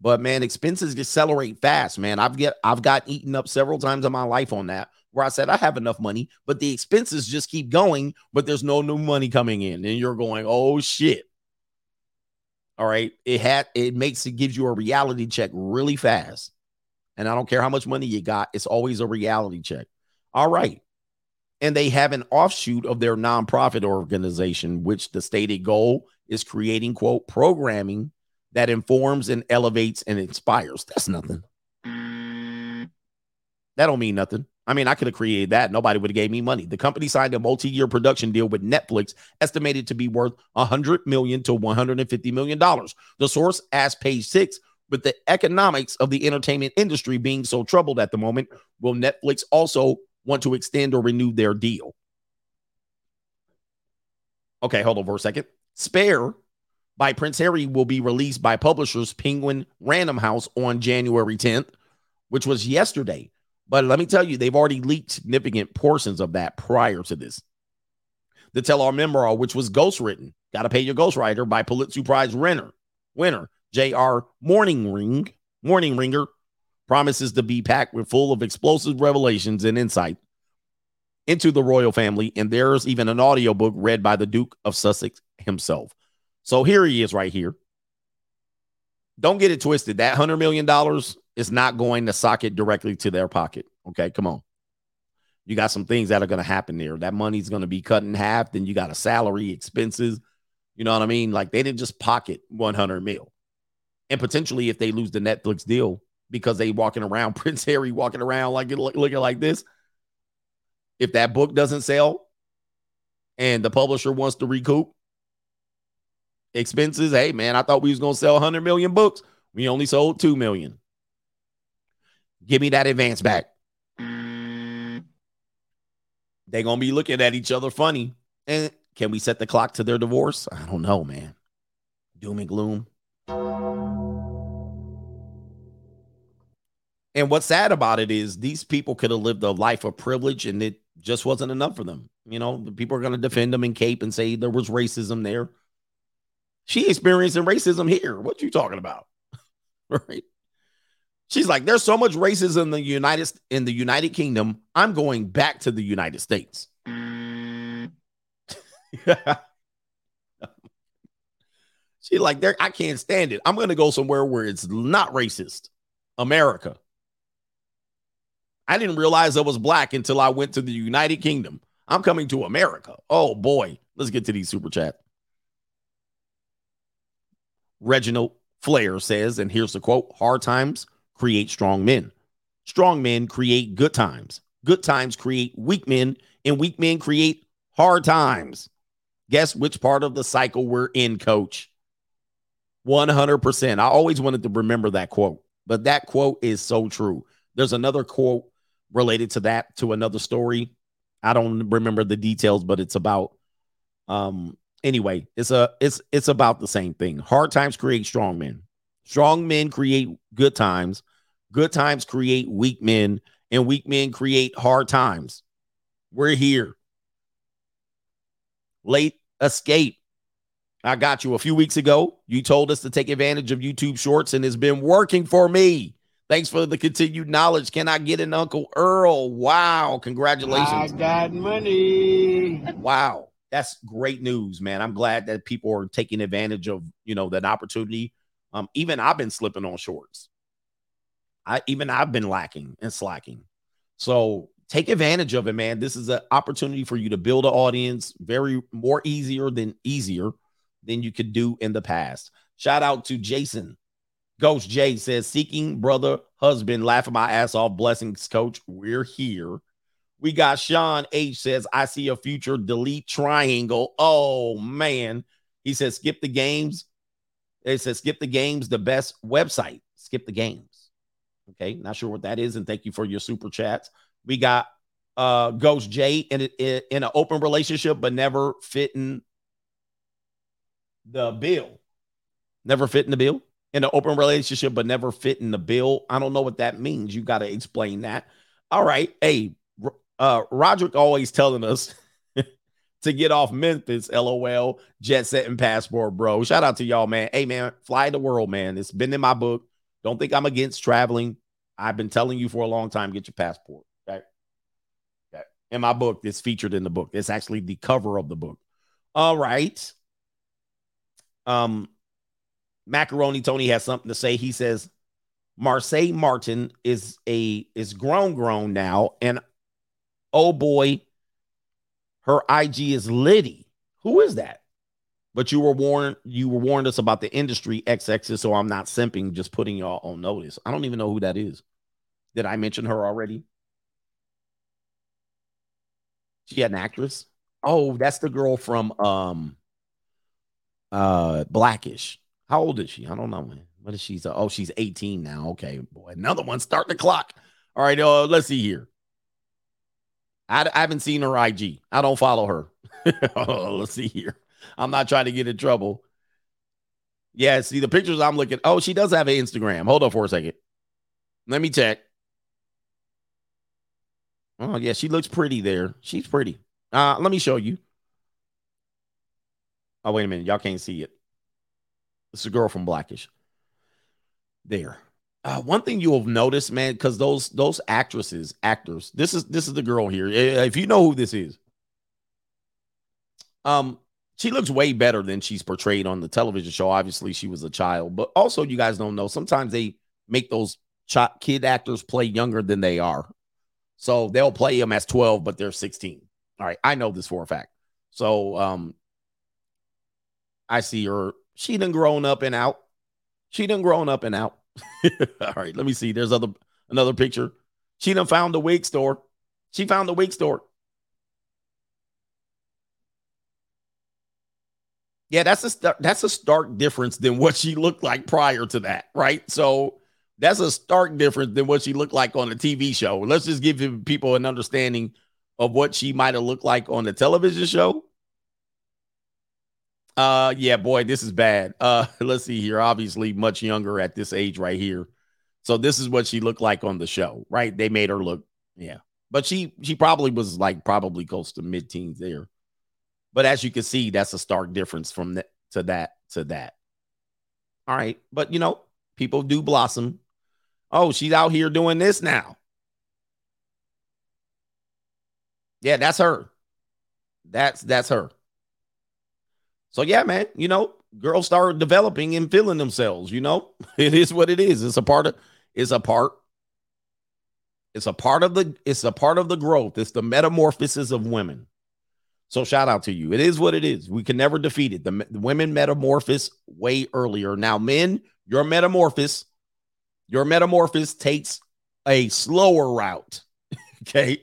but man, expenses accelerate fast, man. I've get I've got eaten up several times in my life on that where I said I have enough money, but the expenses just keep going, but there's no new money coming in. And you're going, oh shit. All right. It had it makes it gives you a reality check really fast. And I don't care how much money you got, it's always a reality check. All right. And they have an offshoot of their nonprofit organization, which the stated goal is creating, quote, programming that informs and elevates and inspires. That's nothing. Mm. That don't mean nothing. I mean, I could have created that. Nobody would have gave me money. The company signed a multi-year production deal with Netflix, estimated to be worth 100 million to 150 million dollars. The source asked Page Six with the economics of the entertainment industry being so troubled at the moment, will Netflix also want to extend or renew their deal? Okay, hold on for a second. Spare by Prince Harry will be released by publishers Penguin Random House on January 10th, which was yesterday. But let me tell you, they've already leaked significant portions of that prior to this. The Tell Our Memoir, which was ghostwritten, got to pay your ghostwriter by Pulitzer Prize winner, winner J.R. Morning Ring, Moehringer, promises to be packed with full of explosive revelations and insight into the royal family. And there's even an audiobook read by the Duke of Sussex himself. So here he is right here. Don't get it twisted. That $100 million is not going to sock it directly to their pocket. Okay, come on. You got some things that are going to happen there. That money's going to be cut in half. Then you got a salary, expenses. You know what I mean? Like they didn't just pocket 100 mil. And potentially, if they lose the Netflix deal because they walking around, Prince Harry walking around like looking like this, if that book doesn't sell and the publisher wants to recoup expenses, hey man, I thought we was gonna sell 100 million books. We only sold 2 million. Give me that advance back. Mm. They're gonna be looking at each other funny. And can we set the clock to their divorce? I don't know, man. Doom and gloom. And what's sad about it is these people could have lived a life of privilege and it just wasn't enough for them. You know, the people are going to defend them in Cape and say there was racism there. She experiencing racism here. What you talking about? right? She's like, there's so much racism in the United in the United Kingdom. I'm going back to the United States. She's like, there, I can't stand it. I'm gonna go somewhere where it's not racist. America. I didn't realize I was black until I went to the United Kingdom. I'm coming to America. Oh boy. Let's get to these super chat. Reginald Flair says, and here's the quote Hard times create strong men. Strong men create good times. Good times create weak men, and weak men create hard times. Guess which part of the cycle we're in, coach? 100%. I always wanted to remember that quote, but that quote is so true. There's another quote related to that, to another story. I don't remember the details, but it's about um anyway, it's a it's it's about the same thing. Hard times create strong men. Strong men create good times. Good times create weak men, and weak men create hard times. We're here. Late escape. I got you a few weeks ago. You told us to take advantage of YouTube Shorts, and it's been working for me. Thanks for the continued knowledge. Can I get an Uncle Earl? Wow. Congratulations. I got money. Wow that's great news, man. I'm glad that people are taking advantage of, you know, that opportunity. Um, even I've been slipping on shorts. I even I've been lacking and slacking. So take advantage of it, man. This is an opportunity for you to build an audience very more easier than easier than you could do in the past. Shout out to Jason. Ghost J says, seeking brother, husband, laughing my ass off. Blessings, coach. We're here. We got Sean H says, I see a future delete triangle. Oh man. He says, skip the games. It says, skip the games, the best website. Skip the games. Okay. Not sure what that is. And thank you for your super chats. We got uh Ghost J in, in, in an open relationship, but never fitting the bill. Never fitting the bill in an open relationship, but never fitting the bill. I don't know what that means. You got to explain that. All right. Hey, uh, Roderick always telling us to get off Memphis, lol, jet set and passport, bro. Shout out to y'all, man. Hey, man, fly the world, man. It's been in my book. Don't think I'm against traveling. I've been telling you for a long time, get your passport. Okay. okay. In my book, it's featured in the book. It's actually the cover of the book. All right. Um, Macaroni Tony has something to say. He says, Marsai Martin is a is grown grown now, and oh boy, her IG is Liddy. Who is that? But you were warned, you were warned us about the industry XX, so I'm not simping, just putting y'all on notice. I don't even know who that is. Did I mention her already? She had an actress. Oh, that's the girl from um uh Blackish. How old is she? I don't know, man. What is she? Oh, she's 18 now. Okay, boy. Another one Start the clock. All right, uh, let's see here. I, I haven't seen her IG. I don't follow her. oh, let's see here. I'm not trying to get in trouble. Yeah, see the pictures I'm looking. Oh, she does have an Instagram. Hold on for a second. Let me check. Oh, yeah, she looks pretty there. She's pretty. Uh, let me show you. Oh, wait a minute. Y'all can't see it. It's a girl from Blackish. There. Uh, one thing you'll notice, man, because those those actresses, actors, this is this is the girl here. If you know who this is, um, she looks way better than she's portrayed on the television show. Obviously, she was a child, but also you guys don't know. Sometimes they make those kid actors play younger than they are, so they'll play them as twelve, but they're sixteen. All right, I know this for a fact. So, um, I see her. She done grown up and out. She done grown up and out. All right, let me see. There's other another picture. She done found the wig store. She found the wig store. Yeah, that's a that's a stark difference than what she looked like prior to that, right? So that's a stark difference than what she looked like on the TV show. Let's just give people an understanding of what she might have looked like on the television show. Uh yeah, boy, this is bad. Uh let's see here. Obviously much younger at this age right here. So this is what she looked like on the show, right? They made her look yeah. But she she probably was like probably close to mid-teens there. But as you can see, that's a stark difference from that to that to that. All right, but you know, people do blossom. Oh, she's out here doing this now. Yeah, that's her. That's that's her. So yeah, man, you know, girls start developing and feeling themselves, you know. It is what it is. It's a part of it's a part it's a part of the it's a part of the growth. It's the metamorphosis of women. So shout out to you. It is what it is. We can never defeat it. The, the women metamorphose way earlier. Now, men, your metamorphosis, your metamorphosis takes a slower route. okay.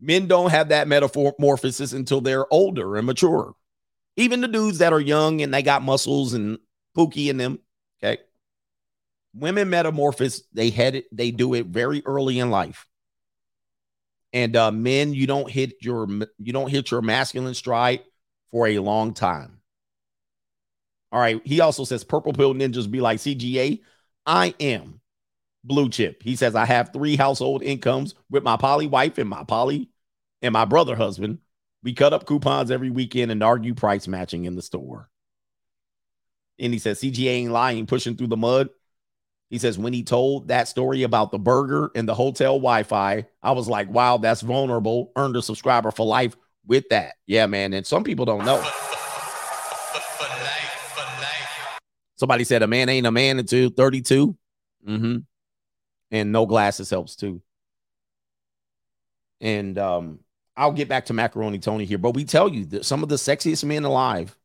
Men don't have that metamorphosis until they're older and mature. Even the dudes that are young and they got muscles and pookie in them. Okay. Women metamorphose, they had it, they do it very early in life. And uh, men, you don't hit your you don't hit your masculine stride for a long time. All right. He also says purple pill ninjas be like CGA. I am blue chip. He says I have three household incomes with my poly wife and my poly and my brother husband. We cut up coupons every weekend and argue price matching in the store. And he says CGA ain't lying, pushing through the mud. He says, when he told that story about the burger and the hotel Wi Fi, I was like, wow, that's vulnerable. Earned a subscriber for life with that. Yeah, man. And some people don't know. Somebody said a man ain't a man until 32. Mm-hmm. And no glasses helps too. And um, I'll get back to Macaroni Tony here, but we tell you that some of the sexiest men alive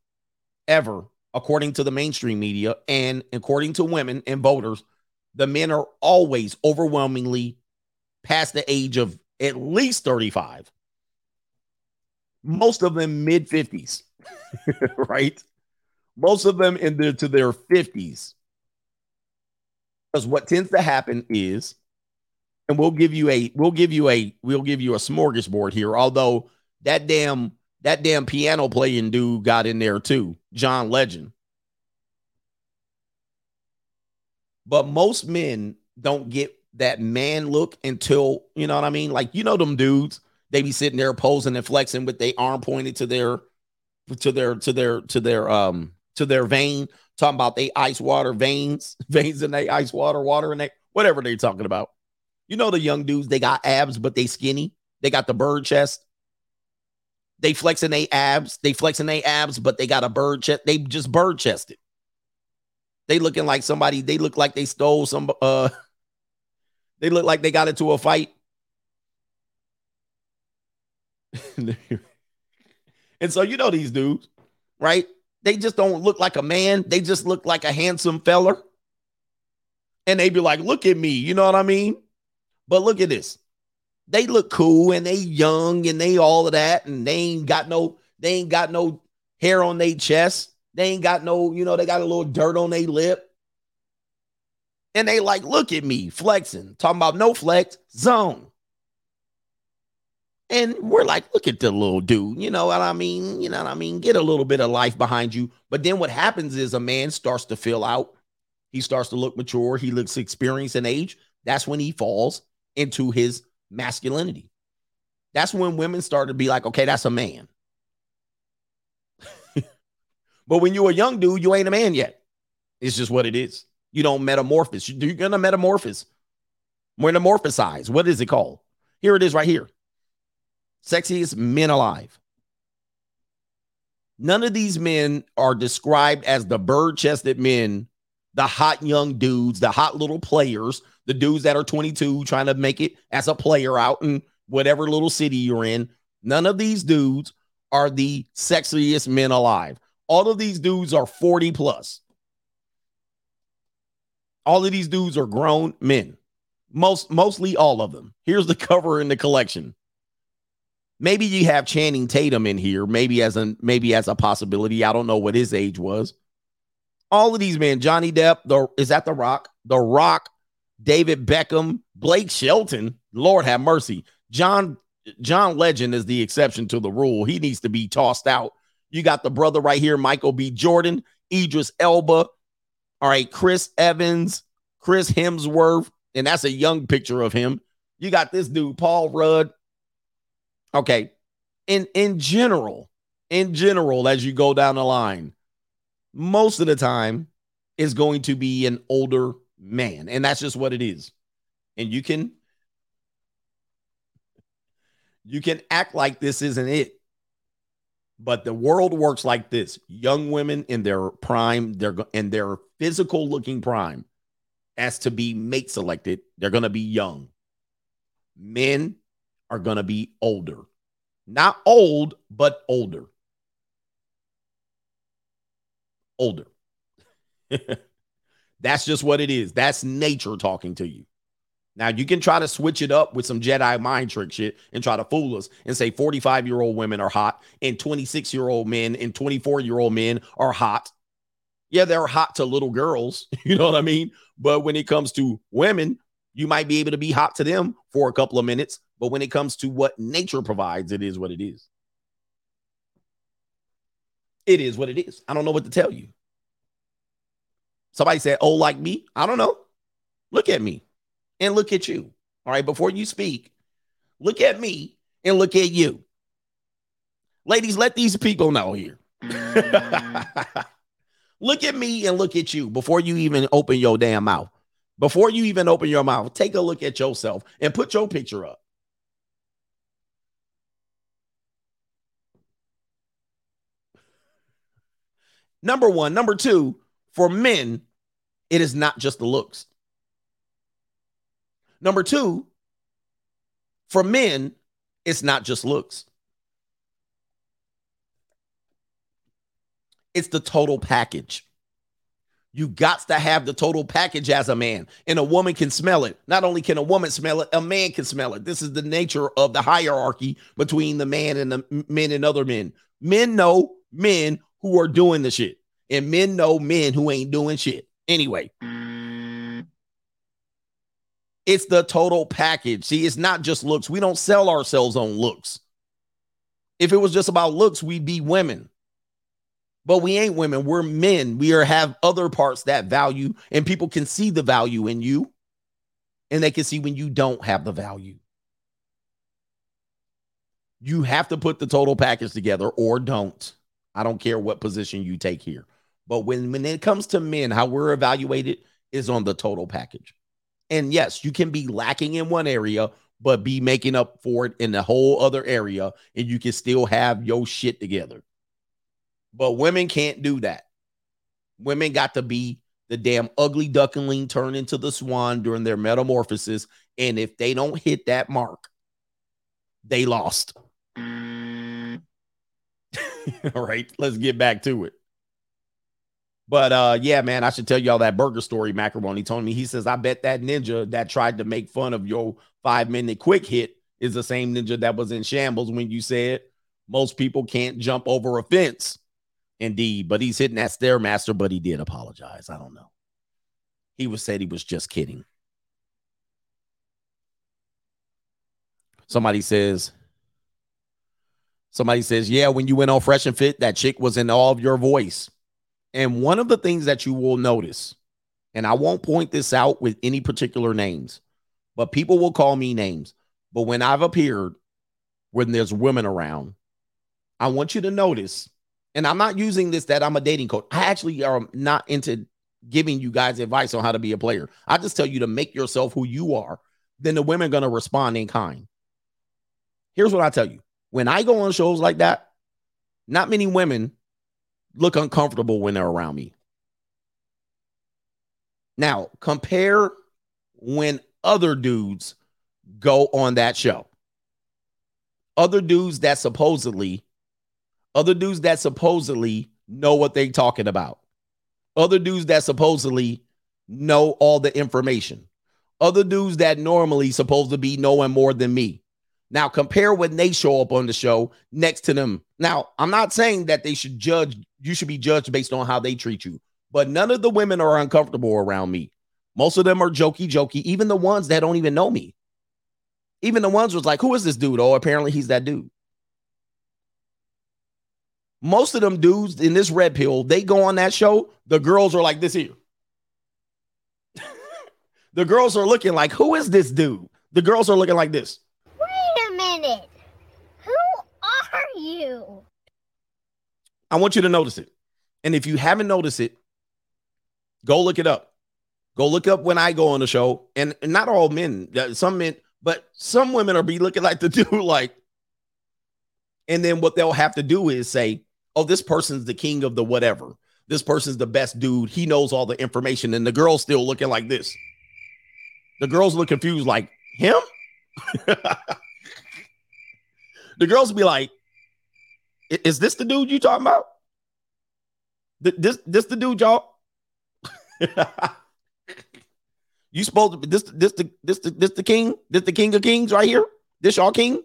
ever, according to the mainstream media and according to women and voters, the men are always overwhelmingly past the age of at least 35. Most of them mid 50s, right? Most of them in their to their 50s. Because what tends to happen is, and we'll give you a we'll give you a we'll give you a smorgasbord here, although that damn that damn piano playing dude got in there too, John Legend. But most men don't get that man look until, you know what I mean? Like, you know, them dudes, they be sitting there posing and flexing with their arm pointed to their, to their, to their, to their, um, to their vein, talking about they ice water veins, veins in they ice water, water in they, whatever they talking about. You know, the young dudes, they got abs, but they skinny. They got the bird chest. They flexing their abs. They flexing their abs, but they got a bird chest. They just bird chested. They looking like somebody, they look like they stole some uh they look like they got into a fight. and so you know these dudes, right? They just don't look like a man. They just look like a handsome feller. And they be like, look at me. You know what I mean? But look at this. They look cool and they young and they all of that. And they ain't got no, they ain't got no hair on their chest. They ain't got no, you know, they got a little dirt on their lip. And they like, look at me flexing, talking about no flex zone. And we're like, look at the little dude. You know what I mean? You know what I mean? Get a little bit of life behind you. But then what happens is a man starts to fill out. He starts to look mature. He looks experienced in age. That's when he falls into his masculinity. That's when women start to be like, okay, that's a man. But when you're a young dude, you ain't a man yet. It's just what it is. You don't metamorphose. You're gonna metamorphose. Metamorphosize. What is it called? Here it is right here. Sexiest men alive. None of these men are described as the bird chested men, the hot young dudes, the hot little players, the dudes that are 22 trying to make it as a player out in whatever little city you're in. None of these dudes are the sexiest men alive. All of these dudes are 40 plus. All of these dudes are grown men. Most mostly all of them. Here's the cover in the collection. Maybe you have Channing Tatum in here, maybe as a maybe as a possibility. I don't know what his age was. All of these men, Johnny Depp, the is that the Rock, the Rock, David Beckham, Blake Shelton. Lord have mercy. John John Legend is the exception to the rule. He needs to be tossed out. You got the brother right here, Michael B. Jordan, Idris Elba. All right, Chris Evans, Chris Hemsworth, and that's a young picture of him. You got this dude, Paul Rudd. Okay. In in general, in general, as you go down the line, most of the time is going to be an older man. And that's just what it is. And you can you can act like this isn't it. But the world works like this. Young women in their prime, they're in their physical looking prime as to be mate selected, they're going to be young. Men are going to be older. Not old, but older. Older. That's just what it is. That's nature talking to you. Now, you can try to switch it up with some Jedi mind trick shit and try to fool us and say 45 year old women are hot and 26 year old men and 24 year old men are hot. Yeah, they're hot to little girls. You know what I mean? But when it comes to women, you might be able to be hot to them for a couple of minutes. But when it comes to what nature provides, it is what it is. It is what it is. I don't know what to tell you. Somebody said, Oh, like me? I don't know. Look at me and look at you. All right. Before you speak, look at me and look at you. Ladies, let these people know here. Mm. look at me and look at you before you even open your damn mouth. Before you even open your mouth, take a look at yourself and put your picture up. Number one. Number two, for men, it is not just the looks. Number two, for men, it's not just looks. It's the total package. You got to have the total package as a man, and a woman can smell it. Not only can a woman smell it, a man can smell it. This is the nature of the hierarchy between the man and the men and other men. Men know men who are doing the shit, and men know men who ain't doing shit. Anyway, it's the total package. See, it's not just looks. We don't sell ourselves on looks. If it was just about looks, we'd be women. But we ain't women. We're men. We are have other parts that value, and people can see the value in you, and they can see when you don't have the value. You have to put the total package together or don't. I don't care what position you take here. But when, when it comes to men, how we're evaluated is on the total package. And yes, you can be lacking in one area, but be making up for it in the whole other area, and you can still have your shit together. But women can't do that. Women got to be the damn ugly duckling turned into the swan during their metamorphosis. And if they don't hit that mark, they lost. All right, let's get back to it. But uh yeah, man, I should tell y'all that burger story macaroni told me. He says, I bet that ninja that tried to make fun of your five minute quick hit is the same ninja that was in shambles when you said most people can't jump over a fence. Indeed, but he's hitting that stairmaster, but he did apologize. I don't know. He was said he was just kidding. Somebody says, somebody says, yeah, when you went on Fresh and Fit, that chick was in all of your voice. And one of the things that you will notice, and I won't point this out with any particular names, but people will call me names. But when I've appeared, when there's women around, I want you to notice, and I'm not using this that I'm a dating coach. I actually am not into giving you guys advice on how to be a player. I just tell you to make yourself who you are. Then the women going to respond in kind. Here's what I tell you when I go on shows like that, not many women look uncomfortable when they're around me. Now, compare when other dudes go on that show. Other dudes that supposedly, other dudes that supposedly know what they're talking about. Other dudes that supposedly know all the information. Other dudes that normally supposed to be knowing more than me. Now compare when they show up on the show next to them. Now, I'm not saying that they should judge, you should be judged based on how they treat you, but none of the women are uncomfortable around me. Most of them are jokey, jokey, even the ones that don't even know me. Even the ones was like, who is this dude? Oh, apparently he's that dude. Most of them dudes in this red pill, they go on that show. The girls are like this here. the girls are looking like, who is this dude? The girls are looking like this. Wait a minute. Who are you? I want you to notice it. And if you haven't noticed it, go look it up. Go look up when I go on the show. And not all men, uh, some men, but some women are be looking like the dude, like, and then what they'll have to do is say, oh, this person's the king of the whatever. This person's the best dude. He knows all the information. And the girl's still looking like this. The girls look confused, like, him? the girls be like, is this the dude you talking about? This this the dude, y'all? you supposed to be this this the this the this the king? This the king of kings right here? This y'all king?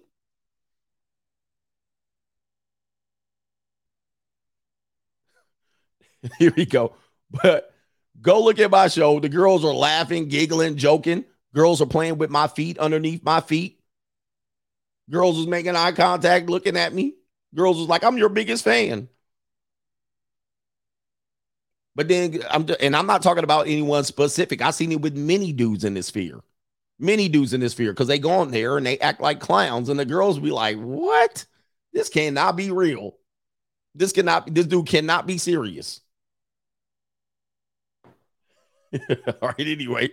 here we go. But go look at my show. The girls are laughing, giggling, joking. Girls are playing with my feet underneath my feet. Girls is making eye contact, looking at me. Girls was like, I'm your biggest fan. But then I'm and I'm not talking about anyone specific. I've seen it with many dudes in this sphere. Many dudes in this sphere because they go on there and they act like clowns, and the girls be like, What? This cannot be real. This cannot this dude cannot be serious. All right, anyway.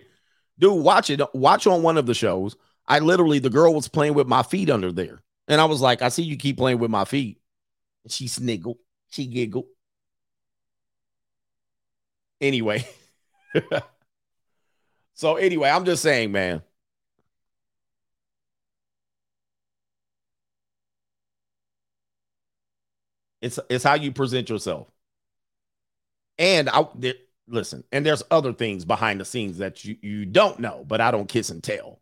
Dude, watch it. Watch on one of the shows. I literally, the girl was playing with my feet under there. And I was like, I see you keep playing with my feet. And she sniggled. She giggled. Anyway. so anyway, I'm just saying, man. It's it's how you present yourself. And I listen, and there's other things behind the scenes that you, you don't know, but I don't kiss and tell,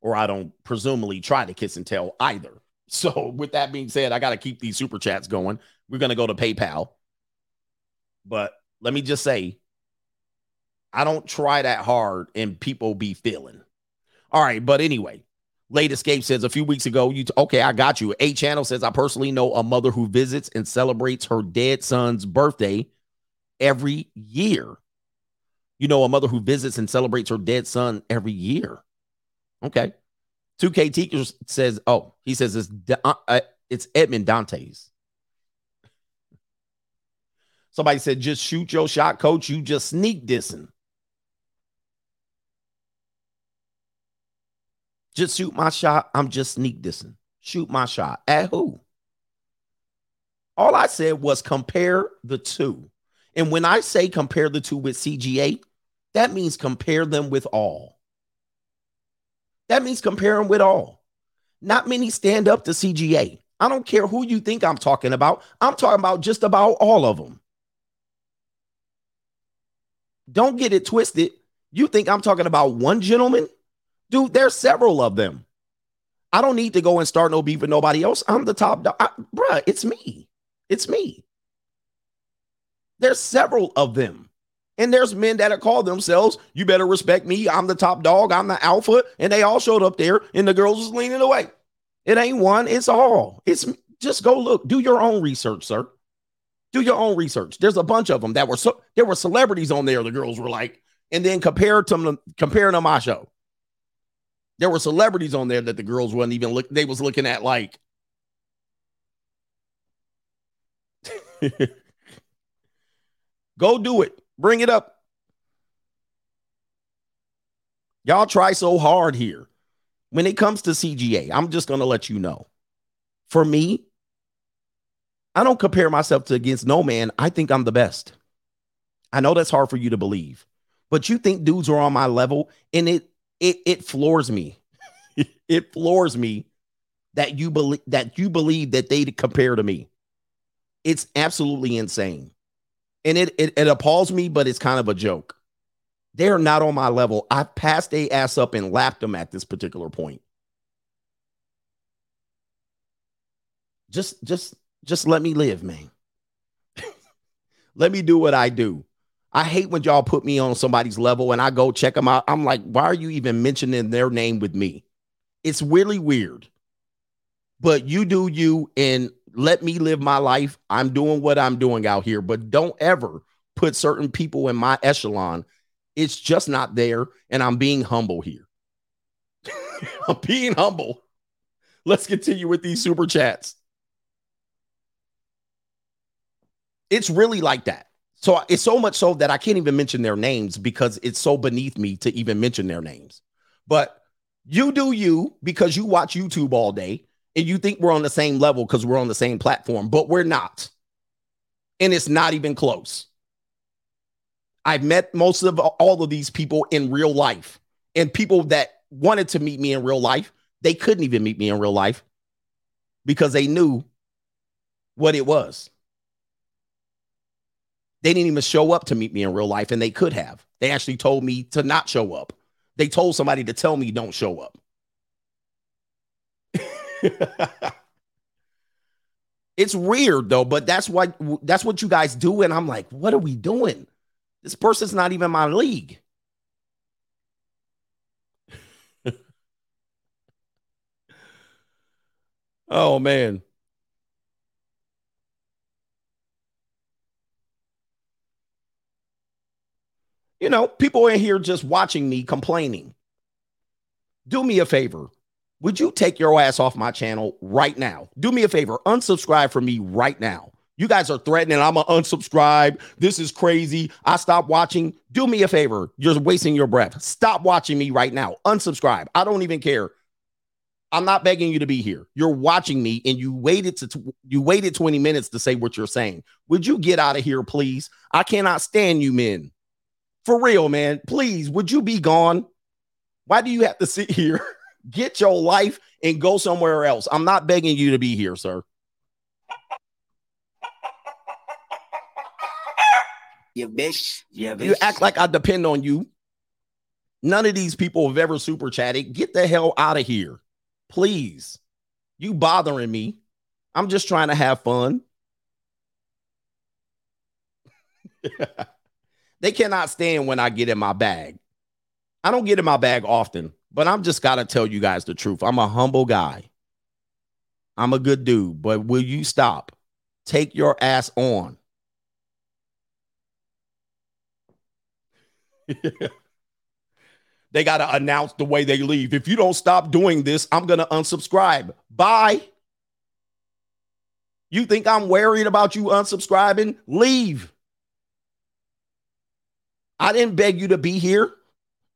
or I don't presumably try to kiss and tell either. So, with that being said, I got to keep these super chats going. We're going to go to PayPal. But let me just say, I don't try that hard and people be feeling. All right. But anyway, Late Escape says a few weeks ago, you t- okay, I got you. A channel says I personally know a mother who visits and celebrates her dead son's birthday every year. You know, a mother who visits and celebrates her dead son every year. Okay. 2K Teacher says, oh, he says it's, uh, uh, it's Edmond Dantes. Somebody said, just shoot your shot, coach. You just sneak dissing. Just shoot my shot. I'm just sneak dissing. Shoot my shot. At who? All I said was compare the two. And when I say compare the two with CGA, that means compare them with all. That means compare them with all. Not many stand up to CGA. I don't care who you think I'm talking about. I'm talking about just about all of them. Don't get it twisted. You think I'm talking about one gentleman? Dude, there's several of them. I don't need to go and start no beef with nobody else. I'm the top dog. Bruh, it's me. It's me. There's several of them. And there's men that have called themselves, you better respect me. I'm the top dog. I'm the alpha. And they all showed up there and the girls was leaning away. It ain't one, it's all. It's just go look. Do your own research, sir. Do your own research. There's a bunch of them that were so there were celebrities on there. The girls were like, and then compared to them, comparing to my show. There were celebrities on there that the girls wasn't even look. They was looking at like. Go do it. Bring it up. Y'all try so hard here. When it comes to CGA, I'm just going to let you know. For me, I don't compare myself to against no man. I think I'm the best. I know that's hard for you to believe, but you think dudes are on my level and it it it floors me. it floors me that you believe that you believe that they compare to me. It's absolutely insane. And it, it it appalls me, but it's kind of a joke. They're not on my level. I passed a ass up and lapped them at this particular point. Just just just let me live, man. let me do what I do. I hate when y'all put me on somebody's level and I go check them out. I'm like, why are you even mentioning their name with me? It's really weird. But you do you and let me live my life. I'm doing what I'm doing out here, but don't ever put certain people in my echelon. It's just not there. And I'm being humble here. I'm being humble. Let's continue with these super chats. It's really like that. So it's so much so that I can't even mention their names because it's so beneath me to even mention their names. But you do you because you watch YouTube all day and you think we're on the same level because we're on the same platform, but we're not. And it's not even close. I've met most of all of these people in real life and people that wanted to meet me in real life, they couldn't even meet me in real life because they knew what it was. They didn't even show up to meet me in real life, and they could have. They actually told me to not show up. They told somebody to tell me don't show up. it's weird though, but that's what that's what you guys do, and I'm like, what are we doing? This person's not even my league. oh man. You know, people in here just watching me complaining. Do me a favor. Would you take your ass off my channel right now? Do me a favor. Unsubscribe from me right now. You guys are threatening. I'm going to unsubscribe. This is crazy. I stop watching. Do me a favor. You're wasting your breath. Stop watching me right now. Unsubscribe. I don't even care. I'm not begging you to be here. You're watching me and you waited to you waited 20 minutes to say what you're saying. Would you get out of here, please? I cannot stand you men. For real, man. Please, would you be gone? Why do you have to sit here? Get your life and go somewhere else. I'm not begging you to be here, sir. You bitch. Yeah, bitch. You act like I depend on you. None of these people have ever super chatted. Get the hell out of here. Please. You bothering me. I'm just trying to have fun. they cannot stand when I get in my bag. I don't get in my bag often, but I'm just got to tell you guys the truth. I'm a humble guy. I'm a good dude, but will you stop? Take your ass on. they got to announce the way they leave. If you don't stop doing this, I'm going to unsubscribe. Bye. You think I'm worried about you unsubscribing? Leave. I didn't beg you to be here.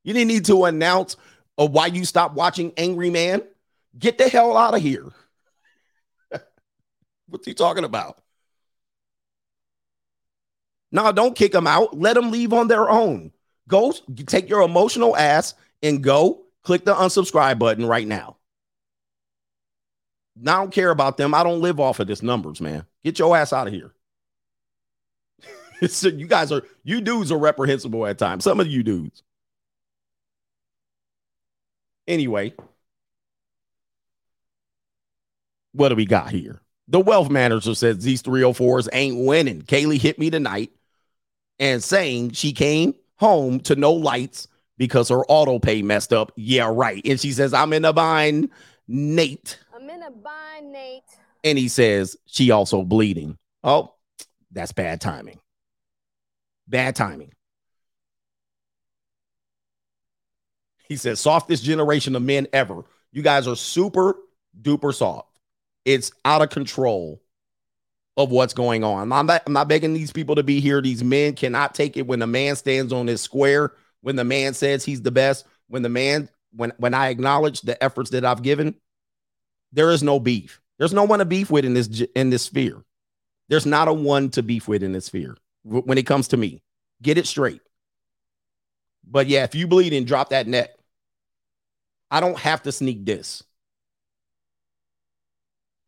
You didn't need to announce uh, why you stopped watching Angry Man. Get the hell out of here. What's he talking about? No, don't kick them out. Let them leave on their own. Go take your emotional ass and go click the unsubscribe button right now. I don't care about them. I don't live off of this numbers, man. Get your ass out of here. so you guys are you dudes are reprehensible at times. Some of you dudes. Anyway, what do we got here? The wealth manager says these 304s ain't winning. Kaylee hit me tonight and saying she came home to no lights because her auto pay messed up. Yeah, right. And she says, I'm in a bind, Nate. I'm in a bind, Nate. And he says, she also bleeding. Oh, that's bad timing. Bad timing. He says, softest generation of men ever. You guys are super duper soft. It's out of control of what's going on. I'm not, I'm not begging these people to be here. These men cannot take it when the man stands on his square, when the man says he's the best, when the man, when when I acknowledge the efforts that I've given, there is no beef. There's no one to beef with in this in this sphere. There's not a one to beef with in this sphere when it comes to me. Get it straight. But yeah, if you bleed and drop that net, I don't have to sneak this.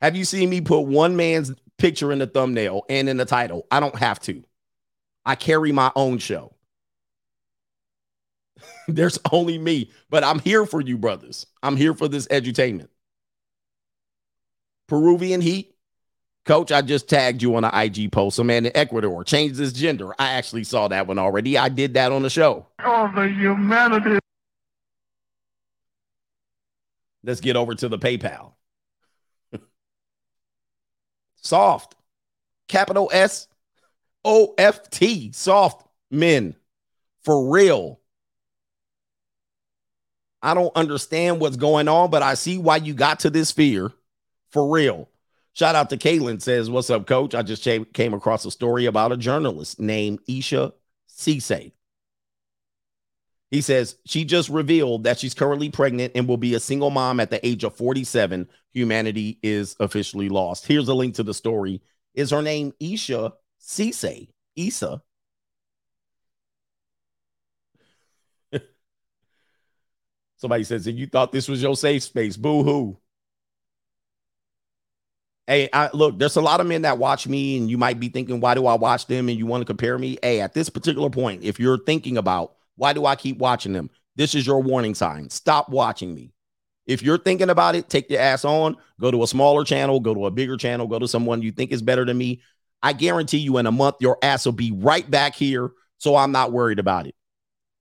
Have you seen me put one man's picture in the thumbnail and in the title? I don't have to. I carry my own show. There's only me, but I'm here for you, brothers. I'm here for this edutainment. Peruvian heat. Coach, I just tagged you on an IG post. A man in Ecuador changed his gender. I actually saw that one already. I did that on the show. Oh, the humanity. Let's get over to the PayPal. soft. Capital S O F T. Soft men. For real. I don't understand what's going on, but I see why you got to this fear. For real. Shout out to Kaylin says, What's up, coach? I just came across a story about a journalist named Isha Sesay. He says she just revealed that she's currently pregnant and will be a single mom at the age of 47. Humanity is officially lost. Here's a link to the story. Is her name Isha Sesay? Isa. Somebody says, if you thought this was your safe space, boo hoo. Hey, I, look, there's a lot of men that watch me, and you might be thinking, why do I watch them? And you want to compare me. Hey, at this particular point, if you're thinking about why do I keep watching them, this is your warning sign. Stop watching me. If you're thinking about it, take your ass on, go to a smaller channel, go to a bigger channel, go to someone you think is better than me. I guarantee you in a month, your ass will be right back here. So I'm not worried about it.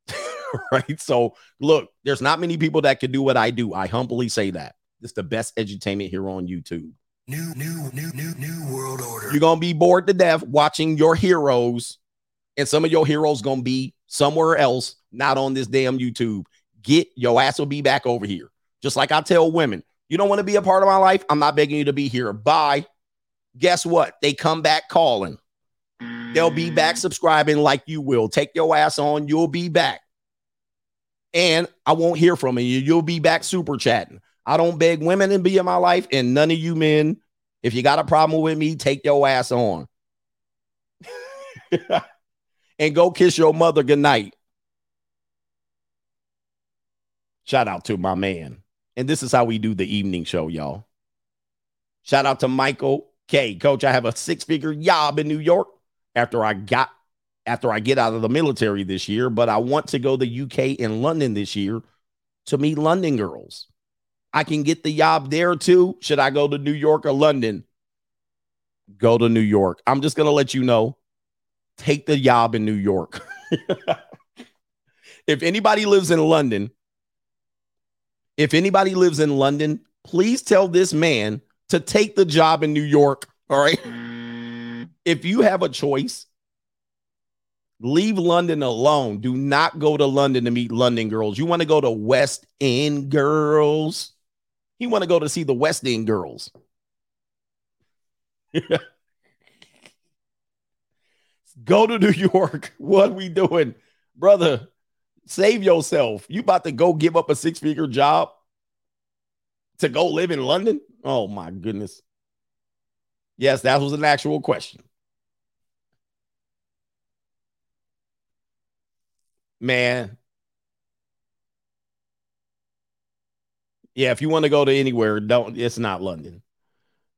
right. So look, there's not many people that can do what I do. I humbly say that. It's the best edutainment here on YouTube. New, new, new, new, new world order. You're gonna be bored to death watching your heroes, and some of your heroes gonna be somewhere else, not on this damn YouTube. Get your ass will be back over here. Just like I tell women, you don't want to be a part of my life. I'm not begging you to be here. Bye. Guess what? They come back calling. They'll be back subscribing like you will. Take your ass on. You'll be back. And I won't hear from you. You'll be back super chatting. I don't beg women to be in my life, and none of you men, if you got a problem with me, take your ass on. and go kiss your mother goodnight. Shout out to my man. And this is how we do the evening show, y'all. Shout out to Michael K. Coach, I have a six figure job in New York after I got after I get out of the military this year, but I want to go to the UK and London this year to meet London girls. I can get the job there too. Should I go to New York or London? Go to New York. I'm just going to let you know take the job in New York. if anybody lives in London, if anybody lives in London, please tell this man to take the job in New York. All right. If you have a choice, leave London alone. Do not go to London to meet London girls. You want to go to West End girls. You want to go to see the West End girls. go to New York. What we doing? Brother, save yourself. You about to go give up a six-figure job to go live in London? Oh my goodness. Yes, that was an actual question. Man. Yeah, if you want to go to anywhere, don't it's not London.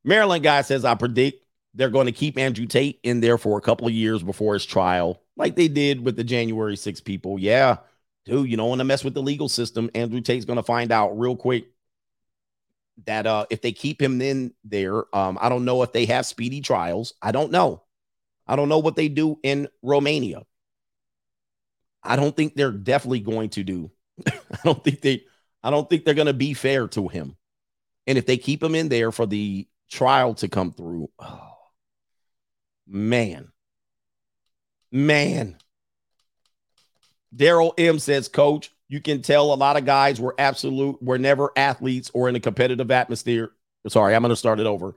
Maryland guy says I predict they're going to keep Andrew Tate in there for a couple of years before his trial, like they did with the January 6 people. Yeah, dude, you don't want to mess with the legal system. Andrew Tate's going to find out real quick that uh if they keep him in there, um, I don't know if they have speedy trials. I don't know. I don't know what they do in Romania. I don't think they're definitely going to do. I don't think they I don't think they're going to be fair to him. And if they keep him in there for the trial to come through, oh, man. Man. Daryl M says, Coach, you can tell a lot of guys were absolute, were never athletes or in a competitive atmosphere. Sorry, I'm going to start it over.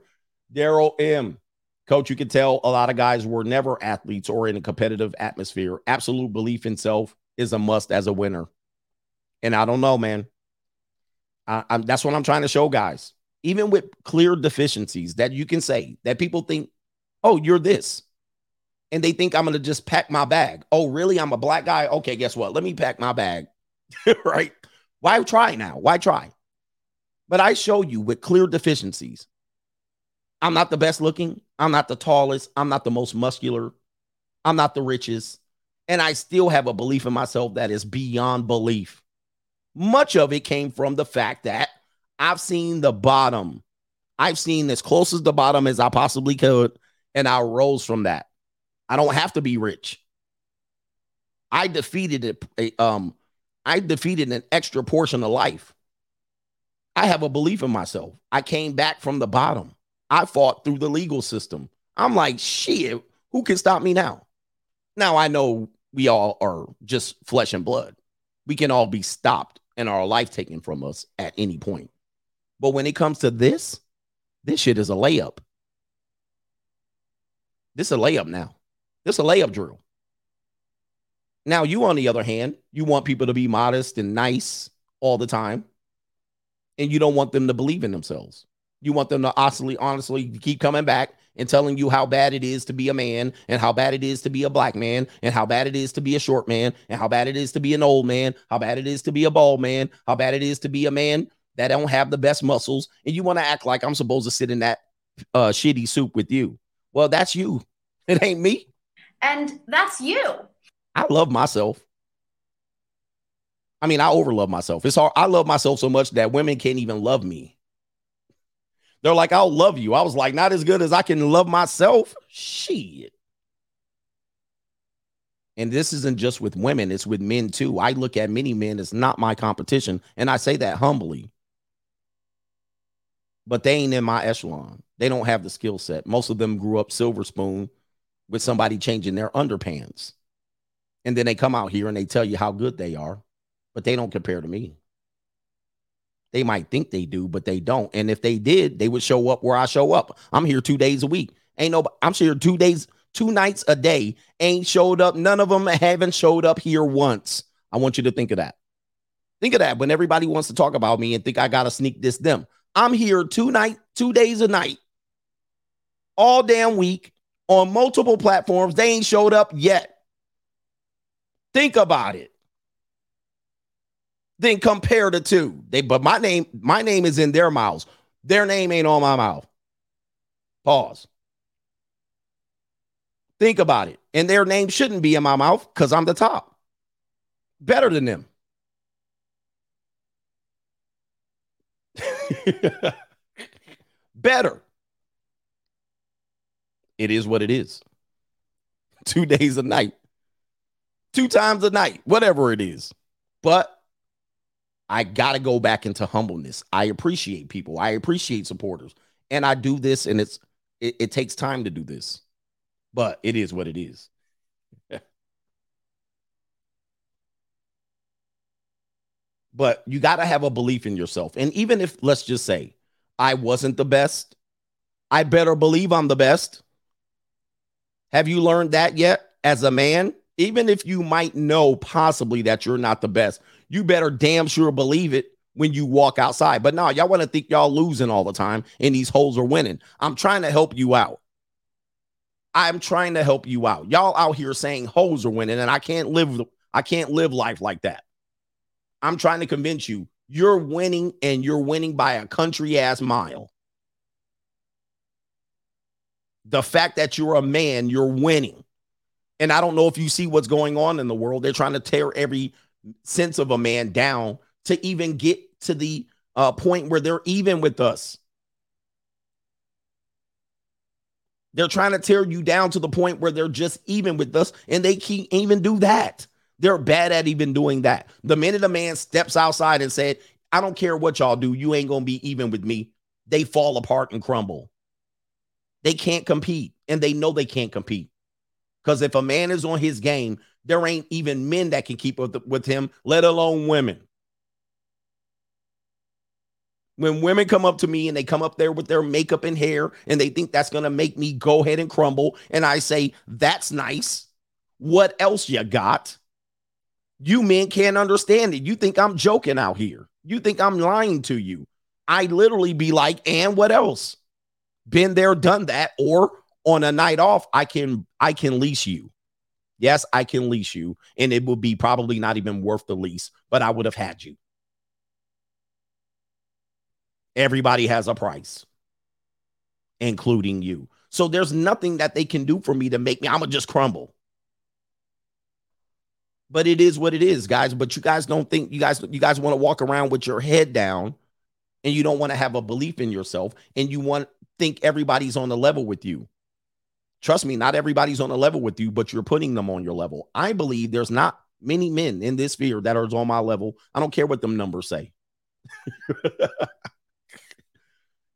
Daryl M. Coach, you can tell a lot of guys were never athletes or in a competitive atmosphere. Absolute belief in self is a must as a winner. And I don't know, man. I, that's what I'm trying to show guys. Even with clear deficiencies that you can say that people think, oh, you're this. And they think I'm going to just pack my bag. Oh, really? I'm a black guy? Okay, guess what? Let me pack my bag. right? Why try now? Why try? But I show you with clear deficiencies. I'm not the best looking. I'm not the tallest. I'm not the most muscular. I'm not the richest. And I still have a belief in myself that is beyond belief. Much of it came from the fact that I've seen the bottom. I've seen as close as the bottom as I possibly could, and I rose from that. I don't have to be rich. I defeated it. um I defeated an extra portion of life. I have a belief in myself. I came back from the bottom. I fought through the legal system. I'm like, shit, who can stop me now? Now I know we all are just flesh and blood. We can all be stopped and our life taken from us at any point. But when it comes to this, this shit is a layup. This is a layup now. This is a layup drill. Now, you, on the other hand, you want people to be modest and nice all the time, and you don't want them to believe in themselves. You want them to honestly, honestly keep coming back and telling you how bad it is to be a man, and how bad it is to be a black man, and how bad it is to be a short man, and how bad it is to be an old man, how bad it is to be a bald man, how bad it is to be a man that don't have the best muscles, and you want to act like I'm supposed to sit in that uh, shitty soup with you. Well, that's you. It ain't me. And that's you. I love myself. I mean, I overlove myself. It's hard. I love myself so much that women can't even love me. They're like, I'll love you. I was like, not as good as I can love myself. Shit. And this isn't just with women, it's with men too. I look at many men as not my competition. And I say that humbly. But they ain't in my echelon. They don't have the skill set. Most of them grew up silver spoon with somebody changing their underpants. And then they come out here and they tell you how good they are, but they don't compare to me. They might think they do, but they don't. And if they did, they would show up where I show up. I'm here two days a week. Ain't no, I'm here two days, two nights a day. Ain't showed up. None of them haven't showed up here once. I want you to think of that. Think of that when everybody wants to talk about me and think I gotta sneak this them. I'm here two night, two days a night, all damn week on multiple platforms. They ain't showed up yet. Think about it. Then compare the two. They but my name, my name is in their mouths. Their name ain't on my mouth. Pause. Think about it. And their name shouldn't be in my mouth because I'm the top. Better than them. Better. It is what it is. Two days a night, two times a night, whatever it is. But I got to go back into humbleness. I appreciate people, I appreciate supporters. And I do this, and it's it, it takes time to do this, but it is what it is. but you got to have a belief in yourself. And even if, let's just say, I wasn't the best, I better believe I'm the best. Have you learned that yet as a man? Even if you might know possibly that you're not the best, you better damn sure believe it when you walk outside. But no, y'all want to think y'all losing all the time and these holes are winning. I'm trying to help you out. I'm trying to help you out. Y'all out here saying hoes are winning, and I can't live. I can't live life like that. I'm trying to convince you you're winning and you're winning by a country ass mile. The fact that you're a man, you're winning. And I don't know if you see what's going on in the world. They're trying to tear every sense of a man down to even get to the uh, point where they're even with us. They're trying to tear you down to the point where they're just even with us, and they can't even do that. They're bad at even doing that. The minute a man steps outside and said, I don't care what y'all do, you ain't gonna be even with me, they fall apart and crumble. They can't compete, and they know they can't compete. Because if a man is on his game, there ain't even men that can keep with, with him, let alone women. When women come up to me and they come up there with their makeup and hair and they think that's going to make me go ahead and crumble, and I say, That's nice. What else you got? You men can't understand it. You think I'm joking out here. You think I'm lying to you. I literally be like, and what else? Been there, done that. Or on a night off, I can I can lease you. Yes, I can lease you, and it would be probably not even worth the lease, but I would have had you. Everybody has a price, including you. So there's nothing that they can do for me to make me, I'm gonna just crumble but it is what it is, guys. But you guys don't think you guys you guys want to walk around with your head down and you don't want to have a belief in yourself and you want think everybody's on the level with you. Trust me, not everybody's on the level with you, but you're putting them on your level. I believe there's not many men in this sphere that are on my level. I don't care what them numbers say.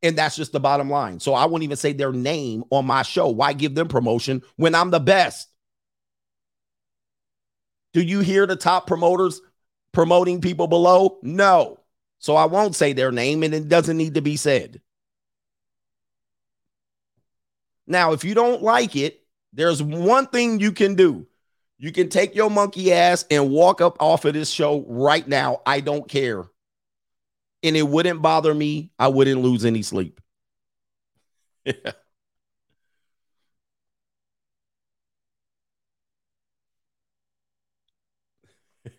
and that's just the bottom line. So I won't even say their name on my show. Why give them promotion when I'm the best? Do you hear the top promoters promoting people below? No. So I won't say their name and it doesn't need to be said. Now, if you don't like it, there's one thing you can do. You can take your monkey ass and walk up off of this show right now. I don't care. And it wouldn't bother me. I wouldn't lose any sleep.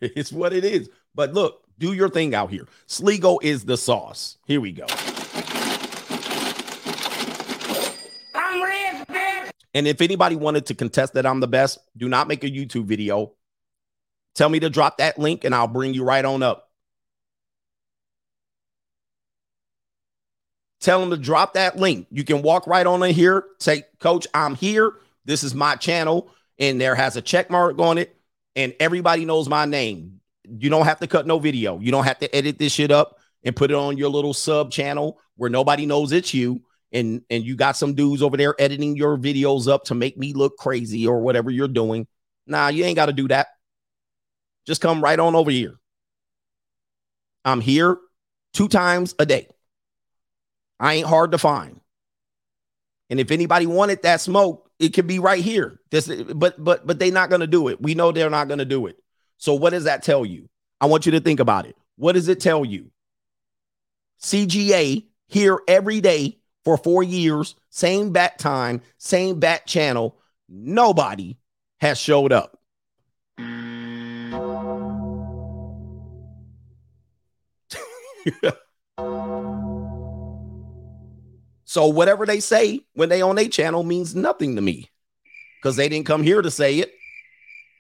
it's what it is. But look, do your thing out here. Sligo is the sauce. Here we go. I'm rich, And if anybody wanted to contest that I'm the best, do not make a YouTube video. Tell me to drop that link and I'll bring you right on up. Tell them to drop that link. You can walk right on in here, say, Coach, I'm here. This is my channel. And there has a check mark on it and everybody knows my name. You don't have to cut no video. You don't have to edit this shit up and put it on your little sub channel where nobody knows it's you. And and you got some dudes over there editing your videos up to make me look crazy or whatever you're doing. Nah, you ain't got to do that. Just come right on over here. I'm here two times a day. I ain't hard to find. And if anybody wanted that smoke, it could be right here. This, but but but they're not going to do it. We know they're not going to do it. So what does that tell you? I want you to think about it. What does it tell you? CGA here every day for four years, same bat time, same bat channel. Nobody has showed up. So whatever they say when they on a channel means nothing to me. because they didn't come here to say it.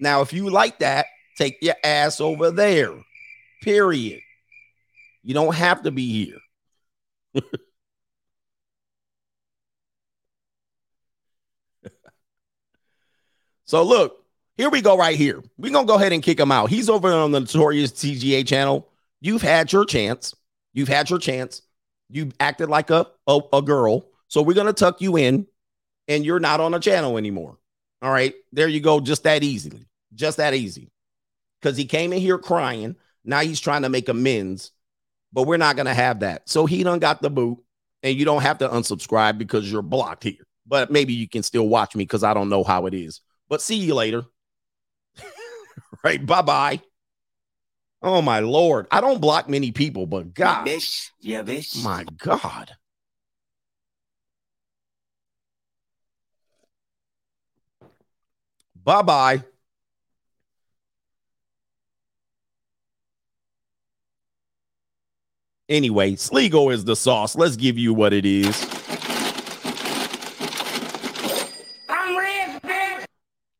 Now, if you like that, take your ass over there. Period. You don't have to be here. so look, here we go right here. We're gonna go ahead and kick him out. He's over on the notorious TGA channel. You've had your chance. You've had your chance. You acted like a, a, a girl. So we're gonna tuck you in, and you're not on the channel anymore. All right. There you go. Just that easily. Just that easy. Because he came in here crying. Now he's trying to make amends, but we're not gonna have that. So he done got the boot, and you don't have to unsubscribe because you're blocked here. But maybe you can still watch me because I don't know how it is. But see you later. right. Bye bye. Oh my lord. I don't block many people, but God. Bitch. Yeah, bitch. My God. Bye bye. Anyway, Sligo is the sauce. Let's give you what it is.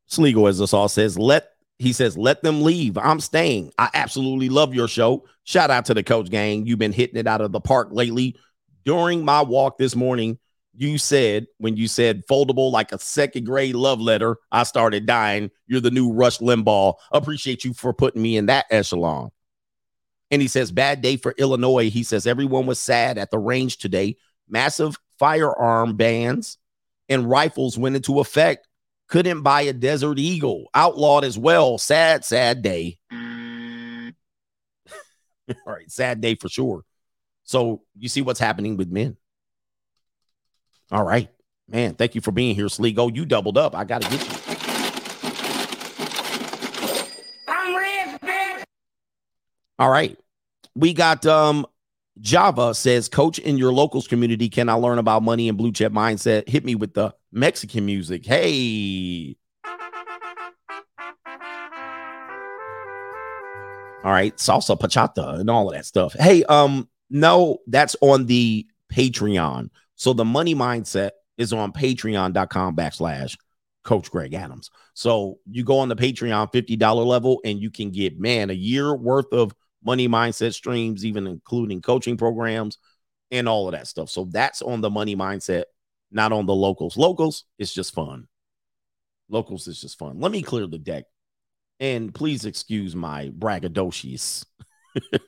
Sligo as the sauce says, let he says, let them leave. I'm staying. I absolutely love your show. Shout out to the coach gang. You've been hitting it out of the park lately. During my walk this morning, you said when you said foldable like a second grade love letter, I started dying. You're the new Rush Limbaugh. Appreciate you for putting me in that echelon. And he says, bad day for Illinois. He says, everyone was sad at the range today. Massive firearm bans and rifles went into effect. Couldn't buy a Desert Eagle. Outlawed as well. Sad, sad day. All right. Sad day for sure. So you see what's happening with men. All right. Man, thank you for being here, Sligo. You doubled up. I got to get you. All right. We got um Java says, Coach, in your locals community, can I learn about money and blue chip mindset? Hit me with the Mexican music. Hey. All right, salsa bachata and all of that stuff. Hey, um, no, that's on the Patreon. So the money mindset is on patreon.com backslash Coach Greg Adams. So you go on the Patreon $50 level and you can get, man, a year worth of money mindset streams, even including coaching programs and all of that stuff. So that's on the money mindset, not on the locals. Locals, it's just fun. Locals is just fun. Let me clear the deck. And please excuse my braggadocious. all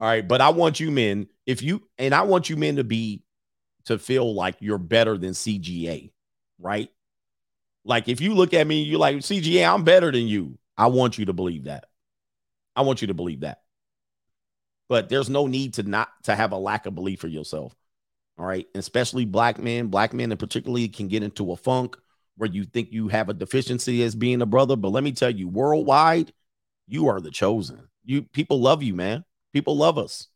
right. But I want you men, if you, and I want you men to be, to feel like you're better than CGA, right? Like if you look at me, you're like, CGA, I'm better than you. I want you to believe that. I want you to believe that. But there's no need to not to have a lack of belief for yourself. All right. And especially black men, black men in particularly can get into a funk where you think you have a deficiency as being a brother. But let me tell you, worldwide, you are the chosen. You people love you, man. People love us.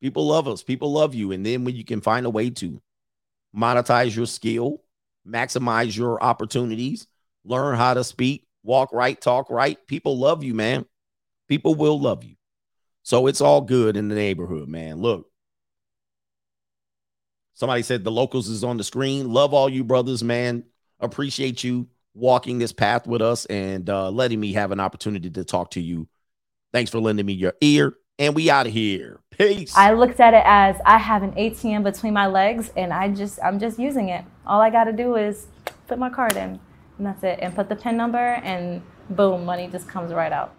People love us. People love you. And then when you can find a way to monetize your skill, maximize your opportunities, learn how to speak, walk right, talk right, people love you, man. People will love you. So it's all good in the neighborhood, man. Look, somebody said the locals is on the screen. Love all you brothers, man. Appreciate you walking this path with us and uh, letting me have an opportunity to talk to you. Thanks for lending me your ear. And we out of here. Peace. I looked at it as I have an ATM between my legs and I just I'm just using it. All I got to do is put my card in and that's it and put the pin number and boom, money just comes right out.